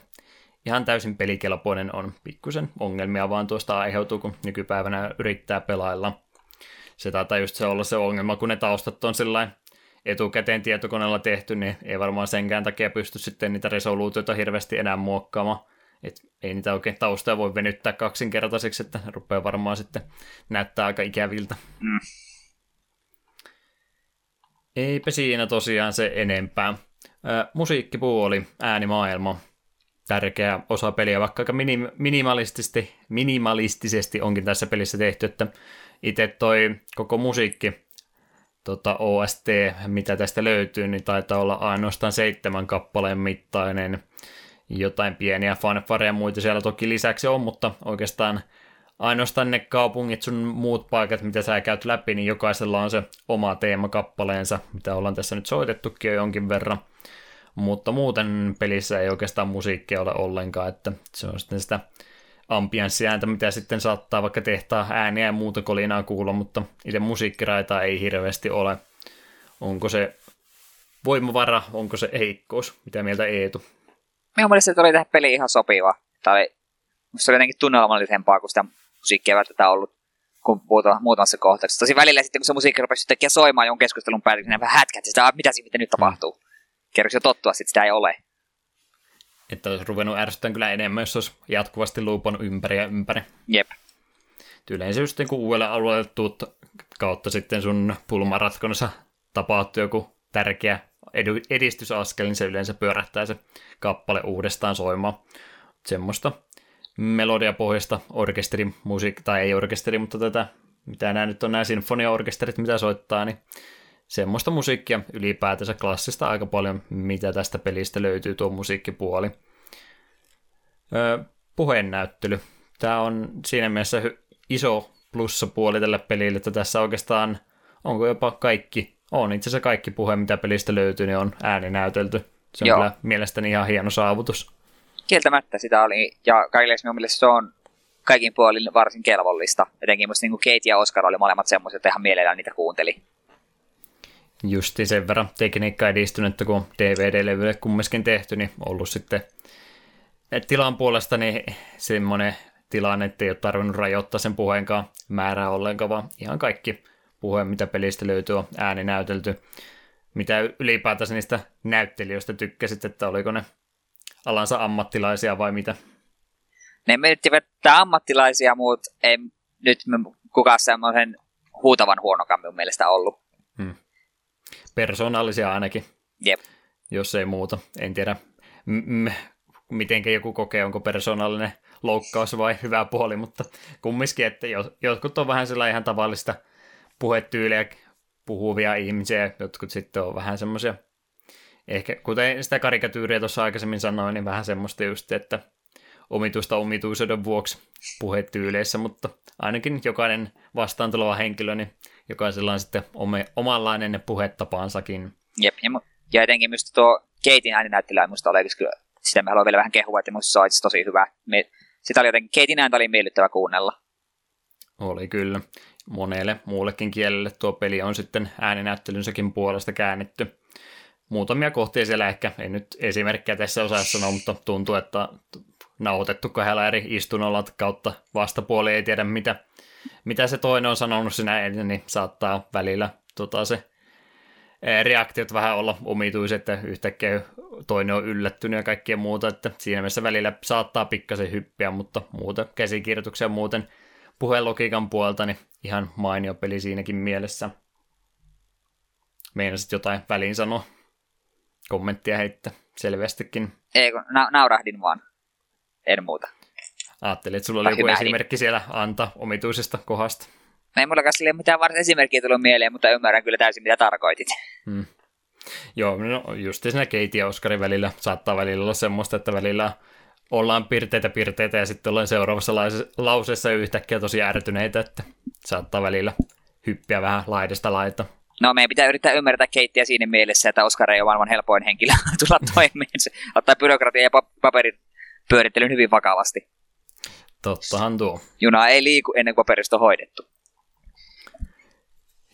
ihan täysin pelikelpoinen on. Pikkusen ongelmia vaan tuosta aiheutuu, kun nykypäivänä yrittää pelailla. Se taitaa just se olla se ongelma, kun ne taustat on sellainen etukäteen tietokoneella tehty, niin ei varmaan senkään takia pysty sitten niitä resoluutioita hirveästi enää muokkaamaan. Et ei niitä oikein taustoja voi venyttää kaksinkertaiseksi, että rupeaa varmaan sitten näyttää aika ikäviltä. Mm. Eipä siinä tosiaan se enempää. Ää, musiikkipuoli, äänimaailma, tärkeä osa peliä, vaikka aika minim- minimalistisesti, minimalistisesti onkin tässä pelissä tehty, että itse toi koko musiikki, tota OST, mitä tästä löytyy, niin taitaa olla ainoastaan seitsemän kappaleen mittainen, jotain pieniä fanfareja ja muita siellä toki lisäksi on, mutta oikeastaan ainoastaan ne kaupungit, sun muut paikat, mitä sä käyt läpi, niin jokaisella on se oma teemakappaleensa, mitä ollaan tässä nyt soitettukin jo jonkin verran. Mutta muuten pelissä ei oikeastaan musiikkia ole ollenkaan, että se on sitten sitä ambianssiääntä, mitä sitten saattaa vaikka tehtaa ääniä ja muuta kolinaa kuulla, mutta itse musiikkiraitaa ei hirveästi ole. Onko se voimavara, onko se heikkous? Mitä mieltä Eetu? Minun mielestä se oli tähän peliin ihan sopiva. Tai se oli jotenkin tunnelmallisempaa, kun sitä musiikkia välttämättä ollut kun puhutaan muutamassa kohtauksessa. Tosi välillä sitten, kun se musiikki rupesi yhtäkkiä soimaan jonkun keskustelun päälle, niin vähän hätkätti sitä, mitä siinä nyt tapahtuu. Kerroksi jo tottua, että sitä ei ole. Että olisi ruvennut ärsyttämään kyllä enemmän, jos olisi jatkuvasti luupon ympäri ja ympäri. Jep. Yleensä just niin uudelle alueelle tuut kautta sitten sun pulmaratkonnossa tapahtuu joku tärkeä edistysaskel, niin se yleensä pyörähtää se kappale uudestaan soimaan. Semmoista melodiapohjasta orkesterimusiikki, tai ei orkesteri, mutta tätä, mitä nämä nyt on nämä sinfoniaorkesterit, mitä soittaa, niin semmoista musiikkia ylipäätänsä klassista aika paljon, mitä tästä pelistä löytyy tuo musiikkipuoli. Öö, puheennäyttely. Tämä on siinä mielessä iso plussapuoli tälle pelille, että tässä oikeastaan onko jopa kaikki, on itse asiassa kaikki puhe, mitä pelistä löytyy, niin on ääninäytelty. Se on Joo. kyllä mielestäni ihan hieno saavutus. Kieltämättä sitä oli, ja kaikille minun mielestä se on kaikin puolin varsin kelvollista. Etenkin musta niin Kate ja Oscar oli molemmat semmoiset, että ihan mielellään niitä kuunteli. Justi sen verran tekniikka edistynyt, että kun DVD-levylle kumminkin tehty, niin ollut sitten tilan puolesta niin semmoinen tilanne, että ei ole tarvinnut rajoittaa sen puheenkaan määrää ollenkaan, vaan ihan kaikki puhe, mitä pelistä löytyy, on ääni näytelty. Mitä ylipäätänsä niistä näyttelijöistä tykkäsit, että oliko ne alansa ammattilaisia vai mitä? Ne miettivät ammattilaisia, mutta ei nyt kukaan semmoisen huutavan huonokaan minun mielestä ollut. Hmm. Persoonallisia ainakin. Jep. Jos ei muuta. En tiedä, m- m- miten joku kokee, onko persoonallinen loukkaus vai hyvä puoli, mutta kumminkin, että jotkut on vähän sellainen ihan tavallista puhetyyliä puhuvia ihmisiä, jotkut sitten on vähän semmoisia, ehkä kuten sitä karikatyyriä tuossa aikaisemmin sanoin, niin vähän semmoista just, että omituista omituisuuden vuoksi puhetyyleissä, mutta ainakin jokainen vastaan tuleva henkilö, niin jokaisella on sitten ome, omanlainen puhetapaansakin. Jep, ja, ja etenkin myös tuo Keitin ääninäyttelijä minusta oli kyllä, sitä me haluan vielä vähän kehua, että minusta se on tosi hyvä. Me, sitä oli jotenkin, Keitin ääntä oli miellyttävä kuunnella. Oli kyllä. Monelle muullekin kielelle tuo peli on sitten ääninäyttelynsäkin puolesta käännetty. Muutamia kohtia siellä ehkä, en nyt esimerkkejä tässä osaa sanoa, mutta tuntuu, että nauhoitettu kahdella eri istunnolla kautta vastapuoli ei tiedä, mitä, mitä se toinen on sanonut sinä ennen, niin saattaa välillä tota, se reaktiot vähän olla omituiset, että yhtäkkiä toinen on yllättynyt ja kaikkea muuta, että siinä mielessä välillä saattaa pikkasen hyppiä, mutta muuta käsikirjoituksia muuten puhelogiikan puolta, niin ihan mainio peli siinäkin mielessä. Meinasit jotain väliin sanoa, kommenttia heittää selvästikin. Ei, kun na- naurahdin vaan, en muuta. Ajattelin, että sulla oli joku esimerkki siellä anta omituisesta kohdasta. No ei mulla sille mitään varsin esimerkkiä tullut mieleen, mutta ymmärrän kyllä täysin, mitä tarkoitit. Hmm. Joo, no just siinä Keiti ja Oskarin välillä saattaa välillä olla semmoista, että välillä ollaan pirteitä pirteitä ja sitten ollaan seuraavassa lauseessa yhtäkkiä tosi ärtyneitä, että saattaa välillä hyppiä vähän laidasta laita. No meidän pitää yrittää ymmärtää Keittiä siinä mielessä, että Oskar ei ole maailman helpoin henkilö tulla toimeen. Se ottaa byrokratia ja paperin pyörittelyn hyvin vakavasti. Tottahan tuo. Juna ei liiku ennen kuin paperista on hoidettu.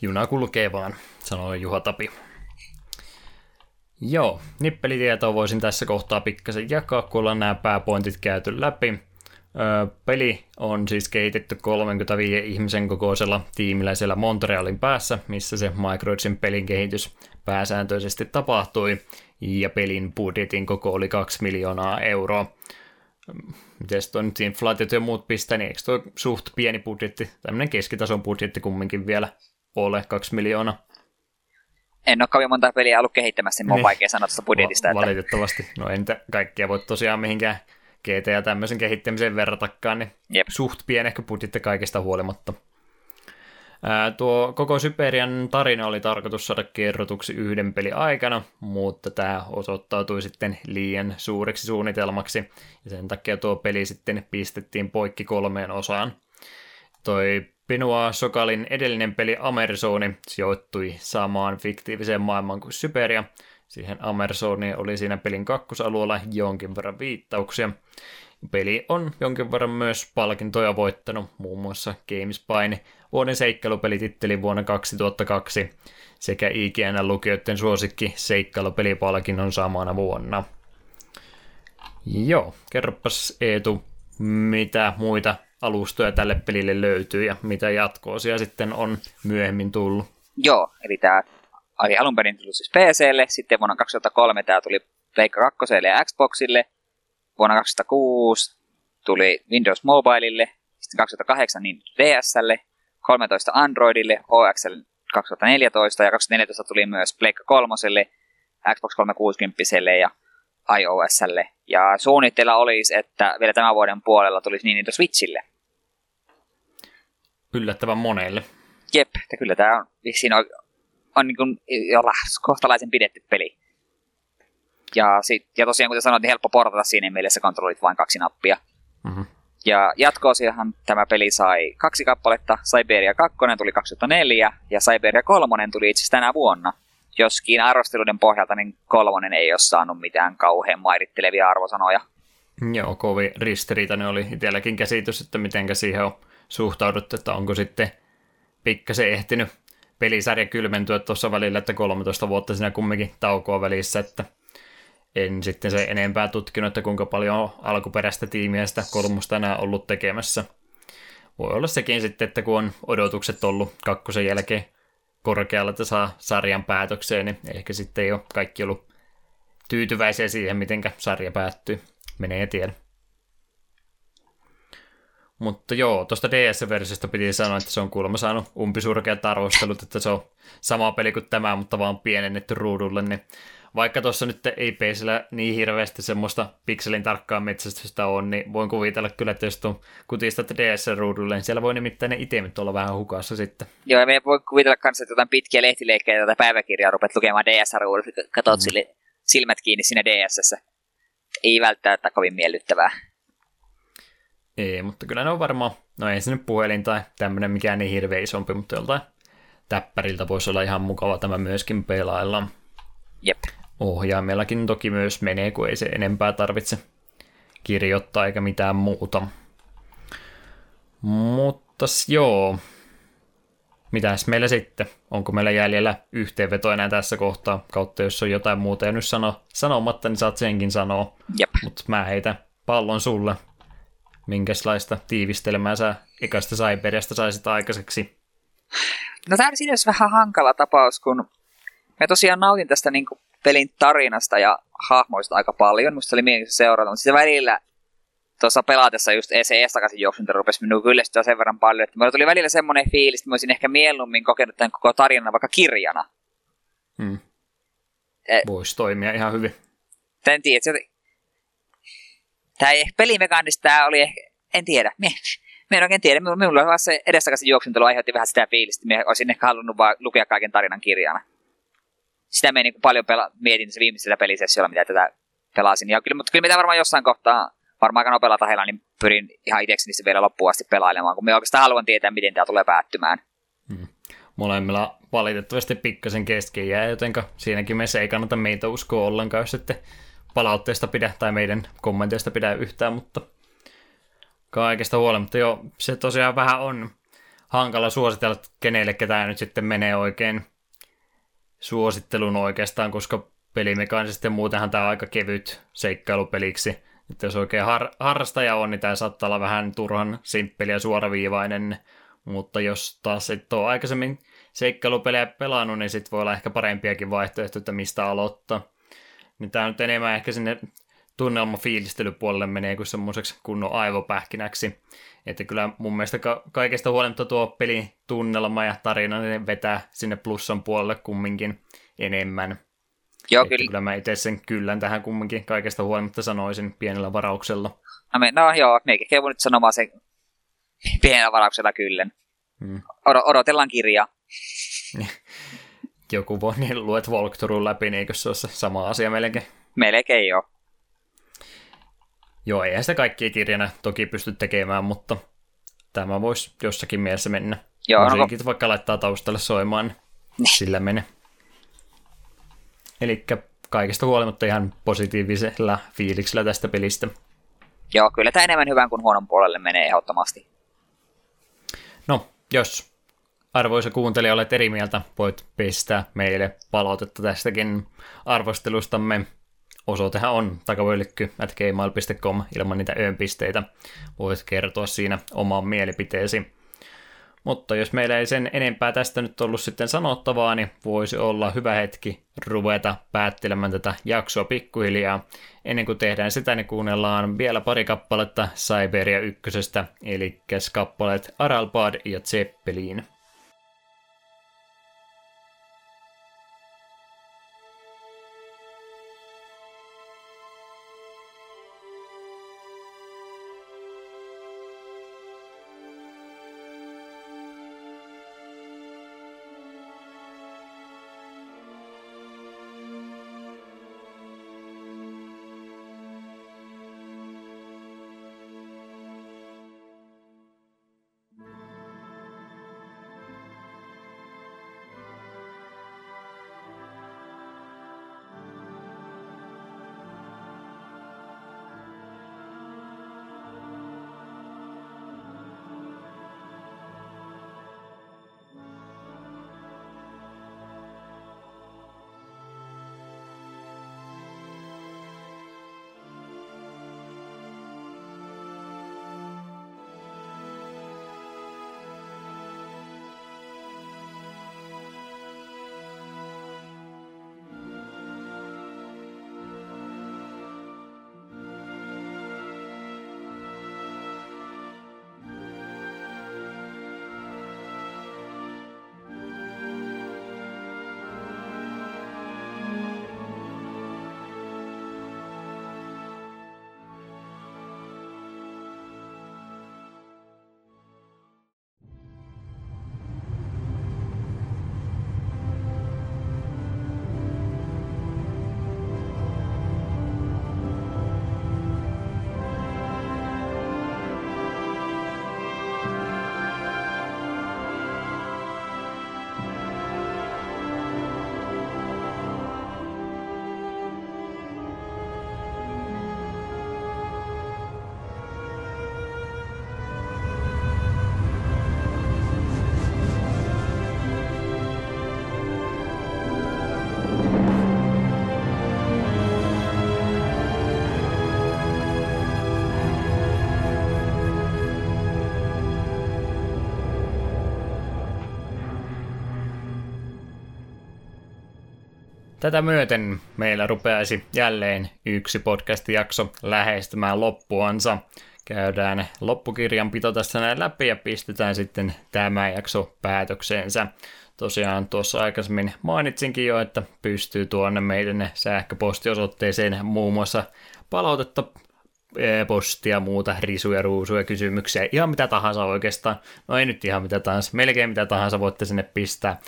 Juna kulkee vaan, sanoi Juha Tapi. Joo, nippelitietoa voisin tässä kohtaa pikkasen jakaa, kun ollaan nämä pääpointit käyty läpi. Öö, peli on siis kehitetty 35 ihmisen kokoisella tiimillä siellä Montrealin päässä, missä se Microidsin pelin kehitys pääsääntöisesti tapahtui, ja pelin budjetin koko oli 2 miljoonaa euroa. Miten tuo nyt inflaatiot ja muut pistää, niin eikö tuo suht pieni budjetti, tämmöinen keskitason budjetti kumminkin vielä ole 2 miljoonaa? en ole kovin monta peliä ollut kehittämässä, niin, niin. on vaikea sanoa tuosta budjetista. Va- valitettavasti. No entä kaikkia voi tosiaan mihinkään GTA tämmöisen kehittämiseen verratakaan, niin Jep. suht pienehkö budjetti kaikesta huolimatta. Tuo koko Syperian tarina oli tarkoitus saada kerrotuksi yhden pelin aikana, mutta tämä osoittautui sitten liian suureksi suunnitelmaksi, ja sen takia tuo peli sitten pistettiin poikki kolmeen osaan. Toi Pinua Sokalin edellinen peli Amersoni sijoittui samaan fiktiiviseen maailmaan kuin Syberia. Siihen Amersoniin oli siinä pelin kakkosalueella jonkin verran viittauksia. Peli on jonkin verran myös palkintoja voittanut, muun muassa GameSpine vuoden seikkailupelititteli vuonna 2002 sekä IGN lukijoiden suosikki seikkailupelipalkinnon samana vuonna. Joo, kerropas Eetu, mitä muita alustoja tälle pelille löytyy ja mitä jatkoosia sitten on myöhemmin tullut. Joo, eli tämä oli alun perin tullut siis PClle, sitten vuonna 2003 tämä tuli Pleikka 2 ja Xboxille, vuonna 2006 tuli Windows Mobilelle, sitten 2008 niin DSlle, 13 Androidille, OXL 2014 ja 2014 tuli myös Pleikka 3, Xbox 360 ja iOSlle. Ja suunnitteilla olisi, että vielä tämän vuoden puolella tulisi Nintendo Switchille. Yllättävän monelle. Jep, että kyllä tämä on vissiin on, on niin kuin, jolla kohtalaisen pidetty peli. Ja, sit, ja tosiaan, kuten sanoin, niin helppo portata siinä mielessä kontrollit vain kaksi nappia. Mm-hmm. Ja jatkoosiahan tämä peli sai kaksi kappaletta. Siberia 2 tuli 2004 ja Siberia 3 tuli itse tänä vuonna. Joskin arvosteluiden pohjalta niin kolmonen ei ole saanut mitään kauhean mairittelevia arvosanoja. Joo, kovin ristiriitainen oli itselläkin käsitys, että miten siihen on suhtauduttu, että onko sitten pikkasen ehtinyt pelisarja kylmentyä tuossa välillä, että 13 vuotta siinä kumminkin taukoa välissä, että en sitten se enempää tutkinut, että kuinka paljon on alkuperäistä tiimiä sitä kolmusta enää ollut tekemässä. Voi olla sekin sitten, että kun on odotukset ollut kakkosen jälkeen korkealla, että saa sarjan päätökseen, niin ehkä sitten ei ole kaikki ollut tyytyväisiä siihen, miten sarja päättyy. Menee tiedä. Mutta joo, tuosta DS-versiosta piti sanoa, että se on kuulemma saanut umpisurkeat arvostelut, että se on sama peli kuin tämä, mutta vaan pienennetty ruudulle, niin vaikka tuossa nyt ei PCllä niin hirveästi semmoista pikselin tarkkaa metsästystä on, niin voin kuvitella kyllä, että jos tuon kutistat DS-ruudulle, niin siellä voi nimittäin ne itemit olla vähän hukassa sitten. Joo, ja me voi kuvitella kanssa, että jotain pitkiä lehtileikkejä tai päiväkirjaa rupeat lukemaan DS-ruudulle, katsot mm. silmät kiinni siinä ds Ei välttämättä kovin miellyttävää. Ei, mutta kyllä ne on varmaan, no ei se nyt puhelin tai tämmöinen mikään niin hirveä isompi, mutta joltain täppäriltä voisi olla ihan mukava tämä myöskin pelailla. Jep. Ohjaimellakin toki myös menee, kun ei se enempää tarvitse kirjoittaa eikä mitään muuta. Mutta joo, mitäs meillä sitten? Onko meillä jäljellä yhteenveto enää tässä kohtaa? Kautta jos on jotain muuta ja nyt sano, sanomatta, niin saat senkin sanoa. Jep. Mutta mä heitän pallon sulle. Minkälaista tiivistelmää sä ekasta Siberiasta saisit aikaiseksi? No tämä on vähän hankala tapaus, kun mä tosiaan nautin tästä niin kuin pelin tarinasta ja hahmoista aika paljon. Musta oli mielenkiintoista seurata, mutta sitten välillä tuossa pelaatessa just se takaisin juoksunta rupesi minua kyllästyä sen verran paljon, että minulla tuli välillä semmoinen fiilis, että mä olisin ehkä mieluummin kokenut tämän koko tarinan vaikka kirjana. Hmm. E- Voisi toimia ihan hyvin. En tiedä, se, tämä ei, pelimekaanista tämä oli ehkä, en tiedä, mie, mie en oikein tiedä, minulla vaan se edestakaisin juoksuntelu aiheutti vähän sitä fiilistä, että olisin ehkä halunnut vaan lukea kaiken tarinan kirjana sitä me niin paljon pela- mietin tässä viimeisellä pelisessiolla, mitä tätä pelasin. Ja kyllä, mutta kyllä mitä varmaan jossain kohtaa, varmaan aika nopealla tahilla, niin pyrin ihan itsekseni se vielä loppuun asti pelailemaan, kun me oikeastaan haluan tietää, miten tämä tulee päättymään. Hmm. Molemmilla valitettavasti pikkasen kesken jää, jotenka siinäkin meissä ei kannata meitä uskoa ollenkaan, jos sitten palautteesta pidä tai meidän kommenteista pidä yhtään, mutta kaikesta huolimatta jo se tosiaan vähän on hankala suositella, kenelle ketään nyt sitten menee oikein suosittelun oikeastaan, koska pelimekaanisesti muutenhan tämä on aika kevyt seikkailupeliksi. Että jos oikein har- harrastaja on, niin tämä saattaa olla vähän turhan simppeli ja suoraviivainen, mutta jos taas et ole aikaisemmin seikkailupelejä pelannut, niin sitten voi olla ehkä parempiakin vaihtoehtoja, että mistä aloittaa. Niin tämä nyt enemmän ehkä sinne tunnelmafiilistelypuolelle menee kuin semmoiseksi kunnon aivopähkinäksi. Että kyllä mun mielestä ka- kaikesta huolimatta tuo pelin tunnelma ja tarina niin vetää sinne plussan puolelle kumminkin enemmän. Joo, kyllä. kyllä mä itse sen kyllän tähän kumminkin kaikesta huolimatta sanoisin pienellä varauksella. No, me, no joo, meikin kevu nyt sanomaan sen pienellä varauksella kyllän. Hmm. Od- odotellaan kirjaa. Joku voi niin luet walkthrough läpi, niin eikö se ole se sama asia melkein? Melkein joo. Joo, eihän sitä kaikkia kirjana toki pysty tekemään, mutta tämä voisi jossakin mielessä mennä. Joo, Musiikit no, vaikka laittaa taustalle soimaan, niin sillä menee. Eli kaikesta huolimatta ihan positiivisella fiiliksellä tästä pelistä. Joo, kyllä tämä enemmän hyvän kuin huonon puolelle menee ehdottomasti. No, jos arvoisa kuuntelija olet eri mieltä, voit pistää meille palautetta tästäkin arvostelustamme osoitehan on takapölkky at gmail.com ilman niitä öönpisteitä. Voit kertoa siinä oman mielipiteesi. Mutta jos meillä ei sen enempää tästä nyt ollut sitten sanottavaa, niin voisi olla hyvä hetki ruveta päättelemään tätä jaksoa pikkuhiljaa. Ennen kuin tehdään sitä, niin kuunnellaan vielä pari kappaletta Cyberia ykkösestä, eli kappaleet Aralpad ja Zeppelin. Tätä myöten meillä rupeaisi jälleen yksi podcast-jakso lähestymään loppuansa. Käydään loppukirjanpito tässä näin läpi ja pistetään sitten tämä jakso päätökseensä. Tosiaan tuossa aikaisemmin mainitsinkin jo, että pystyy tuonne meidän sähköpostiosoitteeseen muun muassa palautetta postia, muuta risuja, ruusuja, kysymyksiä, ihan mitä tahansa oikeastaan. No ei nyt ihan mitä tahansa, melkein mitä tahansa voitte sinne pistää.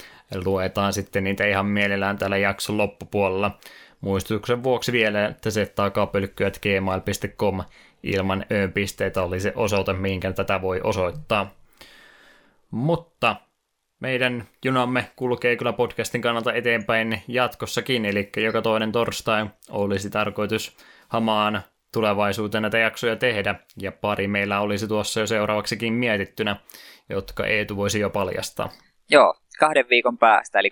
Luetaan sitten niitä ihan mielellään täällä jakson loppupuolella. Muistutuksen vuoksi vielä, että se takapölkkyät gmail.com ilman öönpisteitä oli se osoite, minkä tätä voi osoittaa. Mutta meidän junamme kulkee kyllä podcastin kannalta eteenpäin jatkossakin, eli joka toinen torstai olisi tarkoitus hamaan tulevaisuuteen näitä jaksoja tehdä, ja pari meillä olisi tuossa jo seuraavaksikin mietittynä, jotka Eetu voisi jo paljastaa. Joo, kahden viikon päästä, eli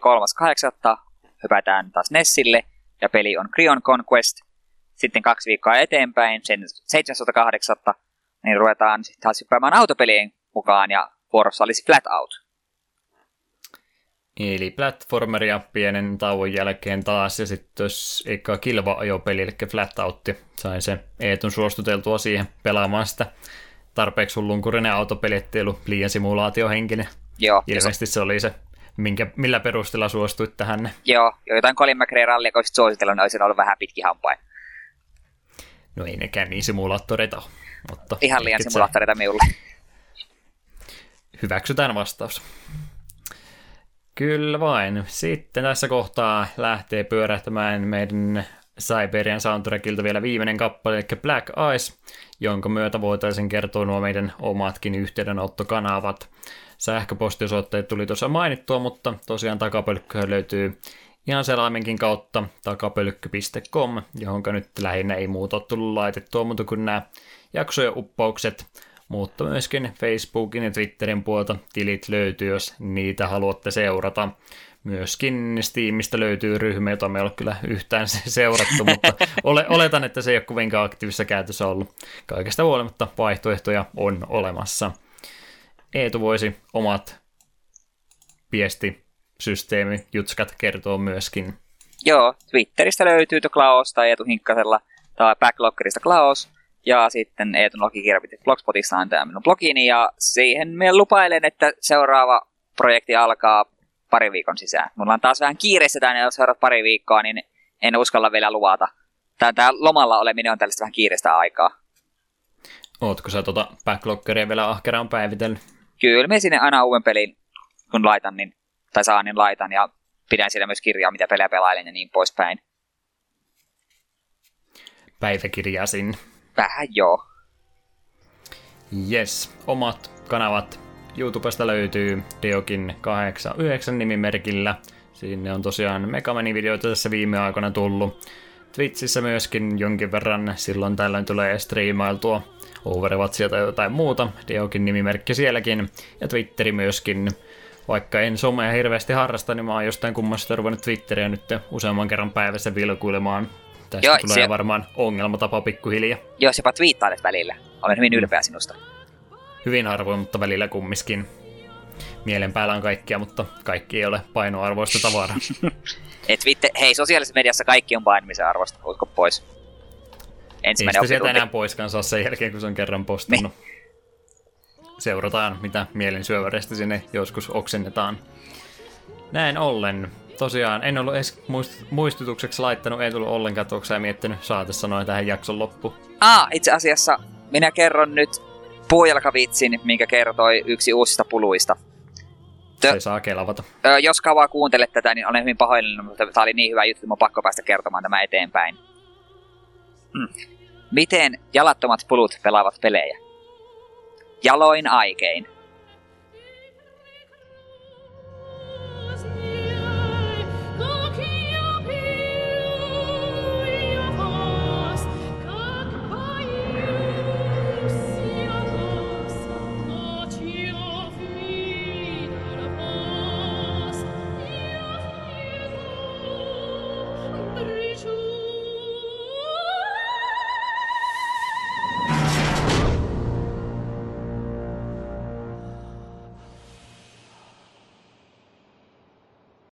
3.8. hypätään taas Nessille, ja peli on Creon Conquest. Sitten kaksi viikkoa eteenpäin, sen 7.8. niin ruvetaan taas hyppäämään autopelien mukaan, ja vuorossa olisi Flat Out. Eli platformeria pienen tauon jälkeen taas, ja sitten jos eikä kilva-ajopeli, eli Flatoutti, sain se Eetun suostuteltua siihen pelaamaan sitä tarpeeksi hullunkurinen autopeli, ettei ollut liian simulaatiohenkinen. Joo. Ilmeisesti se oli se, minkä, millä perusteella suostuit tähän. Joo, jo jotain Colin McRae rallia, kun suositella, niin olisi ollut vähän pitki hampain. No ei nekään niin simulaattoreita mutta Ihan liian simulaattoreita minulle. Hyväksytään vastaus. Kyllä vain. Sitten tässä kohtaa lähtee pyörähtämään meidän Siberian soundtrackilta vielä viimeinen kappale, eli Black Eyes, jonka myötä voitaisiin kertoa nuo meidän omatkin yhteydenottokanavat. Sähköpostiosoitteet tuli tuossa mainittua, mutta tosiaan takapölkkyä löytyy ihan selaimenkin kautta takapölkky.com, johon nyt lähinnä ei muuta ole tullut laitettua muuta kuin nämä jaksojen uppaukset – mutta myöskin Facebookin ja Twitterin puolta tilit löytyy, jos niitä haluatte seurata. Myöskin Steamista löytyy ryhmä, jota me ei ole kyllä yhtään seurattu, mutta ole, oletan, että se ei ole kovinkaan aktiivisessa käytössä ollut. Kaikesta huolimatta vaihtoehtoja on olemassa. Eetu voisi omat viestisysteemi jutskat kertoo myöskin. Joo, Twitteristä löytyy Klaus tai Eetu Hinkkasella tai Backloggerista Klaus. Ja sitten Eetun logikirjapiti Blogspotissa on tämä minun blogini ja siihen me lupailen, että seuraava projekti alkaa pari viikon sisään. Mulla on taas vähän kiireessä tänne, jos seuraat pari viikkoa, niin en uskalla vielä luvata. Tämä, lomalla oleminen on tällaista vähän kiireistä aikaa. Ootko sä tuota backloggeria vielä ahkeraan päivitellyt? Kyllä, me sinne aina uuden pelin, kun laitan, niin, tai saan, niin laitan, ja pidän siellä myös kirjaa, mitä pelejä pelailen ja niin poispäin. Päiväkirjaa sinne. Vähän joo. Yes, omat kanavat YouTubesta löytyy Deokin 89 nimimerkilla. Sinne on tosiaan Megamani-videoita tässä viime aikoina tullut. Twitchissä myöskin jonkin verran silloin tällöin tulee striimailtua Overwatchia tai jotain muuta. Deokin nimimerkki sielläkin. Ja Twitteri myöskin. Vaikka en somea hirveästi harrasta, niin mä oon jostain kummasta ruvennut Twitteriä nyt useamman kerran päivässä vilkuilemaan. Tästä Joo, tulee se... varmaan ongelmatapa pikkuhiljaa. Jos jopa twiittailet välillä. Olen hyvin ylpeä sinusta. Hyvin harvoin, mutta välillä kummiskin. Mielen päällä on kaikkia, mutta kaikki ei ole painoarvoista tavaraa. Et vitte, hei, sosiaalisessa mediassa kaikki on painamisen arvosta, usko pois. Ensimmäinen ei sitä sieltä enää poiskaan saa sen jälkeen, kun se on kerran postannut. Niin. Seurataan, mitä mielen syöväreistä sinne joskus oksennetaan. Näin ollen, tosiaan en ollut edes muistutukseksi laittanut, ei tullut ollenkaan tuoksia ja miettinyt saate sanoa tähän jakson loppu. Ah, itse asiassa minä kerron nyt puujalkavitsin, minkä kertoi yksi uusista puluista. Tö- se saa kelavata. Ö, jos kauan kuuntelet tätä, niin olen hyvin pahoillinen, mutta tämä oli niin hyvä juttu, että pakko päästä kertomaan tämä eteenpäin. Hmm. Miten jalattomat pulut pelaavat pelejä? Jaloin aikein.